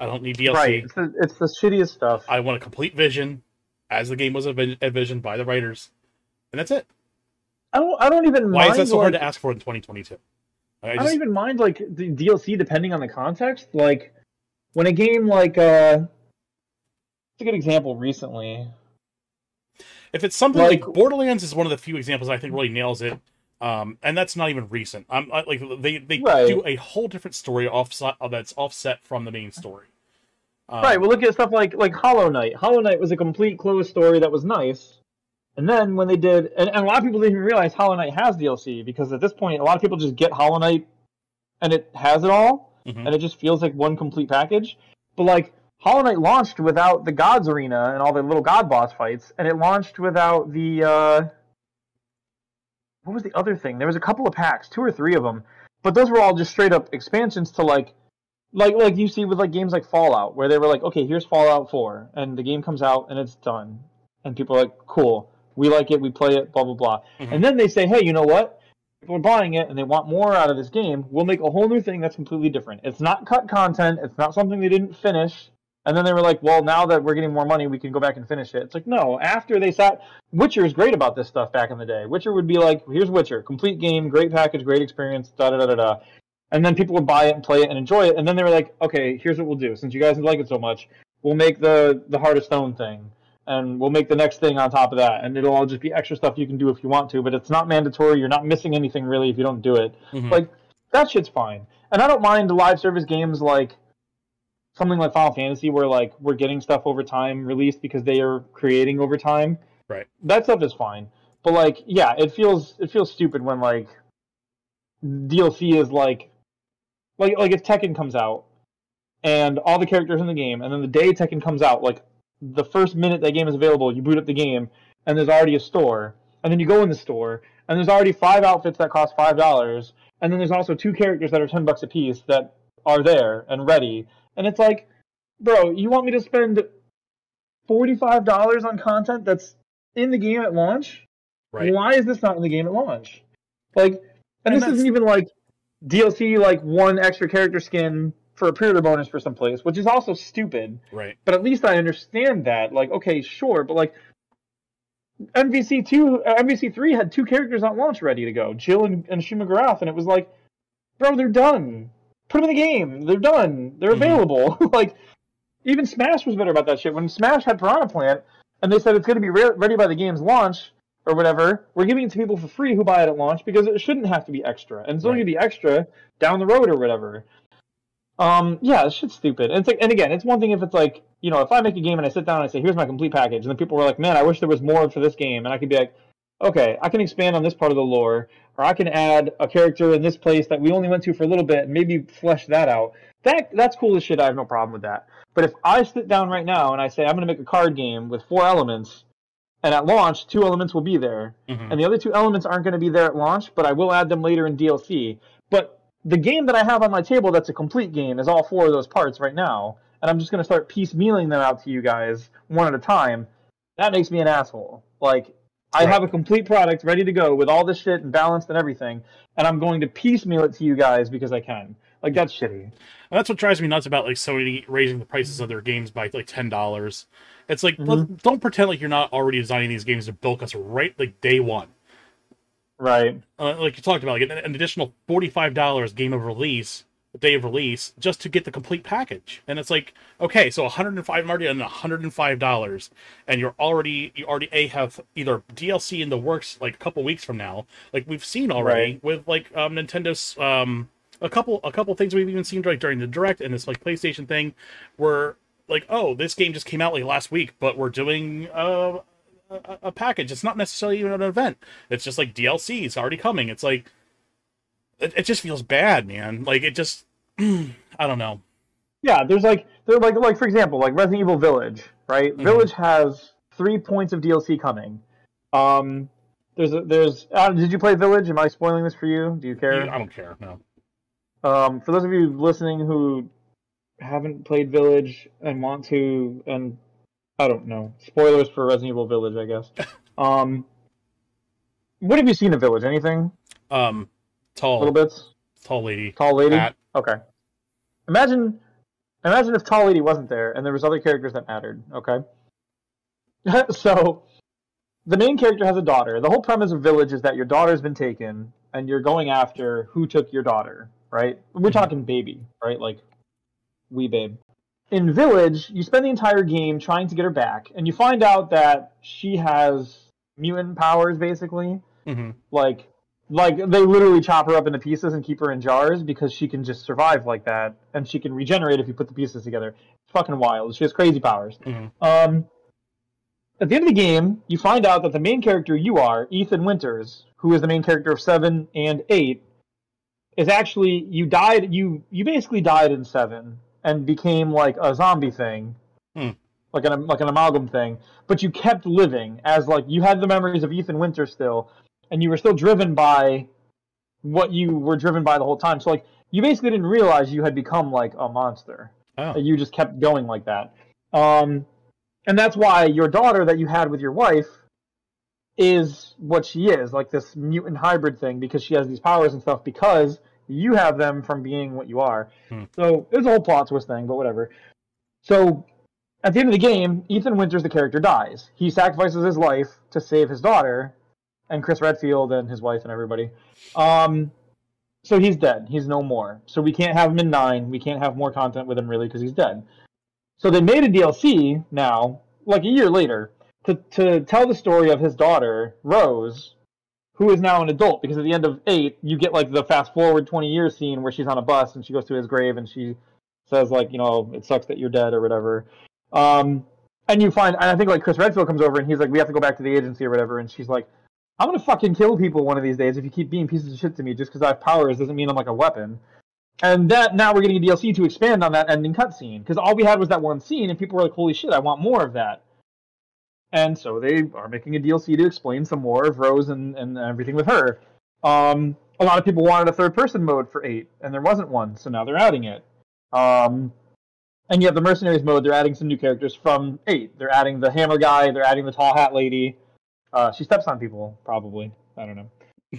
I don't need DLC. right. It's the, it's the shittiest stuff. I want a complete vision, as the game was envisioned by the writers, and that's it. I don't, I don't even Why mind. is that so like, hard to ask for in 2022? I I don't even mind like the DLC depending on the context. Like when a game like uh, it's a good example recently. if it's something like, like- Borderlands is one of the few examples I think really nails it. Um, and that's not even recent. I'm I, like they they Right. do a whole different story offset that's offset from the main story. Um, right. Well, look at stuff like like Hollow Knight. Hollow Knight was a complete closed story that was nice. And then when they did, and, and a lot of people didn't even realize Hollow Knight has DLC because at this point, a lot of people just get Hollow Knight, and it has it all, Mhm. and it just feels like one complete package. But like Hollow Knight launched without the Gods Arena and all the little God boss fights, and it launched without the uh, what was the other thing? There was a couple of packs, two or three of them, but those were all just straight up expansions to like like like you see with like games like Fallout, where they were like, okay, here's Fallout 4, and the game comes out and it's done, and people are like, cool, we like it, we play it, blah blah blah, Mhm. and then they say, hey, you know what? People are buying it and they want more out of this game. We'll make a whole new thing that's completely different. It's not cut content. It's not something they didn't finish. And then they were like, well, now that we're getting more money, we can go back and finish it. It's like, no, after they sat. Witcher is great about this stuff back in the day. Witcher would be like, here's Witcher, complete game, great package, great experience, da da da da da. And then people would buy it and play it and enjoy it. And then they were like, okay, here's what we'll do. Since you guys like it so much, we'll make the, the Heart of Stone thing. And we'll make the next thing on top of that. And it'll all just be extra stuff you can do if you want to. But it's not mandatory. You're not missing anything really if you don't do it. Mhm. Like that shit's fine. And I don't mind live service games like something like Final Fantasy where like we're getting stuff over time released because they are creating over time. Right. That stuff is fine. But like yeah, it feels it feels stupid when like DLC is like like like if Tekken comes out and all the characters in the game and then the day Tekken comes out like the first minute that game is available, you boot up the game and there's already a store. And then you go in the store and there's already five outfits that cost five dollars. And then there's also two characters that are ten bucks a piece that are there and ready. And it's like bro you want me to spend $45 on content that's in the game at launch? Right. why is this not in the game at launch? Like and, And this isn't even like dlc like one extra character skin for a period bonus for some place which is also stupid Right. but at least I understand that. Like, okay, sure, but like MVC two, uh, MVC three had two characters on launch ready to go, Jill and, and Shuma-Gorath, and it was like, bro, they're done. Put them in the game. They're done. They're Mhm. available. like, even Smash was better about that shit. When Smash had Piranha Plant, and they said it's going to be re- ready by the game's launch or whatever, we're giving it to people for free who buy it at launch because it shouldn't have to be extra, and it's only Right. going to be extra down the road or whatever. Um, yeah, this shit's stupid. And it's like, and again, it's one thing if it's like, you know, if I make a game and I sit down and I say, here's my complete package, and then people were like, man, I wish there was more for this game, and I could be like, okay, I can expand on this part of the lore, or I can add a character in this place that we only went to for a little bit, and maybe flesh that out. That that's cool as shit. I have no problem with that. But if I sit down right now and I say I'm going to make a card game with four elements, and at launch two elements will be there, Mhm. and the other two elements aren't going to be there at launch, but I will add them later in DLC. But the game that I have on my table that's a complete game is all four of those parts right now, and I'm just going to start piecemealing them out to you guys one at a time. That makes me an asshole. Like, I Right. have a complete product ready to go with all this shit and balanced and everything, and I'm going to piecemeal it to you guys because I can. Like, that's shitty. And that's what drives me nuts about like Sony raising the prices of their games by like ten dollars. It's like Mm-hmm. don't pretend like you're not already designing these games to bilk us right like day one. Right. Uh, like you talked about, like an, an additional forty five dollars game of release the day of release just to get the complete package. And it's like, okay, so 105 already and 105 dollars, and you're already you already a have either DLC in the works like a couple weeks from now, like we've seen already Right. with like um, Nintendo's um a couple a couple things we've even seen like during the direct and this like PlayStation thing, where like oh this game just came out like last week, but we're doing uh, a, a package. It's not necessarily even an event. It's just like DLC. It's already coming. It's like it, it just feels bad, man. Like it just I don't know. Yeah, there's like they're like like for example, like Resident Evil Village, right? Mhm. Village has three points of DLC coming. Um, there's a, there's uh, did you play Village? Am I spoiling this for you? Do you care? I don't care. No. Um, for those of you listening who haven't played Village and want to, and I don't know, spoilers for Resident Evil Village, I guess. um, what have you seen of Village? Anything? Um, tall, Little bits. tall lady. Tall lady. Pat. Okay. Imagine, imagine if Tall Lady wasn't there and there was other characters that mattered. Okay. so, the main character has a daughter. The whole premise of Village is that your daughter's been taken and you're going after who took your daughter. Right? We're Mhm. talking baby, right? Like, wee babe. In Village, you spend the entire game trying to get her back, and you find out that she has mutant powers, basically. Hmm like like they literally chop her up into pieces and keep her in jars because she can just survive like that and she can regenerate if you put the pieces together. It's fucking wild. She has crazy powers. Mhm. um at the end of the game you find out that the main character you are ethan winters who is the main character of 7 and 8 is actually you died you you basically died in 7 and became like a zombie thing Hmm. like an like an amalgam thing but you kept living as like you had the memories of ethan Winter still and you were still driven by what you were driven by the whole time. So like you basically didn't realize you had become like a monster. Oh. You just kept going like that. Um, and that's why your daughter that you had with your wife is what she is, like this mutant hybrid thing, because she has these powers and stuff. Because you have them from being what you are. Hmm. So there's a whole plot twist thing, but whatever. So at the end of the game, Ethan Winters, the character, dies. He sacrifices his life to save his daughter, and Chris Redfield and his wife and everybody. Um, so he's dead. He's no more. So we can't have him in nine. We can't have more content with him really because he's dead. So they made a DLC now, like a year later, to to tell the story of his daughter Rose, who is now an adult. Because at the end of eight, you get like the fast forward twenty years scene where she's on a bus and she goes to his grave and she says like, you know, it sucks that you're dead or whatever. Um, and you find, and I think like Chris Redfield comes over and he's like, we have to go back to the agency or whatever, and she's like, I'm gonna fucking kill people one of these days if you keep being pieces of shit to me just because I have powers doesn't mean I'm like a weapon. And that now we're getting a DLC to expand on that ending cutscene because all we had was that one scene and people were like, "Holy shit, I want more of that." And so they are making a DLC to explain some more of Rose and, and everything with her. Um, a lot of people wanted a third person mode for eight, and there wasn't one, so now they're adding it. Um, and have the mercenaries mode, they're adding some new characters from eight. They're adding the hammer guy, they're adding the tall hat lady. Uh, she steps on people, probably. I don't know.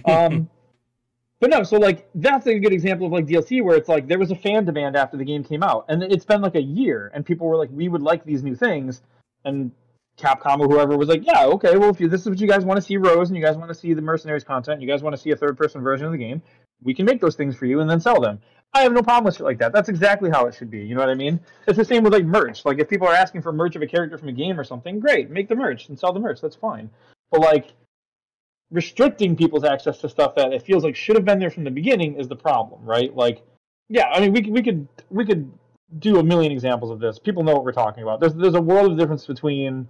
Um, but no, so like that's a good example of like DLC where it's like there was a fan demand after the game came out, and it's been like a year, and people were like, we would like these new things, and Capcom or whoever was like, yeah, okay, well if you, this is what you guys want to see, Rose, and you guys want to see the mercenaries content, you guys want to see a third person version of the game, we can make those things for you and then sell them. I have no problem with shit like that. That's exactly how it should be. You know what I mean? It's the same with like merch. Like if people are asking for merch of a character from a game or something, great, make the merch and sell the merch. That's fine. But like restricting people's access to stuff that it feels like should have been there from the beginning is the problem, right? Like, yeah, I mean, we we could we could do a million examples of this. People know what we're talking about. There's there's a world of difference between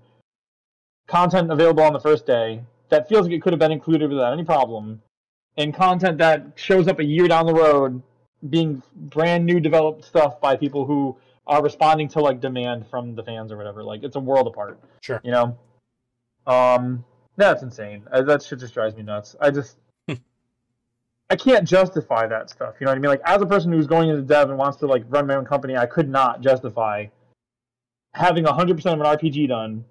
content available on the first day that feels like it could have been included without any problem, and content that shows up a year down the road being brand new developed stuff by people who are responding to like demand from the fans or whatever. Like it's a world apart. Sure. You know. Um, that's insane. Uh, That shit just drives me nuts. I just. I can't justify that stuff. You know what I mean? Like, as a person who's going into dev and wants to like run my own company, I could not justify having 100% of an RPG done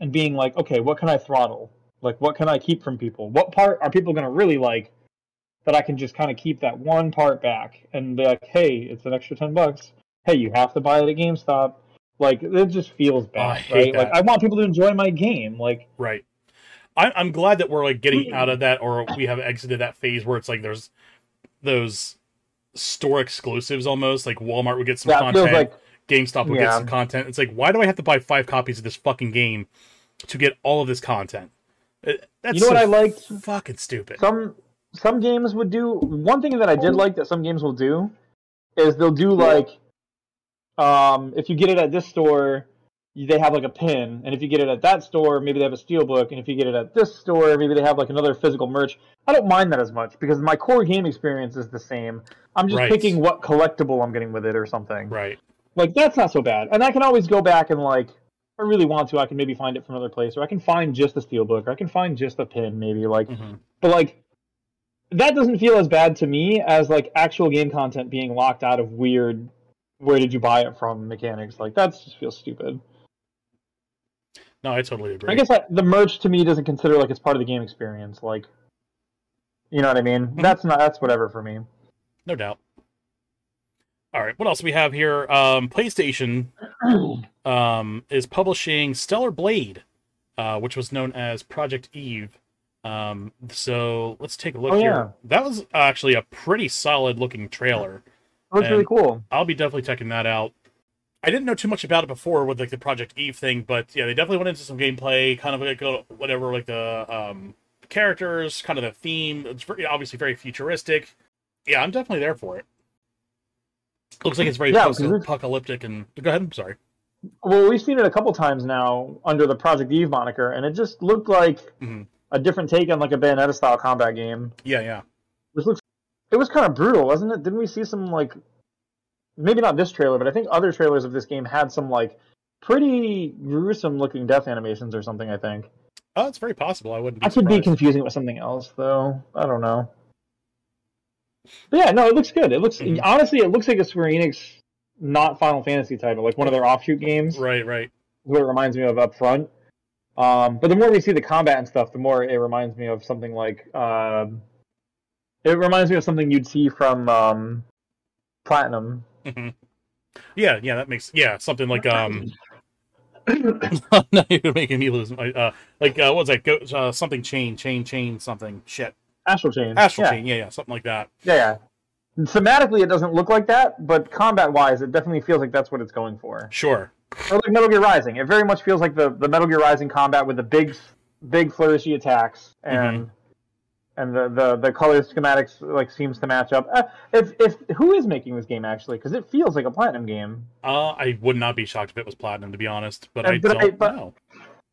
and being like, okay, what can I throttle? Like, what can I keep from people? What part are people going to really like that I can just kind of keep that one part back and be like, hey, it's an extra 10 bucks. Hey, you have to buy it at GameStop. Like, it just feels Oh, bad, hate right? Like. I want people to enjoy my game. Like, Right. I, I'm glad that we're like getting hmm. out of that, or we have exited that phase where it's like there's those store exclusives almost. Like Walmart would get some That content, feels like GameStop get Yeah. some content. It's like, why do I have to buy five copies of this fucking game to get all of this content? It- That's you know what I like? fucking stupid. Some some games would do one thing that I did like that some games will do is they'll do like um if you get it at this store they have like a pin and if you get it at that store maybe they have a steelbook and if you get it at this store maybe they have like another physical merch i don't mind that as much because my core game experience is the same i'm just Right. picking what collectible i'm getting with it or something Right. Like that's not so bad and i can always go back and like if i really want to i can maybe find it from another place or i can find just the steelbook or i can find just a pin maybe like Mhm. but like that doesn't feel as bad to me as like actual game content being locked out of weird where did you buy it from mechanics like that just feels stupid No, I totally agree. i guess that, the merch to me doesn't consider like it's part of the game experience like you know what i mean that's not that's whatever for me No doubt. All right, what else we have here? Um, PlayStation um, is publishing Stellar Blade, uh, which was known as Project Eve. Um, so let's take a look Oh, here. yeah. That was actually a pretty solid looking trailer. it looks really cool I'll be definitely checking that out. I didn't know too much about it before with like the Project Eve thing, but yeah, they definitely went into some gameplay, kind of like uh, whatever, like the um, characters, kind of the theme. It's very, obviously very futuristic. Yeah, I'm definitely there for it. Looks like it's very Yeah, post- apocalyptic and go ahead. I'm sorry. well we've seen it a couple times now under the project eve moniker and it just looked like Mhm. a different take on like a bayonetta style combat game Yeah, yeah. This looks. It was kind of brutal, wasn't it? Didn't we see some like, maybe not this trailer, but I think other trailers of this game had some like pretty gruesome looking death animations or something. I think Oh, it's very possible. I wouldn't. Be I could be confusing it with something else though. I don't know. But yeah, no, it looks good. It looks Mhm. honestly, it looks like a Square Enix, not Final Fantasy title, like one of their offshoot games. Right, right. What it reminds me of up front. Um, but the more we see the combat and stuff, the more it reminds me of something like. Um, it reminds me of something you'd see from um, Platinum. hmm Yeah, yeah. That makes yeah something like um. now you're making me lose my uh like uh was that go uh, something chain chain chain something shit Astral Chain. astral yeah. chain yeah yeah something like that Yeah, yeah. Thematically, it doesn't look like that, but combat-wise, it definitely feels like that's what it's going for. sure Or like Metal Gear Rising, it very much feels like the, the Metal Gear Rising combat with the big, big flourishy attacks and and the, the the color schematics like seems to match up. Uh, if if who is making this game actually? Because it feels like a platinum game. uh I would not be shocked if it was platinum to be honest but I but I- don't but- know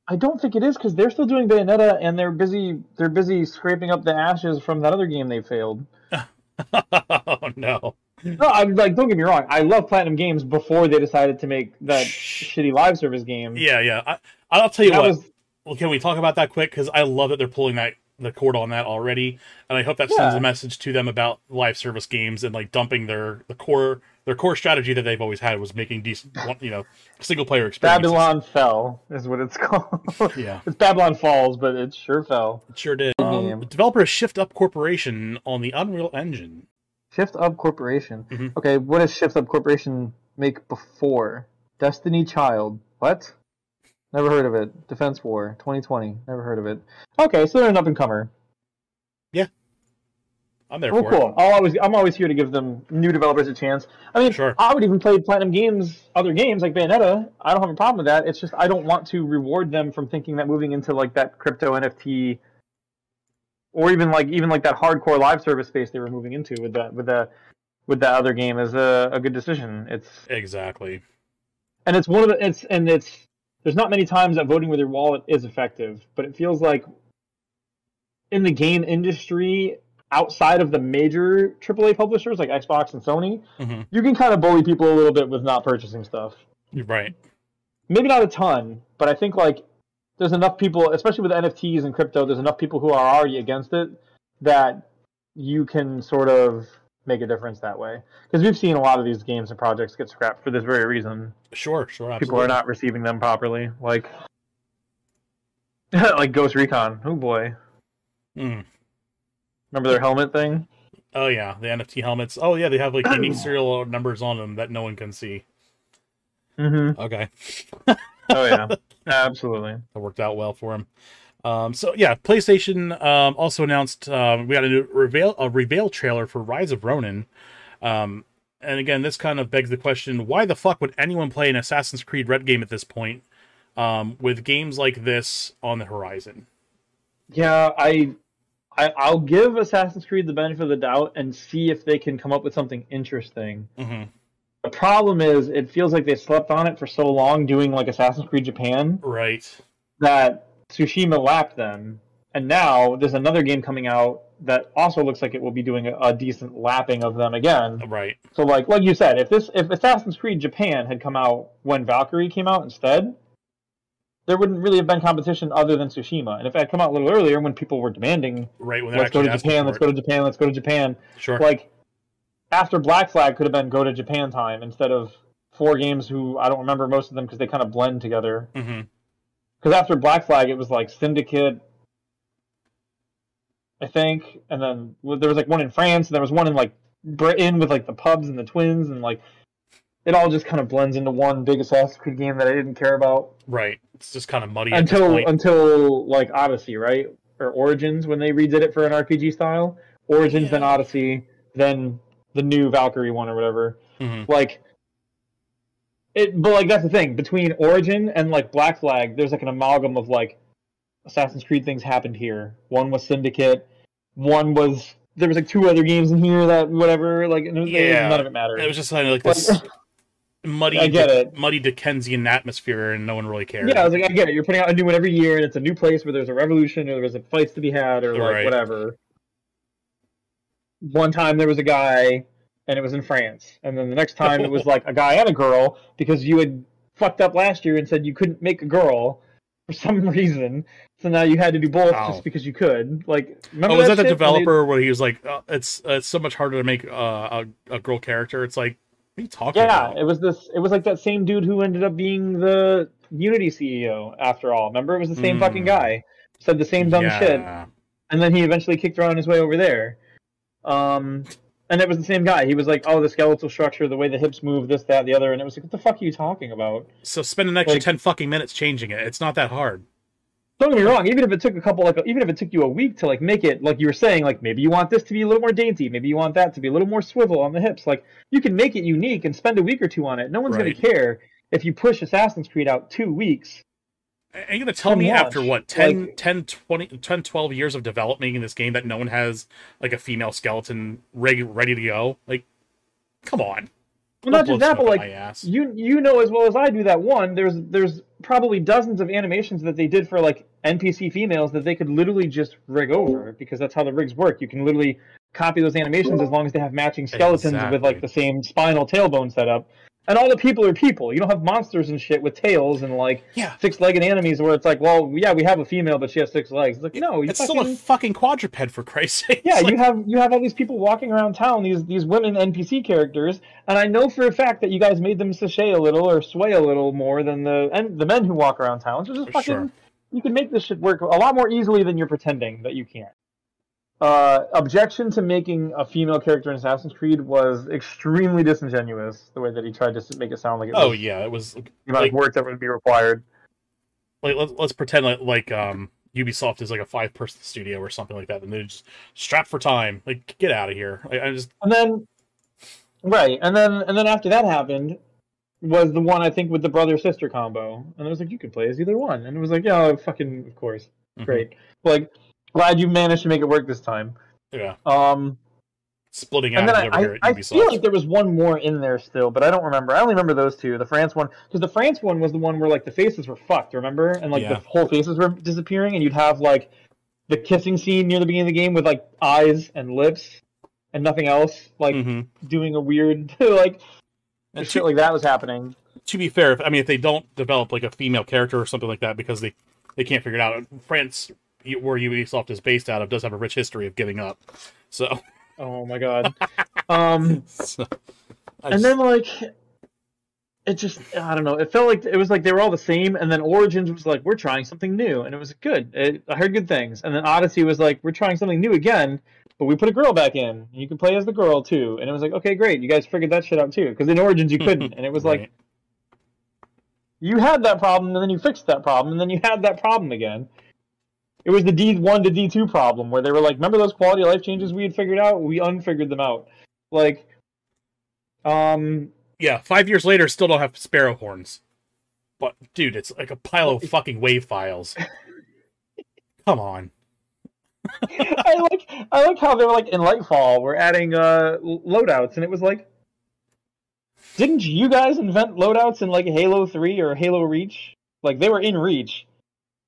I don't think it is because they're still doing Bayonetta and they're busy they're busy scraping up the ashes from that other game they failed. oh no No, I'm like don't get me wrong. I love Platinum Games before they decided to make that Shh. shitty live service game. yeah yeah I, I'll tell you that what was well, can we talk about that quick because I love that they're pulling that the cord on that already and I hope that sends a message to them about live service games and like dumping their the core their core strategy that they've always had was making decent you know single player experiences Babylon Fell is what it's called. yeah it's Babylon's Fall, but it sure fell. It sure did. Um, the developer is Shift Up Corporation on the Unreal Engine. Shift Up Corporation. Mhm. Okay, what does Shift Up Corporation make before? Destiny Child. What? Never heard of it. Defense War 2020. Never heard of it. Okay, so they're an up and comer. I'm there Oh, for cool. I'll always, I'm always here to give them new developers a chance. I mean, Sure. I would even play Platinum Games other games like Bayonetta. I don't have a problem with that. It's just I don't want to reward them from thinking that moving into like that crypto NFT, or even like even like that hardcore live service space they were moving into with that with the with that other game is a, a good decision. It's. Exactly. and it's one of the it's and it's there's not many times that voting with your wallet is effective, but it feels like in the game industry outside of the major AAA publishers like Xbox and Sony, hmm you can kind of bully people a little bit with not purchasing stuff. You're right. Maybe not a ton, but I think like there's enough people, especially with NFTs and crypto, there's enough people who are already against it that you can sort of make a difference that way. Because we've seen a lot of these games and projects get scrapped for this very reason. Sure, sure. Absolutely. People are not receiving them properly. Like like Ghost Recon. Oh boy. Mm. Remember their helmet thing? Oh yeah, the NFT helmets. Oh yeah, they have like unique serial numbers on them that no one can see. Mm-hmm. Okay, Oh yeah. Absolutely. that worked out well for him. Um, so yeah, PlayStation um, also announced um, we got a new reveal a reveal trailer for Rise of Ronin. Um, and again, this kind of begs the question: Why the fuck would anyone play an Assassin's Creed Red game at this point, um, with games like this on the horizon? Yeah, I, I, I'll give Assassin's Creed the benefit of the doubt and see if they can come up with something interesting. Mm-hmm. The problem is, it feels like they slept on it for so long doing like Assassin's Creed Japan Right. that Tsushima lapped them, and now there's another game coming out that also looks like it will be doing a, a decent lapping of them again. Right. So like like you said, if this if Assassin's Creed Japan had come out when Valkyrie came out instead, there wouldn't really have been competition other than Tsushima. And if it had come out a little earlier when people were demanding, Right. When let's go to Japan, let's go to Japan, let's go to Japan, Sure. like after Black Flag could have been go to Japan time instead of four games who I don't remember most of them because they kind of blend together. Because after Black Flag, it was like Syndicate, I think, and then there was like one in France, and there was one in like Britain with like the pubs and the twins, and like it all just kind of blends into one big Assassin's Creed game that I didn't care about Right. It's just kind of muddy at this until point. until like Odyssey, right, or Origins when they redid it for an RPG style. Origins, then Odyssey, then the new Valkyrie one or whatever. Mhm. Like it, but like that's the thing between Origin and like Black Flag. There's like an amalgam of like Assassin's Creed things happened here. One was Syndicate. One was there was like two other games in here that whatever like and it was- Yeah. none of it mattered. It was just kind of like Like, this muddy, I get it. muddy Dickensian atmosphere, and no one really cares. Yeah, I was like, I get it. You're putting out a new one every year, and it's a new place where there's a revolution or there's a fights to be had or like Right. whatever. One time there was a guy, and it was in France, and then the next time it was like a guy and a girl because you had fucked up last year and said you couldn't make a girl for some reason, so now you had to do both just because you could. Like, remember Oh, was that the shit when they- developer where he was like, uh, "It's uh, it's so much harder to make uh, a a girl character." It's like, are you talking Yeah, about? it was this. It was like that same dude who ended up being the Unity CEO. After all, remember it was the same Hmm. fucking guy. Said the same dumb shit. And then he eventually kicked her on his way over there. Um, and it was the same guy. He was like, "Oh, the skeletal structure, the way the hips move, this, that, the other," and it was like, "What the fuck are you talking about?" So spend an extra Like- ten fucking minutes changing it. It's not that hard. Don't get me wrong. Even if it took a couple, like, even if it took you a week to like make it, like you were saying, like maybe you want this to be a little more dainty, maybe you want that to be a little more swivel on the hips. Like you can make it unique and spend a week or two on it. No one's Right. gonna care if you push Assassin's Creed out two weeks. Are you gonna tell me launch, after what 10, like- 10, 20, 10, 12 years of development in this game that no one has like a female skeleton ready ready to go? Like, come on. Well, not just that, but like you you know as well as I do that one there's there's probably dozens of animations that they did for like NPC females that they could literally just rig over because that's how the rigs work. You can literally copy those animations as long as they have matching skeletons with like the same spinal tailbone setup. And all the people are people. You don't have monsters and shit with tails and like Yeah. six-legged enemies where it's like, well, yeah, we have a female, but she has six legs. It's like, no, you It's fucking, still a fucking quadruped for Christ's sake. yeah, like- you have you have all these people walking around town, these these women NPC characters, and I know for a fact that you guys made them sashay a little or sway a little more than the and the men who walk around town. So just For fucking, sure. You can make this shit work a lot more easily than you're pretending that you can't. Uh, objection to making a female character in Assassin's Creed was extremely disingenuous. The way that he tried to make it sound like it Oh was yeah, it was the amount like- of work that would be required. like let's, let's pretend like, like um Ubisoft is like a five person studio or something like that, and they're just strapped for time. Like, get out of here! I, I just And then, right, and then and then after that happened, was the one I think with the brother sister combo, and it was like you could play as either one, and it was like yeah, fucking of course, mhm. great. Like glad you managed to make it work this time. Yeah, Um, splitting and out then over I, here I, I feel like there was one more in there still, but I don't remember. I only remember those two. The France one, because the France one was the one where like the faces were fucked, remember? And like Yeah. the whole faces were disappearing, and you'd have like the kissing scene near the beginning of the game with like eyes and lips and nothing else, like Mhm. doing a weird like And shit like that was happening. to be fair, if, I mean, if they don't develop like a female character or something like that because they they can't figure it out, France, where Ubisoft is based out of, does have a rich history of giving up. So, Oh my god. um, so and just- then like it just I don't know. It felt like it was like they were all the same, and then Origins was like we're trying something new, and it was good. It, I heard good things, and then Odyssey was like we're trying something new again, but we put a girl back in. and You can play as the girl too, and it was like okay, great. You guys figured that shit out too, because in Origins you couldn't, and it was like you had that problem, and then you fixed that problem, and then you had that problem again. It was the D one to D two problem where they were like, remember those quality of life changes we had figured out? We unfigured them out. Like Um, Yeah, five years later, still don't have sparrow horns. But dude, it's like a pile of fucking wave files. Come on. I like I like how they were like in Lightfall we're adding uh loadouts and it was like didn't you guys invent loadouts in like Halo 3 or Halo Reach? Like they were in Reach.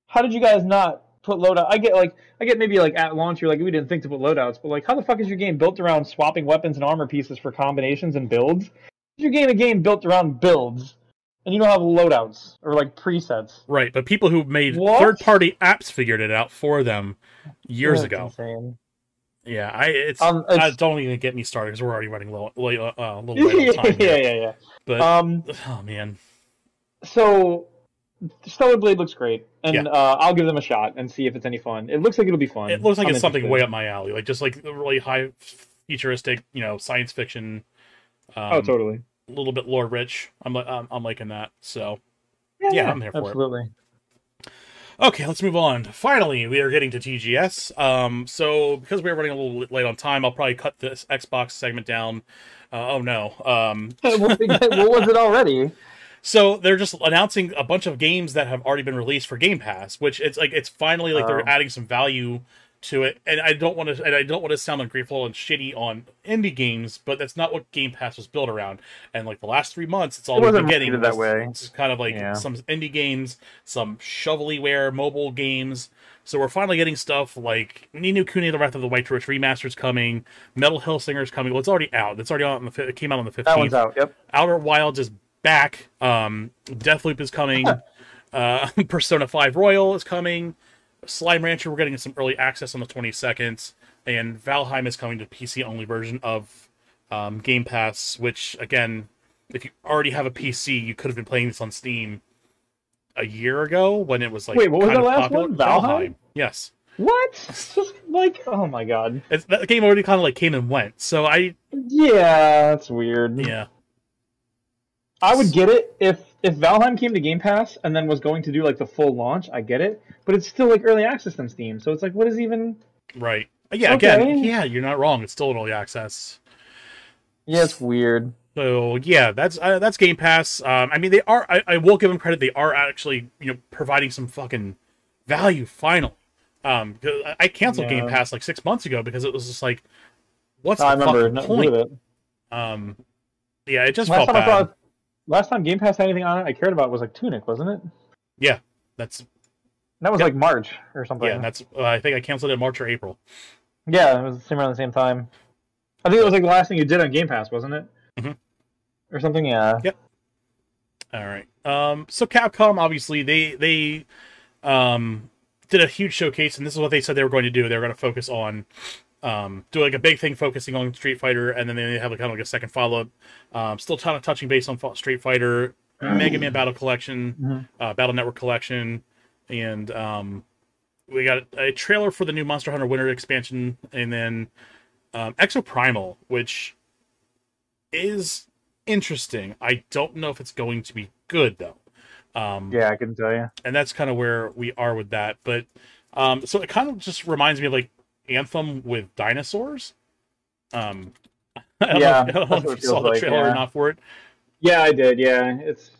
How did you guys not put loadout? I get like I get maybe like at launch you're like we didn't think to put loadouts, but like how the fuck is your game built around swapping weapons and armor pieces for combinations and builds? Is your game a game built around builds and you don't have loadouts or like presets? Right, but people who made What? third-party apps figured it out for them years That's ago. insane. Yeah, I it's, Um, I don't even get me started because we're already running low, low, uh, a little time. yeah, here. yeah, yeah. But Um, oh man, so Stellar Blade looks great, and Yeah. uh, I'll give them a shot and see if it's any fun. It looks like it'll be fun. it looks like I'm it's something way up my alley, like just like the really high futuristic, you know, science fiction. Um, oh, totally. A little bit lore rich. I'm I'm, I'm liking that. So Yeah, I'm here for it. absolutely. Okay, let's move on. Finally, we are getting to TGS. Um, so because we are running a little late on time, I'll probably cut this Xbox segment down. Uh, oh no. Um, what was it already? so they're just announcing a bunch of games that have already been released for Game Pass, which it's like it's finally like Oh. they're adding some value to it. And I don't want to and I don't want to sound ungrateful and shitty on indie games, but that's not what Game Pass was built around. And like the last three months, it's all It we've been getting that way. It's kind of like Yeah. some indie games, some shovelyware mobile games. So we're finally getting stuff like Ni no Kuni: The Wrath of the White Torch remaster's coming, Metal: Hellsinger's coming. Well, it's already out. It's already out on the. It came out on the That one's fifteenth. out. Yep. Outer Wilds is back. Um, Deathloop is coming. uh, Persona Five Royal is coming. Slime Rancher we're getting some early access on the twenty second, and Valheim is coming to PC only version of um, Game Pass. Which again, if you already have a PC, you could have been playing this on Steam a year ago when it was like Wait, what was the last popular. one? Valheim? Yes, What? Just like, oh my god. it's, that game already kind of like came and went. So I Yeah, that's weird. yeah I would get it if if Valheim came to Game Pass and then was going to do like the full launch. I get it, but it's still like early access on Steam, so it's like, what is even? right. Yeah, again, Okay. yeah, you're not wrong. It's still an early access. Yeah, it's weird. So yeah, that's uh, that's Game Pass. Um, I mean, they are. I, I will give them credit. They are actually you know providing some fucking value finally. Um, 'cause I- I canceled Game Pass like six months ago because it was just like, what's I the remember fucking point? with it. Um, yeah, it just Last felt time I bad. Last time Game Pass had anything on it I cared about was like Tunic, wasn't it? Yeah, that's That was like March or something. yeah, that's. Uh, I think I canceled it in March or April. Yeah, it was around the same time. I think it was like the last thing you did on Game Pass, wasn't it? Mhm. Or something. Yeah. Yep. All right. Um, so Capcom, obviously, they they um, did a huge showcase, and this is what they said they were going to do. They were going to focus on um, do like a big thing focusing on Street Fighter, and then they have like kind of like a second follow up. Um, still kind of touching base on Street Fighter, Mega Man Battle Collection, Mhm. uh, Battle Network Collection, and um, we got a trailer for the new Monster Hunter Winter expansion, and then um, Exoprimal, which is interesting. I don't know if it's going to be good though. Um, Yeah, I couldn't tell you. and that's kind of where we are with that. But um, so it kind of just reminds me of like Anthem with dinosaurs. Um, I don't Yeah, know, I don't know if you saw feels the like, trailer or not for it. Yeah, I did. Yeah, it's.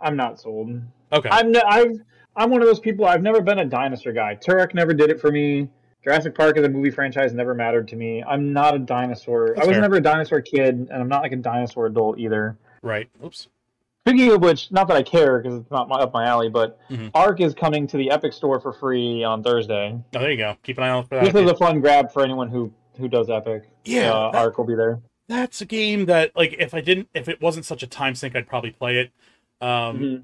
I'm not sold. Okay, I'm. Ne- I've. I'm one of those people. I've never been a dinosaur guy. Turok never did it for me. Jurassic Park as a movie franchise never mattered to me. I'm not a dinosaur. That's I was fair. never a dinosaur kid, and I'm not like a dinosaur adult either. right. Oops. Speaking of which, not that I care because it's not my, up my alley, but Mhm. Ark is coming to the Epic Store for free on Thursday. Oh, there you go. Keep an eye out for that. This is a fun grab for anyone who who does Epic. Yeah, uh, that- Ark will be there. That's a game that like if I didn't if it wasn't such a time sink, I'd probably play it. Um, Mhm.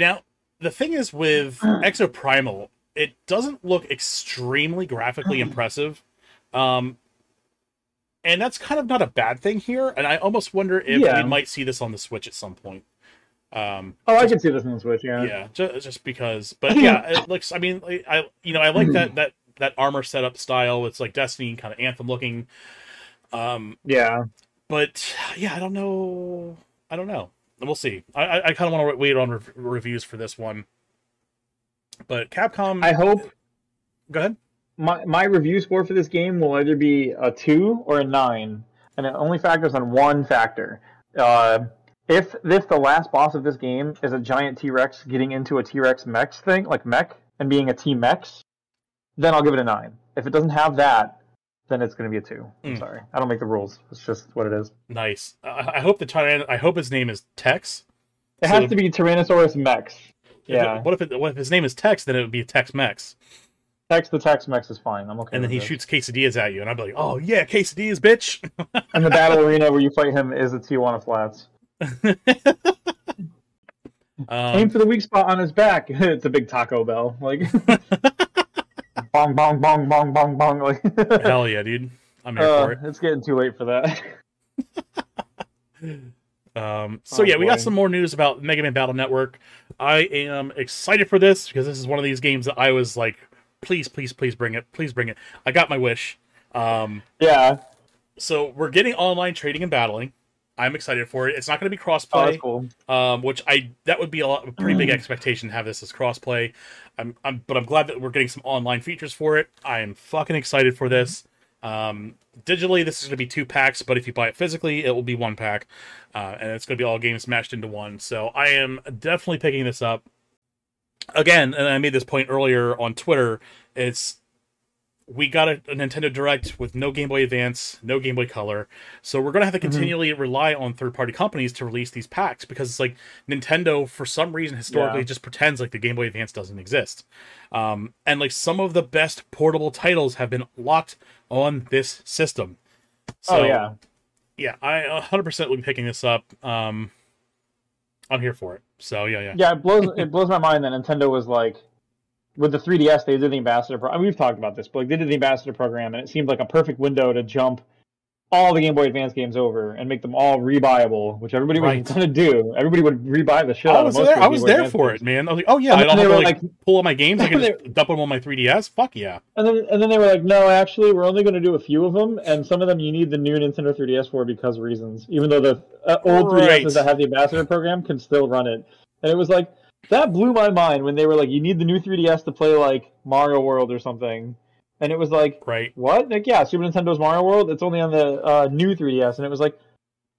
Now, the thing is with Exoprimal, it doesn't look extremely graphically impressive. Um, and that's kind of not a bad thing here. And I almost wonder if Yeah. we might see this on the Switch at some point. Um, Oh, I can see this on the Switch. Yeah. yeah, just, just because. But yeah, it looks. I mean, I you know I like that that that armor setup style. It's like Destiny kind of Anthem looking. Um, Yeah. but yeah, I don't know. I don't know. We'll see. I I, kind of want to wait on rev- reviews for this one. But Capcom, I hope go ahead. my my review score for this game will either be a two or a nine. and it only factors on one factor. Uh, if if the last boss of this game is a giant T Rex getting into a T Rex mech thing, like mech, and being a T Mex, then I'll give it a nine. If it doesn't have that, then it's going to be a two. I'm Mm. sorry, I don't make the rules. It's just what it is. Nice. I, I hope the I hope his name is Tex. It So- has to be Tyrannosaurus Mex. Yeah, it- what if it, what if his name is Tex? Then it would be a Tex Mex, Tex the Tex Mex is fine. I'm okay. and then he this. shoots quesadillas at you, and I'd be like, "Oh yeah, quesadillas, bitch." And the battle arena where you fight him is the Tijuana Flats. Aim um, for the weak spot on his back. it's a big Taco Bell. Like bong bong bong bong bong bong. Like hell yeah, dude. I'm here uh, for it. it's getting too late for that. Um, so Oh, yeah, we got some more news about Mega Man Battle Network. I am excited for this because this is one of these games that I was like, please, please, please bring it, please bring it. I got my wish. Um, yeah, so we're getting online trading and battling. I'm excited for it. It's not going to be oh, that's crossplay, cool. um, which I that would be a, lot, a pretty big expectation to have this as crossplay. I'm, I'm, but I'm glad that we're getting some online features for it. I am fucking excited for this. Um, digitally, this is going to be two packs, but if you buy it physically, it will be one pack, uh, and it's going to be all games smashed into one. So I am definitely picking this up. Again, and I made this point earlier on Twitter. It's we got a, a Nintendo Direct with no Game Boy Advance, no Game Boy Color, so we're going to have to Mhm. continually rely on third-party companies to release these packs because it's like Nintendo, for some reason, historically, Yeah. just pretends like the Game Boy Advance doesn't exist. Um, and like some of the best portable titles have been locked on this system. So, oh yeah, yeah, I 100% will be picking this up. Um, I'm here for it. So yeah, yeah, yeah. It blows it blows my mind that Nintendo was like with the 3DS. They did the ambassador. Pro- I mean, we've talked about this, but like they did the ambassador program, and it seemed like a perfect window to jump all the Game Boy Advance games over and make them all rebuyable, which everybody was going to do. Everybody would rebuy the shit I out was there. I was Boy there Advance for games. it, man. I was like, oh yeah, And I don't have to like, like- pull all my games. I can just dump them on my 3DS. Fuck yeah. And then, and then they were like, no, actually, we're only going to do a few of them, and some of them you need the new Nintendo 3DS for because reasons. Even though the uh, old Right. 3DSs that have the ambassador program can still run it. And it was like, that blew my mind when they were like, you need the new 3DS to play like Mario World or something. And it was like, Right. what? Like, yeah, Super Nintendo's Mario World, it's only on the uh, new 3DS. And it was like,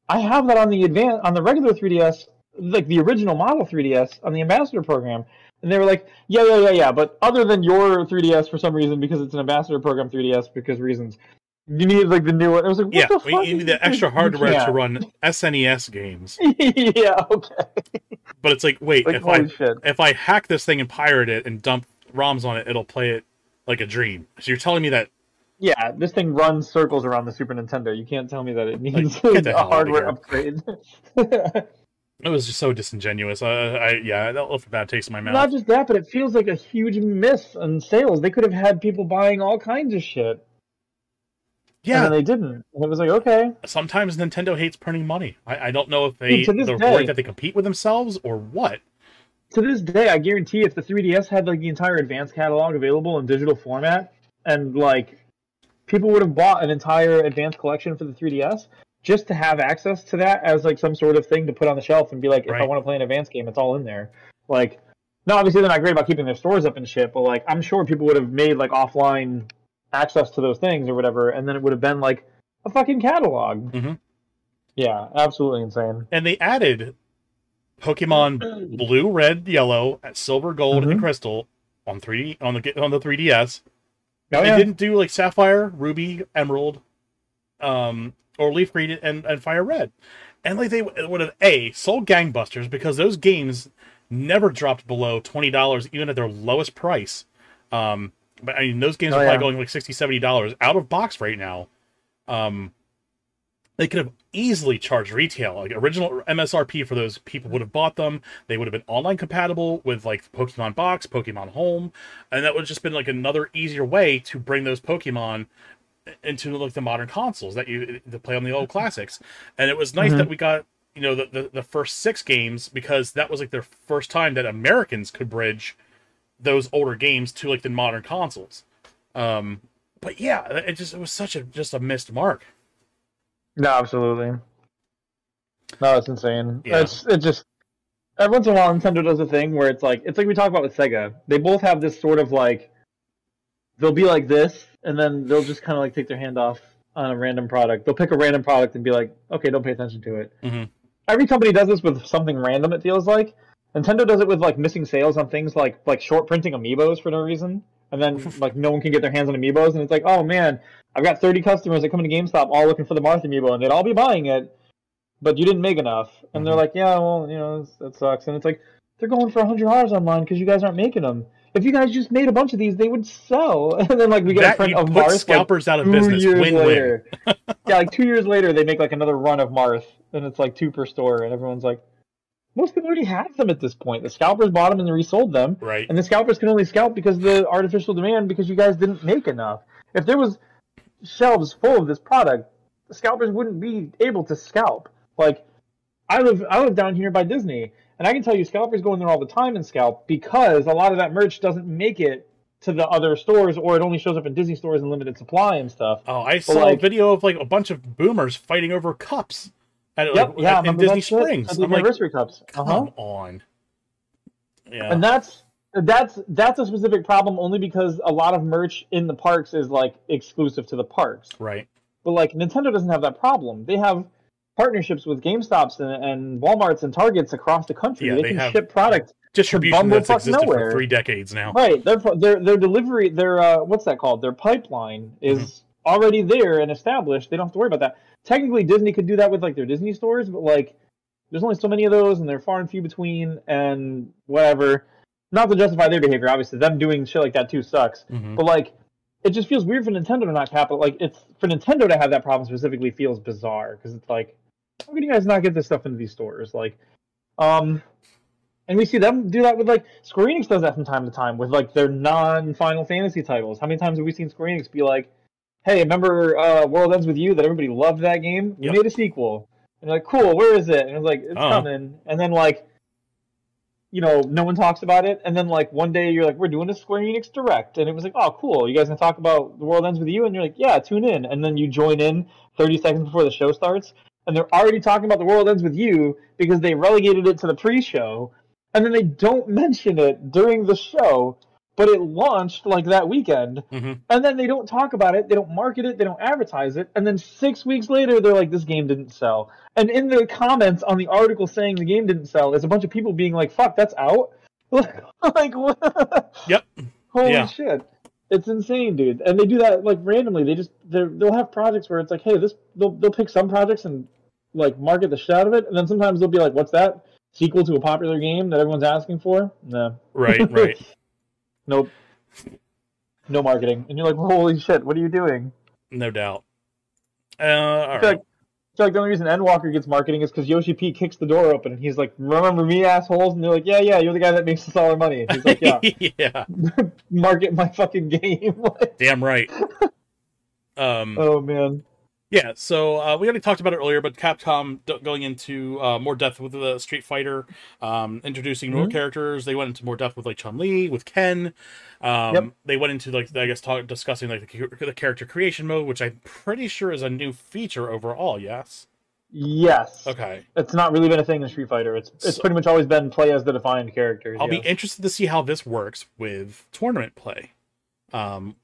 I have that on the advan on the regular 3DS, like the original model 3DS on the ambassador program. And they were like, yeah, yeah, yeah, yeah. But other than your 3DS for some reason, because it's an ambassador program 3DS, because reasons, you need like the new one. It was like, what Yeah, the you need the extra hardware to run SNES games. yeah, okay. But it's like, wait, Like, if I shit. if I hack this thing and pirate it and dump ROMs on it, it'll play it like a dream. So you're telling me that Yeah, this thing runs circles around the Super Nintendo. You can't tell me that it needs the a hardware upgrade. it was just so disingenuous. I, I yeah, that left a bad taste in my mouth. Not just that, but it feels like a huge miss on sales. They could have had people buying all kinds of shit. And yeah, then they didn't. And it was like, okay. sometimes Nintendo hates printing money. I, I don't know if they Dude, to this they're day- worried that they compete with themselves or what. To this day, I guarantee if the 3DS had like the entire advanced catalog available in digital format, and like people would have bought an entire advanced collection for the 3DS just to have access to that as like some sort of thing to put on the shelf and be like, if I want to play an advanced game, it's all in there. Like, no, obviously they're not great about keeping their stores up and shit, but like I'm sure people would have made like offline access to those things or whatever, and then it would have been like a fucking catalog. Mhm. Yeah, absolutely insane. And they added Pokemon Blue, Red, Yellow, Silver, Gold, and Mhm. Crystal on three on the on the 3DS. Oh, they yeah. didn't do like Sapphire, Ruby, Emerald, um, or Leaf Green and, and Fire Red. And like they would have a sold gangbusters because those games never dropped below twenty dollars even at their lowest price. Um, but I mean those games Oh, are probably yeah. going like 60 dollars out of box right now. Um, they could have easily charged retail like original MSRP for those people would have bought them. They would have been online compatible with like Pokemon Box, Pokemon Home, and that would have just been like another easier way to bring those Pokemon into like the modern consoles that you to play on the old classics. And it was nice Mhm. that we got you know the, the the first six games because that was like their first time that Americans could bridge those older games to like the modern consoles. Um, but yeah, it just it was such a just a missed mark. No, absolutely. No, it's insane. Yeah. It's it just every once in a while Nintendo does a thing where it's like it's like we talk about with Sega. They both have this sort of like they'll be like this and then they'll just kind of like take their hand off on a random product. They'll pick a random product and be like, okay, don't pay attention to it. Mhm. Every company does this with something random. It feels like Nintendo does it with like missing sales on things like like short printing amiibos for no reason, and then like no one can get their hands on amiibos, and it's like, oh man, I've got 30 customers that come into GameStop all looking for the Marth amiibo, and they'd all be buying it, but you didn't make enough, and they're Mhm. like, yeah, well, you know, that sucks, and it's like they're going for hundred dollars online because you guys aren't making them. If you guys just made a bunch of these, they would sell. And then like we get a that print of Marth like, scalpers out of business. years Win win. yeah, like two years later, they make like another run of Marth, and it's like two per store, and everyone's like, most people already have them at this point. The scalpers bought them and they resold them, Right. and the scalpers can only scalp because of the artificial demand because you guys didn't make enough. If there was shelves full of this product, the scalpers wouldn't be able to scalp. Like, I live I live down here by Disney, and I can tell you scalpers go in there all the time and scalp because a lot of that merch doesn't make it to the other stores, or it only shows up in Disney stores in limited supply and stuff. Oh, I saw like- a video of like a bunch of boomers fighting over cups at, Yep, like, yeah, in Disney? Springs. At the I'm like, anniversary cups. come Uh-huh. on. Yeah. And that's that's that's a specific problem only because a lot of merch in the parks is like exclusive to the parks. right. But like Nintendo doesn't have that problem. They have partnerships with GameStops and, and WalMarts and Targets across the country. Yeah, they, they can have- ship product. Distribution that's existed nowhere. for three decades now. Right. Their their their delivery their uh what's that called? Their pipeline is Mm-hmm. Already there and established. They don't have to worry about that. Technically Disney could do that with like their Disney stores, but like there's only so many of those and they're far and few between and whatever. Not to justify their behavior, obviously. Them doing shit like that too sucks. Mhm. But like, it just feels weird for Nintendo to not capital. Like, it's for Nintendo to have that problem specifically feels bizarre because it's like, how can you guys not get this stuff into these stores? Like, um, and we see them do that with like Square Enix does that from time to time with like their non-Final Fantasy titles. How many times have we seen Square Enix be like, "Hey, remember uh, World Ends with You? That everybody loved that game. We made a sequel." And like, "Cool, where is it?" And it's like, "It's Uh-huh. coming." And then like you know, no one talks about it, and then like one day you're like, we're doing a Square Enix Direct, and it was like, oh, cool, you guys gonna talk about the world ends with you, and you're like, yeah, tune in, and then you join in 30 seconds before the show starts, and they're already talking about the world ends with you because they relegated it to the pre-show, and then they don't mention it during the show, but it launched like that weekend, Mhm. and then they don't talk about it, they don't market it, they don't advertise it, and then six weeks later they're like, this game didn't sell. And in the comments on the article saying the game didn't sell, is a bunch of people being like, fuck, that's out? like, what? Yep. Holy Yeah. shit. It's insane, dude. And they do that like randomly. They just they'll have projects where it's like, hey, this they'll they'll pick some projects and like market the shit out of it, and then sometimes they'll be like, what's that? Sequel to a popular game that everyone's asking for? No. Right, right. Nope. No marketing. And you're like, holy shit, what are you doing? No doubt. Uh, all right. like, like the only reason Endwalker gets marketing is because Yoshi P kicks the door open and he's like, "Remember me, assholes?" And they're like, "Yeah, yeah, you're the guy that makes us all our money." And he's like, "Yeah, yeah, market my fucking game." damn right. Um, oh man, yeah, so uh, we already talked about it earlier, but Capcom d- going into uh, more depth with the Street Fighter, um, introducing more Mhm. characters. They went into more depth with like Chun Li, with Ken. Um, Yep. They went into like I guess talk, discussing like the, the character creation mode, which I'm pretty sure is a new feature overall. Yes. yes. Okay. It's not really been a thing in Street Fighter. It's it's So- pretty much always been play as the defined characters. I'll yeah. be interested to see how this works with tournament play. Um,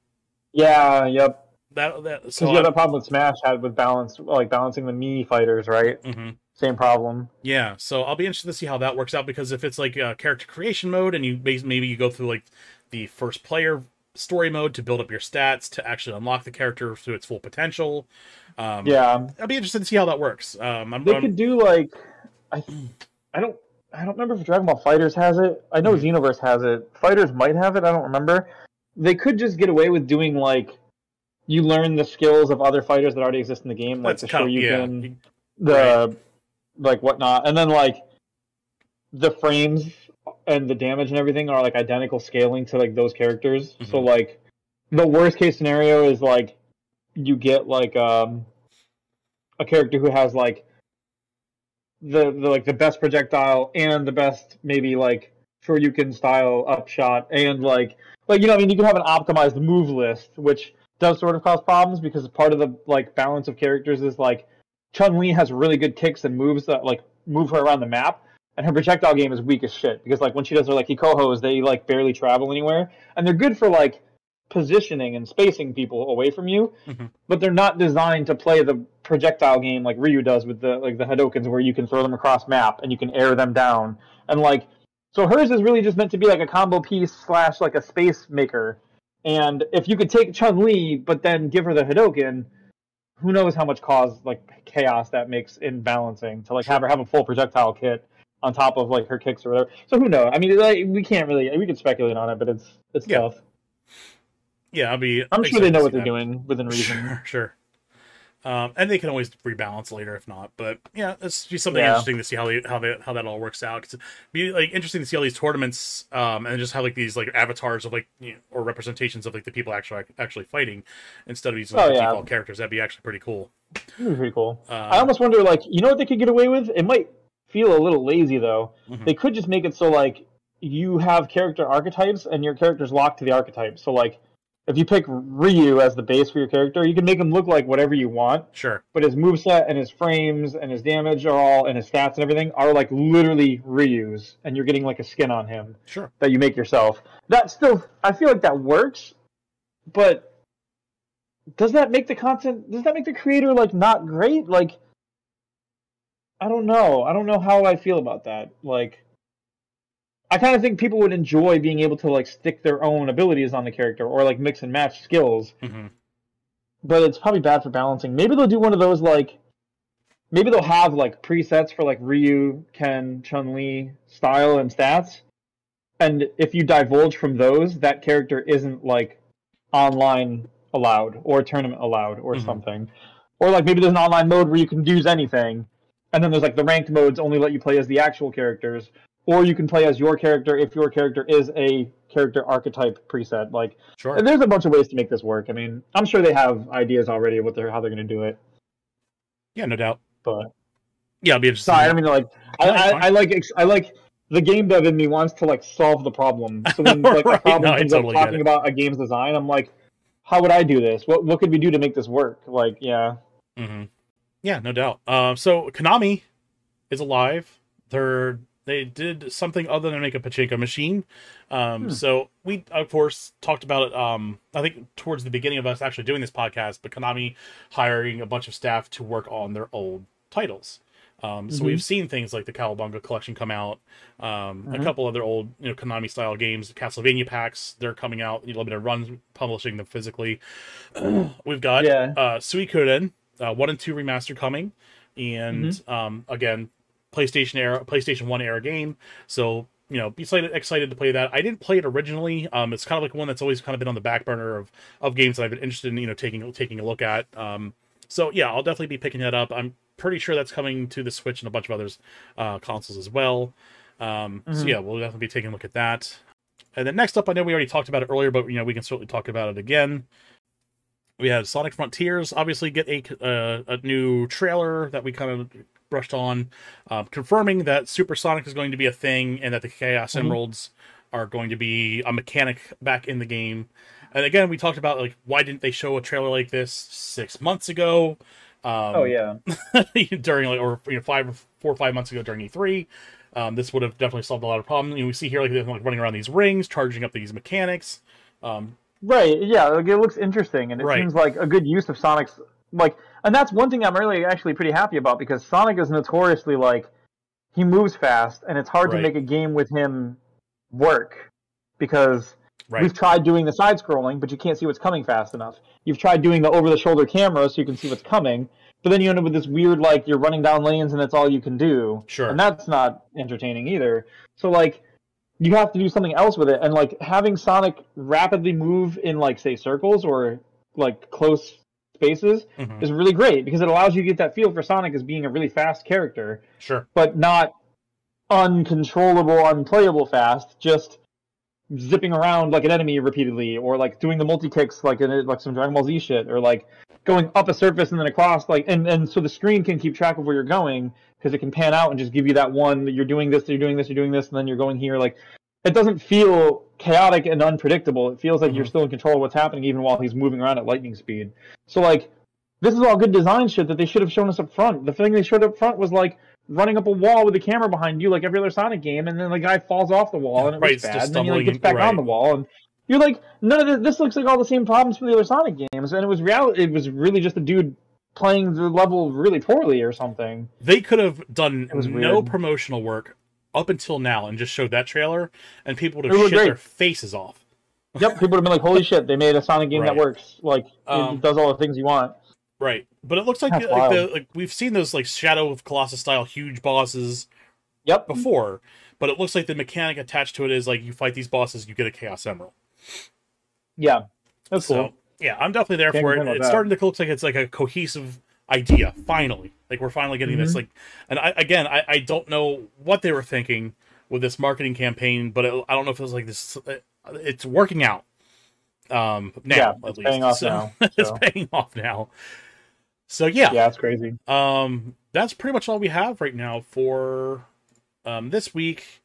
yeah, yep. That that Because so you have I'm- problem with Smash had with balance, like balancing the Mii fighters, right? mhm. Same problem. Yeah, so I'll be interested to see how that works out because if it's like a character creation mode and you maybe you go through like the first player story mode to build up your stats to actually unlock the character to its full potential. Um, yeah, I'll be interested to see how that works. Um, I'm, they I'm- could do like, I, I don't, I don't remember if Dragon Ball FighterZ has it. I know Mhm. Xenoverse has it. Fighters might have it. I don't remember. They could just get away with doing like, you learn the skills of other fighters that already exist in the game, like that's the of yeah. Shoryuken, the like whatnot, and then like the frames and the damage and everything are like identical scaling to like those characters. So Mhm. like the worst case scenario is like you get like um a character who has like the, the like the best projectile and the best maybe like Shoryuken style upshot and like like you know I mean you can have an optimized move list which does sort of cause problems because part of the like balance of characters is like Chun Li has really good kicks and moves that like move her around the map and her projectile game is weak as shit because like when she does her like Hikohos they like barely travel anywhere and they're good for like positioning and spacing people away from you, Mhm. but they're not designed to play the projectile game like Ryu does with the like the Hadokens, where you can throw them across map and you can air them down, and like so hers is really just meant to be like a combo piece slash like a space maker. And if you could take Chun Li, but then give her the Hadoken, who knows how much cause like chaos that makes in balancing to like have her have a full projectile kit on top of like her kicks or whatever. So who knows? I mean, like, we can't really we can speculate on it, but it's it's Yeah. tough. Yeah, I'll be. I'm sure they know what they're that. doing within reason. Sure, sure. Um, and they can always rebalance later if not. But yeah, it's just something Yeah. interesting to see how they, how they, how that all works out. it'd be like interesting to see all these tournaments um, and just have like these like avatars of like you know, or representations of like the people actually actually fighting instead of using like, Oh, yeah. default characters. That'd be actually pretty cool. It'd be pretty cool. Uh, I almost wonder, like, you know what they could get away with? It might feel a little lazy though. Mhm. They could just make it so like you have character archetypes and your character's locked to the archetype. So like, if you pick Ryu as the base for your character, you can make him look like whatever you want, Sure. but his moveset and his frames and his damage are all and his stats and everything are like literally Ryu's, and you're getting like a skin on him Sure. that you make yourself. That still, I feel like that works, but does that make the content? Does that make the creator like not great? Like, I don't know. I don't know how I feel about that. Like, I kind of think people would enjoy being able to like stick their own abilities on the character or like mix and match skills, hmm but it's probably bad for balancing. Maybe they'll do one of those like. Maybe they'll have like presets for like Ryu, Ken, Chun Li style and stats, and if you divulge from those, that character isn't like online allowed or tournament allowed or Mhm. something. Or like maybe there's an online mode where you can use anything, and then there's like the ranked modes only let you play as the actual characters, or you can play as your character if your character is a character archetype preset. Like Sure. there's a bunch of ways to make this work. I mean, I'm sure they have ideas already of what they're how they're going to do it, Yeah, no doubt. but Yeah, I'll be interested. sorry, I mean like I, I. I like I like the game dev in me wants to like solve the problem. So when like Right, a problem no, comes totally up talking about a game's design, I'm like, how would I do this? What what could we do to make this work? Like, yeah, Mm-hmm. Yeah, no doubt. Um, so Konami is alive. They're they did something other than make a pachinko machine. Um, Hmm. So we of course talked about it. Um, I think towards the beginning of us actually doing this podcast, but Konami hiring a bunch of staff to work on their old titles. Um, so Mhm. we've seen things like the Cowabunga collection come out, um, a Mhm. couple other old you know Konami style games, Castlevania packs. They're coming out. Limited runs, publishing them physically. we've got Yeah. uh, Suikoden uh, one and two remaster coming, and Mm-hmm. um, again, PlayStation era, PlayStation One era game. So you know, be excited, excited to play that. I didn't play it originally. Um, it's kind of like one that's always kind of been on the back burner of of games that I've been interested in. You know, taking taking a look at. Um, so yeah, I'll definitely be picking that up. I'm pretty sure that's coming to the Switch and a bunch of others uh, consoles as well. Um, So Mhm. yeah, we'll definitely be taking a look at that. And then next up, I know we already talked about it earlier, but you know we can certainly talk about it again. We had Sonic Frontiers obviously get a uh, a new trailer that we kind of brushed on, um, confirming that supersonic is going to be a thing and that the Chaos Mhm. Emeralds are going to be a mechanic back in the game. And again, we talked about like why didn't they show a trailer like this six months ago? Um, oh yeah, during like or you know five four or five months ago during E3. Um, this would have definitely solved a lot of problems. You know, we see here like they're like running around these rings, charging up these mechanics. Um, right. Yeah, like it looks interesting, and it Right. seems like a good use of Sonic's like, and that's one thing I'm really actually pretty happy about because Sonic is notoriously like he moves fast, and it's hard Right. to make a game with him work because right, We've tried doing the side scrolling, but you can't see what's coming fast enough. You've tried doing the over the shoulder camera so you can see what's coming, but then you end up with this weird like you're running down lanes and that's all you can do. Sure. And that's not entertaining either. So like you have to do something else with it and like having Sonic rapidly move in like say circles or like close spaces Mhm. is really great because it allows you to get that feel for Sonic as being a really fast character sure, but not uncontrollable, unplayable fast. Just zipping around like an enemy repeatedly, or like doing the multi kicks like in like some Dragon Ball Z shit, or like going up a surface and then across, like and and so the screen can keep track of where you're going because it can pan out and just give you that one. that You're doing this, you're doing this, you're doing this, and then you're going here. Like it doesn't feel chaotic and unpredictable. It feels like you're Mhm. still in control of what's happening even while he's moving around at lightning speed. So like this is all good design shit that they should have shown us up front. The thing they showed up front was like running up a wall with the camera behind you, like every other Sonic game, and then the guy falls off the wall and it Right, was bad. And then he like, gets back right. on the wall, and You're like, none of this, this looks like all the same problems from the other Sonic games, and it was reality. It was really just a dude playing the level really poorly or something. They could have done was no promotional work up until now and just showed that trailer, and people would have shit great. their faces off. Yep, people would have been like, "Holy shit, they made a Sonic game that works! Like, Um, it does all the things you want." Right, but it looks like like, the, like we've seen those like Shadow of Colossus style huge bosses Yep. before, but it looks like the mechanic attached to it is like you fight these bosses, you get a Chaos Emerald. Yeah, that's So cool. yeah, I'm definitely there Can't for it. It's that. starting to look like it's like a cohesive idea. Finally, like we're finally getting this. Mhm. Like, and I again, I, I don't know what they were thinking with this marketing campaign, but it, I don't know if it was like this. It's working out. Um, now Yeah, at it's least paying off So- now, it's so. paying off now. So yeah, Yeah, it's crazy. um, that's pretty much all we have right now for um this week.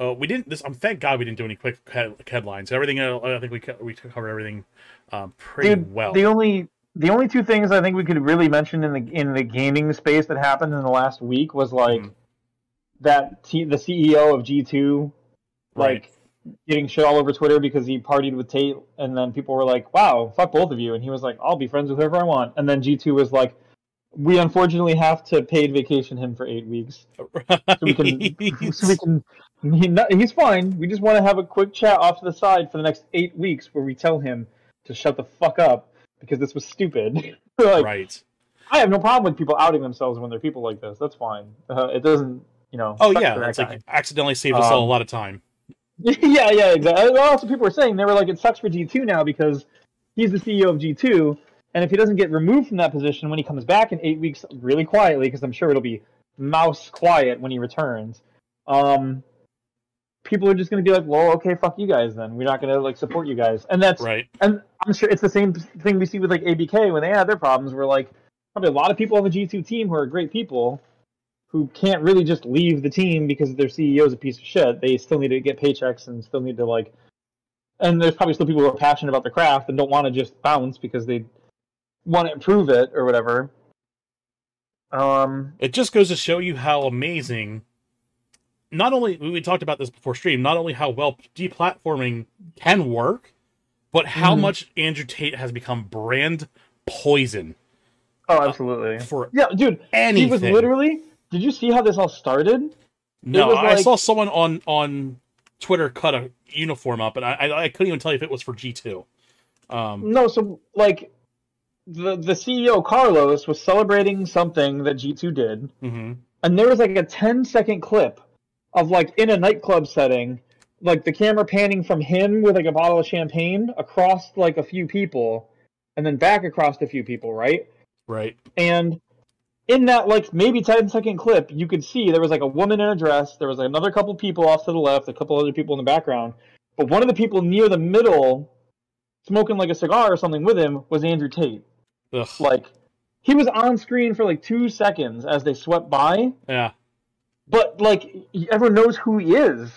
Uh, we didn't. This. I'm um, thank God we didn't do any quick head, headlines. Everything. Uh, I think we we covered everything um, pretty Dude, well. The only the only two things I think we could really mention in the in the gaming space that happened in the last week was like Mhm. that T, the CEO of G two Right. like getting shit all over Twitter because he partied with Tate, and then people were like, "Wow, fuck both of you," and he was like, "I'll be friends with whoever I want," and then G two was like. We unfortunately have to paid vacation him for eight weeks, so we can. so we can. He, not, he's fine. We just want to have a quick chat off to the side for the next eight weeks, where we tell him to shut the fuck up because this was stupid. like, right. I have no problem with people outing themselves when they're people like this. That's fine. Uh, it doesn't, you know. Oh yeah, for that it's guy. like accidentally saved us all a Um, lot of time. yeah, yeah, exactly. Well, also people were saying they were like, it sucks for G two now because he's the CEO of G two, and if he doesn't get removed from that position when he comes back in eight weeks, really quietly, because I'm sure it'll be mouse quiet when he returns. Um, people are just going to be like, well, okay, fuck you guys then. We're not going to like support you guys, and that's Right. and I'm sure it's the same thing we see with like ABK when they had their problems. Where like probably a lot of people on the G2 team who are great people who can't really just leave the team because their CEO is a piece of shit. They still need to get paychecks and still need to like. And there's probably still people who are passionate about the craft and don't want to just bounce because they want to improve it or whatever. Um. It just goes to show you how amazing. Not only we we talked about this before stream, not only how well deplatforming can work, but how Mhm. much Andrew Tate has become brand poison Oh, absolutely. for Yeah, dude. anything. He was literally. Did you see how this all started? no, I like- saw someone on on Twitter cut a uniform up, and I I, I couldn't even tell you if it was for G two. Um, No, so like the the CEO Carlos was celebrating something that G2 did, mhm. and there was like a 10 second clip of like in a nightclub setting, like the camera panning from him with like a bottle of champagne across like a few people, and then back across a few people, right? Right. And in that like maybe 10 second clip, you could see there was like a woman in a dress, there was like, another couple people off to the left, a couple other people in the background, but one of the people near the middle, smoking like a cigar or something with him, was Andrew Tate. Ugh. Like he was on screen for like two seconds as they swept by, Yeah. But like everyone knows who he is.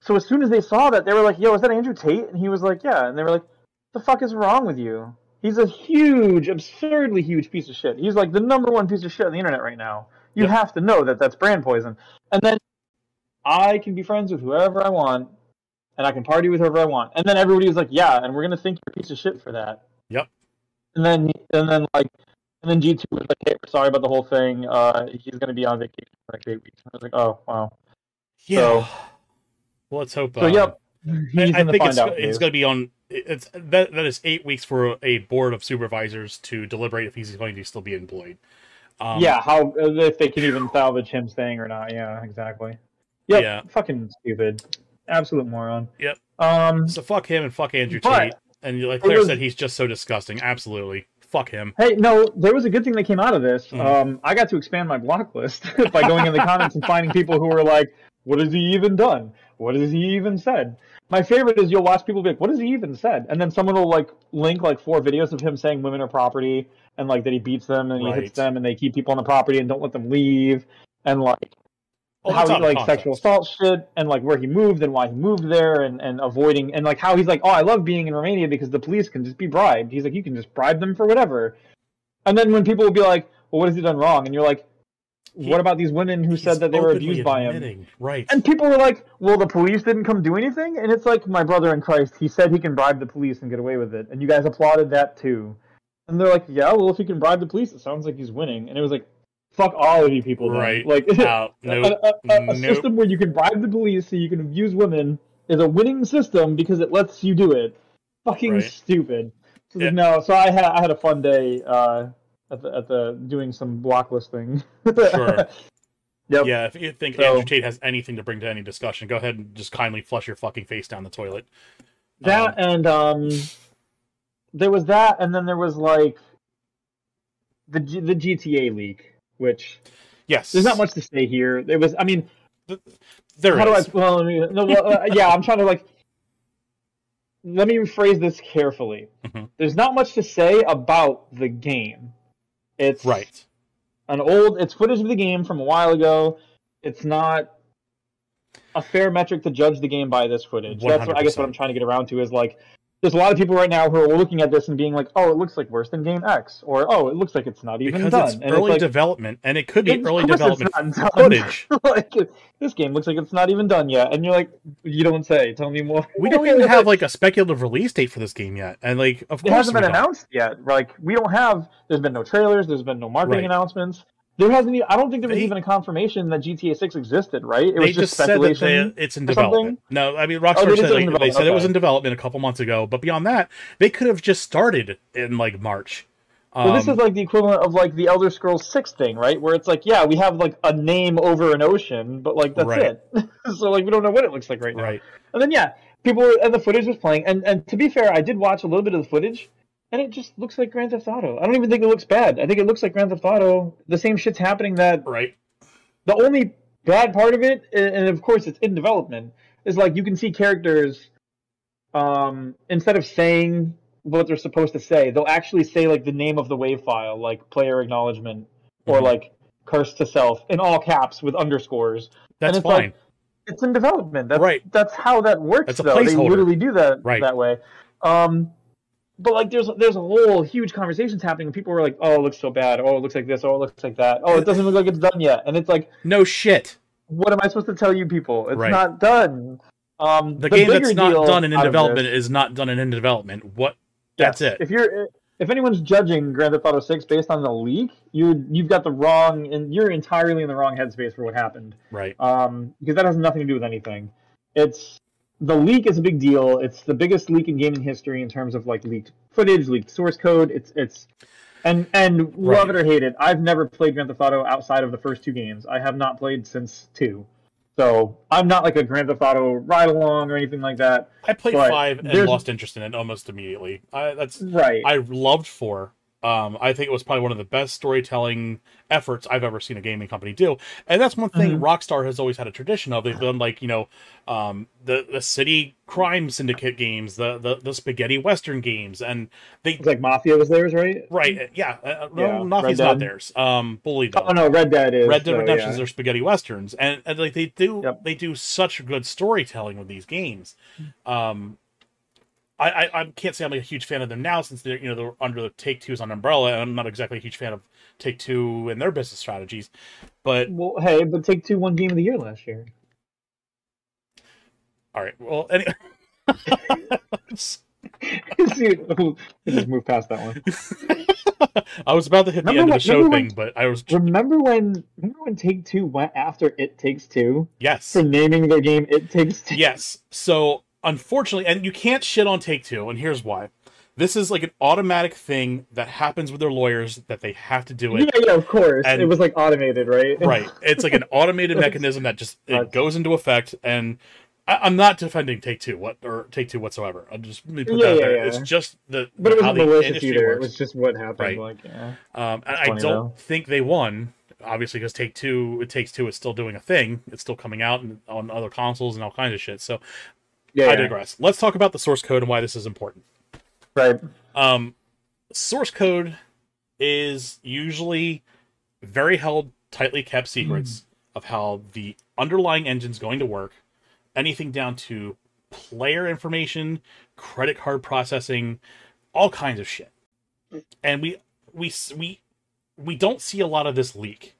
So as soon as they saw that, they were like, "Yo, is that Andrew Tate?" And he was like, "Yeah." And they were like, "The fuck is wrong with you?" He's a huge, absurdly huge piece of shit. He's like the number one piece of shit on the internet right now. You have to know that that's brand poison. And then I can be friends with whoever I want, and I can party with whoever I want. And then everybody was like, "Yeah," and we're gonna think you're a piece of shit for that. Yep. And then, and then like, and then G two was like, "Hey, we're sorry about the whole thing. Uh, he's gonna be on vacation for like eight weeks." I was like, "Oh, wow." Yeah. So- well, let's hope. So uh, yep, I, he's I gonna think it's it's going to be on. It's that that is eight weeks for a board of supervisors to deliberate if he's going to still be employed. Um, yeah, how if they can even salvage him staying or not? Yeah, exactly. Yep, Yeah. fucking stupid, absolute moron. Yep. Um. So fuck him and fuck Andrew But- Tate. And like Claire was- said, he's just so disgusting. Absolutely, fuck him. Hey, no, there was a good thing that came out of this. Mhm. Um, I got to expand my block list by going in the comments and finding people who were like, "What has he even done? What has he even said?" My favorite is you'll watch people be like, "What has he even said?" And then someone will like link like four videos of him saying women are property and like that he beats them and he Right. hits them and they keep people on the property and don't let them leave and like Oh, how he like context. sexual assault shit and like where he moved and why he moved there and, and avoiding and like how he's like oh I love being in Romania because the police can just be bribed. He's like you can just bribe them for whatever. And then when people will be like, well, what has he done wrong? And you're like, what about these women who said that they were abused by him? Right. And people were like, "Well, the police didn't come do anything," and it's like, "My brother in Christ, he said he can bribe the police and get away with it," and you guys applauded that too. And they're like, "Yeah, well, if he can bribe the police, it sounds like he's winning." And it was like, "Fuck all of you people, then. Right. Like, a, Nope. a, a, a Nope. system where you can bribe the police so you can abuse women is a winning system because it lets you do it. Fucking Right. stupid." So Yeah. no, so I had I had a fun day uh, at the at the doing some block listing. Sure. Yep. Yeah, if you think So- Andrew Tate has anything to bring to any discussion, go ahead and just kindly flush your fucking face down the toilet. That Um, and um, there was that, and then there was like the G- the GTA leak, which yes, there's not much to say here. There was, I mean, There how is. do I? Well, I mean, no, well, uh, yeah, I'm trying to like. Let me rephrase this carefully. Mhm. There's not much to say about the game. It's Right. an old. It's footage of the game from a while ago. It's not a fair metric to judge the game by this footage. That's what I guess what I'm trying to get around to is like there's a lot of people right now who are looking at this and being like, "Oh, it looks like worse than Game X," or "Oh, it looks like it's not even Because done." it's and early like, development, and it could be early it's development footage. like this game looks like it's not even done yet, and you're like, "You don't say. Tell me more." We don't even have like a speculative release date for this game yet, and like of It course hasn't been don't. announced yet. Like we don't have. There's been no trailers. There's been no marketing Right. announcements. There hasn't. Even, I don't think there was They- even a confirmation that GTA 6 existed. Right? It was They just, just speculation. they, it's in or something? development. No, I mean Oh, they Rockstar did said they development, said it was in development a couple months ago, but beyond that, they could have just started in like March. Well, this Um, is like the equivalent of like the Elder Scrolls Six thing, right? Where it's like, yeah, we have like a name over an ocean, but like that's Right. it. so like we don't know what it looks like right now. right. And then yeah, people were, and the footage was playing. And and to be fair, I did watch a little bit of the footage, and it just looks like Grand Theft Auto. I don't even think it looks bad. I think it looks like Grand Theft Auto. The same shit's happening. That Right. the only bad part of it, and of course it's in development, is like you can see characters, um, instead of saying what they're supposed to say, they'll actually say like the name of the wave file, like player acknowledgement, or Mhm. like curse to self in all caps with underscores. That's it's like- fine. It's in development. That's, Right. That's how that works. That's a though. They literally do that Right. that way. Um, but like, there's there's a whole huge conversations happening, and people were like, "Oh, it looks so bad. Oh, it looks like this. Oh, it looks like that. Oh, it doesn't look like it's done yet." And it's like, no shit. what am I supposed to tell you people? It's Right. not done. Um, The, game that's not done and in development is not done and in development. What? That's it. If you're if anyone's judging Grand Theft Auto 6 based on the leak, you you've got the wrong and you're entirely in the wrong headspace for what happened. Right. Um, because that has nothing to do with anything. It's the leak is a big deal. It's the biggest leak in gaming history in terms of like leaked footage, leaked source code. It's it's and and love it or hate it. I've never played Grand Theft Auto outside of the first two games. I have not played since two. So I'm not like a Grand Theft Auto ride along or anything like that. I played five and there's- lost interest in it almost immediately. I, that's Right. I loved four. Um, I think it was probably one of the best storytelling efforts I've ever seen a gaming company do, and that's one thing Mhm. Rockstar has always had a tradition of. They've done like you know, um, the the city crime syndicate games, the the, the spaghetti western games, and they it's like Mafia was theirs, right? right, uh, yeah, uh, no, Yeah, Mafia's not theirs. Um, Bully though. Oh no, Red Dead is. Red Dead so, Redemptions yeah. are spaghetti westerns, and, and like they do, Yep. they do such good storytelling with these games. Um, I, I I can't say I'm a huge fan of them now since they're you know they're under the Take Two's on umbrella, and I'm not exactly a huge fan of Take Two and their business strategies. But Well, hey, but Take Two won Game of the Year last year. all right, well, anyway. See, we'll just move past that one. I was about to hit the Remember end of the show thing, when- but I was Remember when? Remember when Take Two went after It Takes Two yes, for naming their game It Takes Two? yes. So unfortunately, and you can't shit on Take Two, and here's why. This is like an automatic thing that happens with their lawyers that they have to do it. Yeah, yeah, of course. And- it was like automated, right? right it's like an automated mechanism that just it goes into effect and I, i'm not defending take two what or take two whatsoever I'll just let me put Yeah, that yeah, there yeah. it's just the But it the malicious either. It works. was just what happened. Right. Like, yeah. um i don't though. think they won obviously because take two it takes two is still doing a thing it's still coming out and, on other consoles and all kinds of shit so Yeah, i digress let's talk about the source code and why this is important right. um, source code is usually very held tightly kept secrets of how the underlying engine's going to work. Anything down to player information, credit card processing, all kinds of shit. And we we we we don't see a lot of this leak.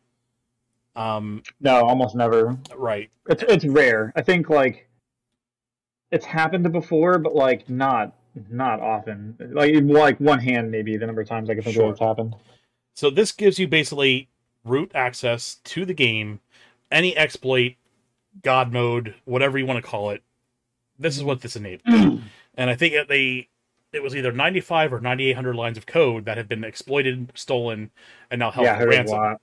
Um, No, almost never. right. It's it's rare. I think like it's happened before, but like not not often. Like like one hand maybe the number of times I can think Sure. of it's happened. So this gives you basically root access to the game, any exploit, God mode, whatever you want to call it. This is what this enables. and I think it, they it was either 95 or 9800 lines of code that have been exploited, stolen, and now held yeah, for heard a ransom. lot.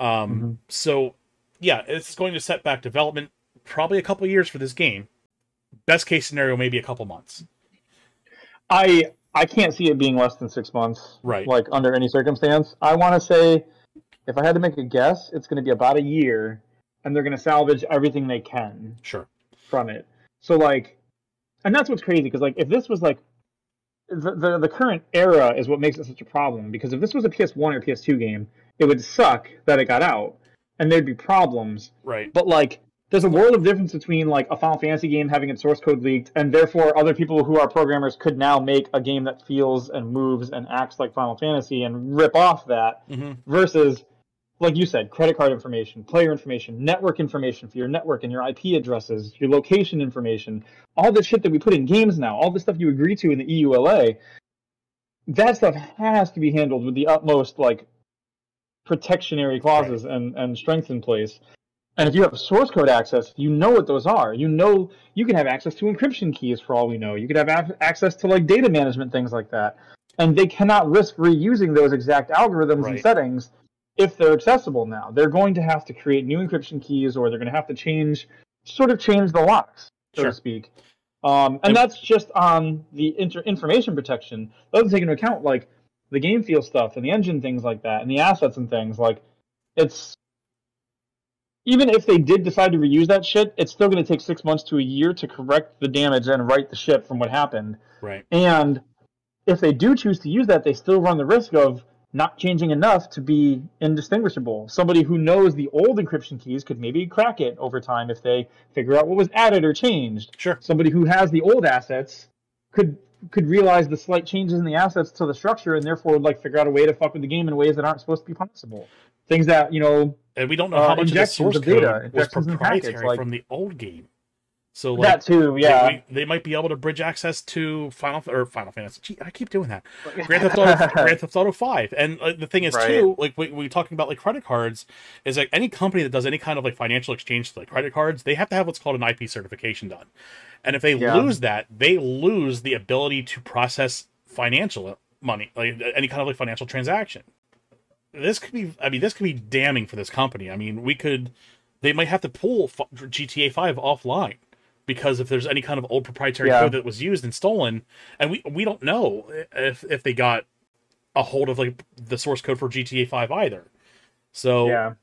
Um, Mhm. So, yeah, it's going to set back development probably a couple years for this game. Best case scenario, maybe a couple months. I I can't see it being less than six months. Right. Like under any circumstance. I want to say, if I had to make a guess, it's going to be about a year, and they're going to salvage everything they can Sure. from it. So like, and that's what's crazy because like if this was like the, the the current era is what makes it such a problem because if this was a PS1 or PS2 game, it would suck that it got out, and there'd be problems. Right. But like, there's a world of difference between like a Final Fantasy game having its source code leaked, and therefore other people who are programmers could now make a game that feels and moves and acts like Final Fantasy and rip off that, hmm versus, like you said, credit card information, player information, network information for your network and your IP addresses, your location information, all the shit that we put in games now, all the stuff you agree to in the EULA. That stuff has to be handled with the utmost like protectionary clauses and, and strength in place. And if you have source code access, you know what those are. You know you can have access to encryption keys for all we know. You could have ac- access to like data management things like that. And they cannot risk reusing those exact algorithms Right. and settings if they're accessible now. They're going to have to create new encryption keys or they're going to have to change sort of change the locks, so Sure. to speak. Um, and And- that's just on the inter- information protection. That doesn't take into account like the game feel stuff and the engine things like that and the assets and things. Like it's even if they did decide to reuse that shit, it's still going to take six months to a year to correct the damage and right the ship from what happened. Right. And if they do choose to use that, they still run the risk of not changing enough to be indistinguishable. Somebody who knows the old encryption keys could maybe crack it over time if they figure out what was added or changed. Sure. Somebody who has the old assets could could realize the slight changes in the assets to the structure and therefore would like figure out a way to fuck with the game in ways that aren't supposed to be possible. Things that, you know, And we don't know Uh, how much of the source of code data, was injections packets, proprietary like- from the old game. So like that too, they- yeah. we- they, might be able to bridge access to Final or Final Fantasy. Gee, I keep doing that. Grand Theft Auto, Grand Theft Auto Five. And uh, the thing is Right. too, like we we talking about like credit cards, is like any company that does any kind of like financial exchange to like credit cards, they have to have what's called an IP certification done. And if they Yeah. lose that, they lose the ability to process financial money, like any kind of like financial transaction. This could be, I mean, this could be damning for this company. I mean, we could, they might have to pull F- GTA Five offline because if there's any kind of old proprietary Yeah. code that was used and stolen, and we we don't know if if they got a hold of like the source code for GTA Five either. So yeah,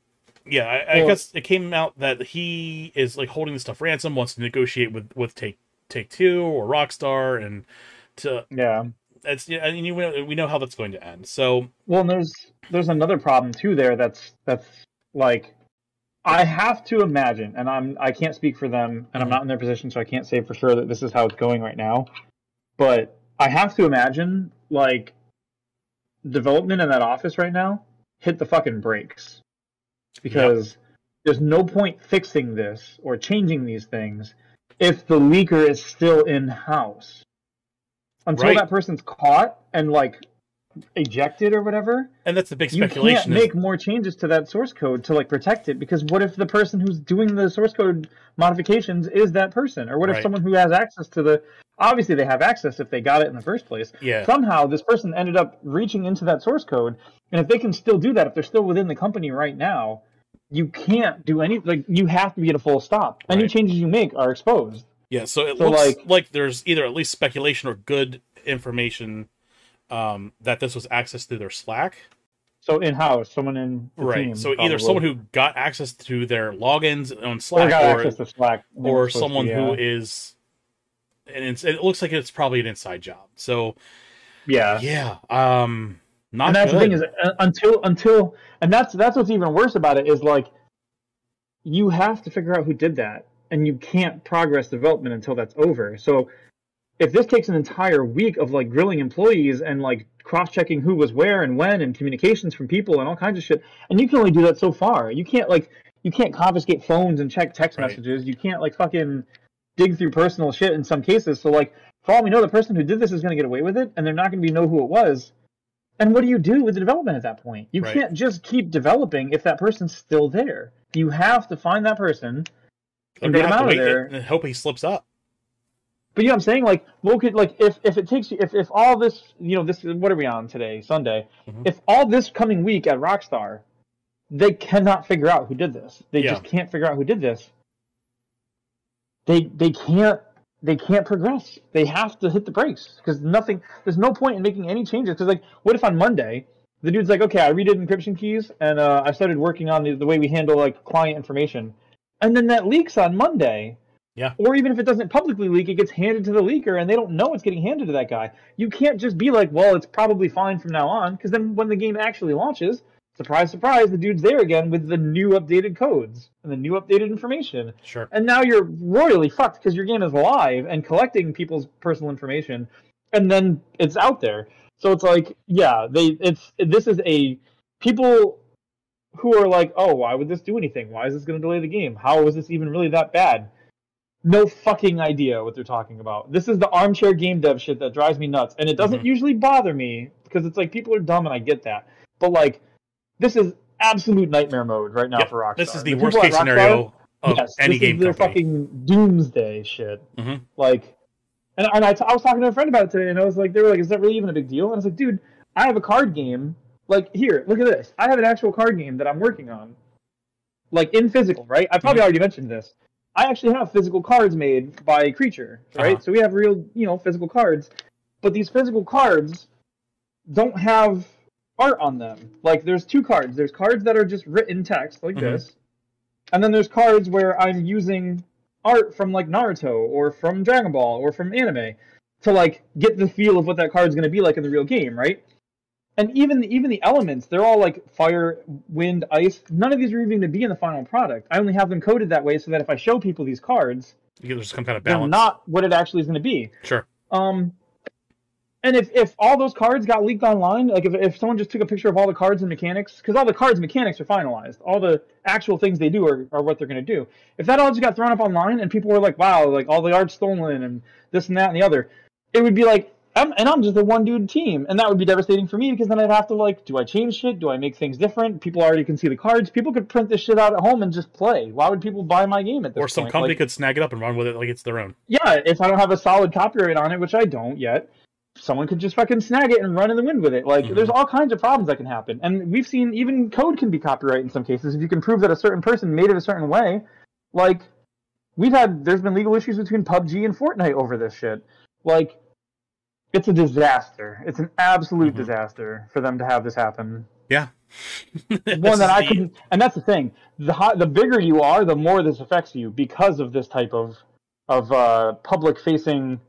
yeah. I, I Well- guess it came out that he is like holding the stuff ransom, wants to negotiate with with Take Take Two or Rockstar, and to Yeah. It's yeah, and you know, we know how that's going to end. So Well, and there's there's another problem too there. That's that's like I have to imagine, and I'm I can't speak for them, and I'm mm-hmm. not in their position, so I can't say for sure that this is how it's going right now. But I have to imagine like development in that office right now hit the fucking brakes because there's no point fixing this or changing these things if the leaker is still in house until Right. that person's caught and like ejected or whatever and that's the big speculation. you can't make more changes to that source code to like protect it because what if the person who's doing the source code modifications is that person or what if Right. someone who has access to the obviously they have access if they got it in the first place yeah, somehow this person ended up reaching into that source code and if they can still do that if they're still within the company right now you can't do any like you have to be at a full stop any Right. changes you make are exposed Yeah, so it So, looks like, like- there's either at least speculation or good information um, that this was accessed through their Slack. so in house someone in the right. team, so either someone who got access to their logins on or Slack got or, to slack or supposed to someone be, who is and it looks like it's probably an inside job. So yeah yeah, um not and that's good. the thing is uh, until until and that's that's what's even worse about it is like you have to figure out who did that and you can't progress development until that's over so if this takes an entire week of like grilling employees and like cross-checking who was where and when and communications from people and all kinds of shit, and you can only do that so far. You can't like you can't confiscate phones and check text Right. messages. You can't like fucking dig through personal shit in some cases. So like for all we know, the person who did this is going to get away with it, and they're not going to be know who it was. And what do you do with the development at that point? You Right. can't just keep developing if that person's still there. You have to find that person and get him out of there. and hope he slips up. But you know what I'm saying? Like, could like if if it takes you if if all this you know this what are we on today Sunday? Mhm. If all this coming week at Rockstar, they cannot figure out who did this. They Yeah. just can't figure out who did this. They they can't they can't progress. They have to hit the brakes because nothing. There's no point in making any changes because like what if on Monday the dude's like okay I redid encryption keys and uh, I started working on the, the way we handle like client information, and then that leaks on Monday Yeah. or even if it doesn't publicly leak, it gets handed to the leaker and they don't know it's getting handed to that guy. You can't just be like, well, it's probably fine from now on, because then when the game actually launches, surprise, surprise, the dude's there again with the new updated codes and the new updated information. Sure. And now you're royally fucked because your game is live and collecting people's personal information, and then it's out there. So it's like, yeah, they it's this is a people who are like, oh, why would this do anything? Why is this going to delay the game? How is this even really that bad? No fucking idea what they're talking about. This is the armchair game dev shit that drives me nuts, and it doesn't Mhm. usually bother me because it's like people are dumb and I get that, but like this is absolute nightmare mode right now Yep, for Rockstar. This is the, people worst case Rockstar- scenario of yes, any this game is their company. fucking doomsday shit. Mhm. Like, and, and I, t- I was talking to a friend about it today, and I was like, they were like, "Is that really even a big deal?" And I was like, "Dude, I have a card game. Like, here, look at this. I have an actual card game that I'm working on, like in physical, right? I probably Mhm. already mentioned this. I actually have physical cards made by Creature, right? Uh-huh. So we have real, you know, physical cards, but these physical cards don't have art on them. Like, there's two cards. There's cards that are just written text like Mhm. this, and then there's cards where I'm using art from like Naruto or from Dragon Ball or from anime to like get the feel of what that card's going to be like in the real game, right? And even even the elements, they're all like fire, wind, ice. None of these are even going to be in the final product. I only have them coded that way so that if I show people these cards, There's some kind of they're balance. not what it actually is going to be. Sure. Um, and if, if all those cards got leaked online, like if, if someone just took a picture of all the cards and mechanics, because all the cards mechanics are finalized, all the actual things they do are, are what they're going to do. If that all just got thrown up online and people were like, wow, like all the art's stolen and this and that and the other, it would be like, I'm, and I'm just a one dude team, and that would be devastating for me because then I'd have to like, do I change shit? Do I make things different? People already can see the cards. People could print this shit out at home and just play. Why would people buy my game at this Or some point? company Like- could snag it up and run with it like it's their own. yeah, if I don't have a solid copyright on it, which I don't yet, someone could just fucking snag it and run in the wind with it. Like, Mhm. there's all kinds of problems that can happen. And we've seen even code can be copyright in some cases if you can prove that a certain person made it a certain way. Like, we've had, there's been legal issues between PUBG and Fortnite over this shit. Like, it's a disaster. It's an absolute Mhm. disaster for them to have this happen Yeah. One that I couldn't. And that's the thing. The hot, the bigger you are, the more this affects you because of this type of of uh, public facing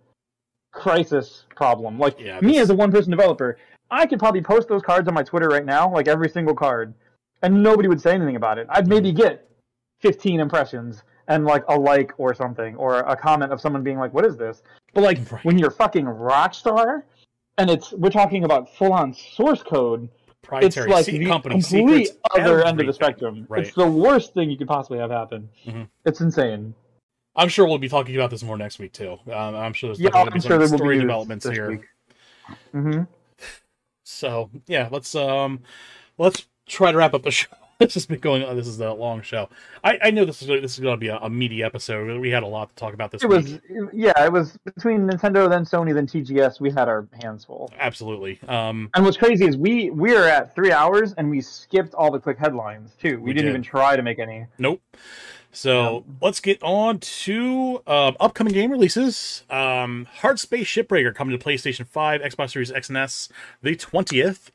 crisis problem. Like Yeah, me as a one person developer, I could probably post those cards on my Twitter right now, like every single card, and nobody would say anything about it. I'd maybe Mm-hmm. get 15 impressions and like a like or something, or a comment of someone being like, "What is this?" But like Right. when you're fucking Rockstar, and it's we're talking about full on source code it's proprietary like the company complete other end of the spectrum. Right. It's the worst thing you could possibly have happen. Mhm. It's insane. I'm sure we'll be talking about this more next week too. Um, I'm sure there's Yeah, definitely I'm sure there will story be developments here. week. hmm So yeah, let's um, let's try to wrap up the show. This has been going on. This is a long show. I, I know this is this is going to be a, a meaty episode. We had a lot to talk about this It week. was, yeah, it was between Nintendo, then Sony, then TGS. We had our hands full. Absolutely. Um, And what's crazy is we we are at three hours and we skipped all the quick headlines too. We, We didn't did. even try to make any. Nope. So let's get on to um, upcoming game releases. Um, Hard Space Shipbreaker coming to PlayStation 5, Xbox Series X and S the 20th.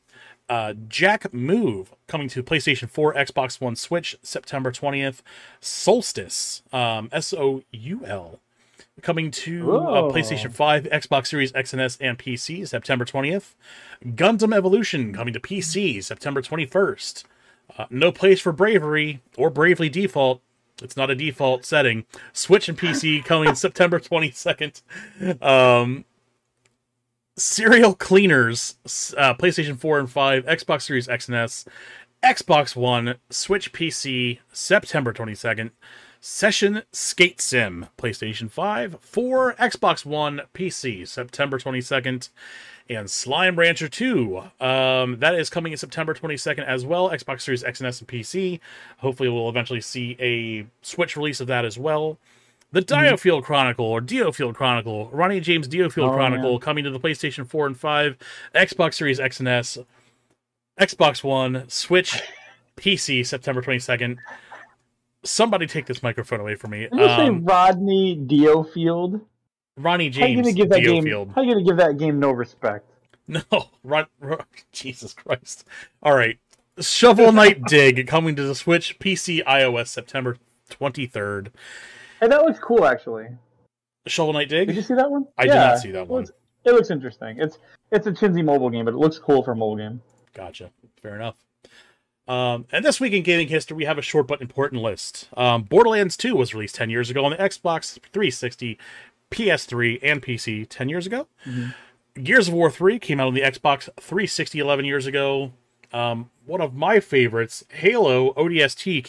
Uh, Jack Move coming to PlayStation 4, Xbox One, Switch September 20th. Soulstice, um, S O U L, coming to uh, PlayStation 5, Xbox Series X and S, and PC September 20th. Gundam Evolution coming to PC September 21st. Uh, no place for bravery or bravely default. It's not a default setting. Switch and PC coming September 22nd. Um, Serial Cleaners, uh, PlayStation 4 and 5, Xbox Series X and S, Xbox One, Switch PC, September 22nd. Session Skate Sim, PlayStation 5, 4, Xbox One, PC, September 22nd, and Slime Rancher 2. Um, that is coming in September 22nd as well, Xbox Series X and S and PC. Hopefully, we'll eventually see a Switch release of that as well. The Mm-hmm. Diofield Chronicle, or Diofield Chronicle, Ronnie James Diofield Oh, Chronicle, yeah. coming to the PlayStation 4 and 5, Xbox Series X and S, Xbox One, Switch, PC, September 22nd. Somebody take this microphone away from me. You Um, Rodney Diofield? Ronnie How you James gonna give that game? Diofield. How you gonna give that game no respect? No, Ron, Ron, Jesus Christ. All right. Shovel Knight Dig coming to the Switch, PC, iOS, September 23rd. Hey, that looks cool actually. Shovel Knight Dig. Did you see that one? I did not see that it one. looks- It looks interesting. It's it's a Chinsey mobile game, but it looks cool for a mobile game. Gotcha. Fair enough. Um, and this week in gaming history, we have a short but important list. Um, Borderlands 2 was released 10 years ago on the Xbox 360, PS3, and PC 10 years ago. Mhm. Gears of War 3 came out on the Xbox 360 11 years ago. Um, one of my favorites, Halo ODST,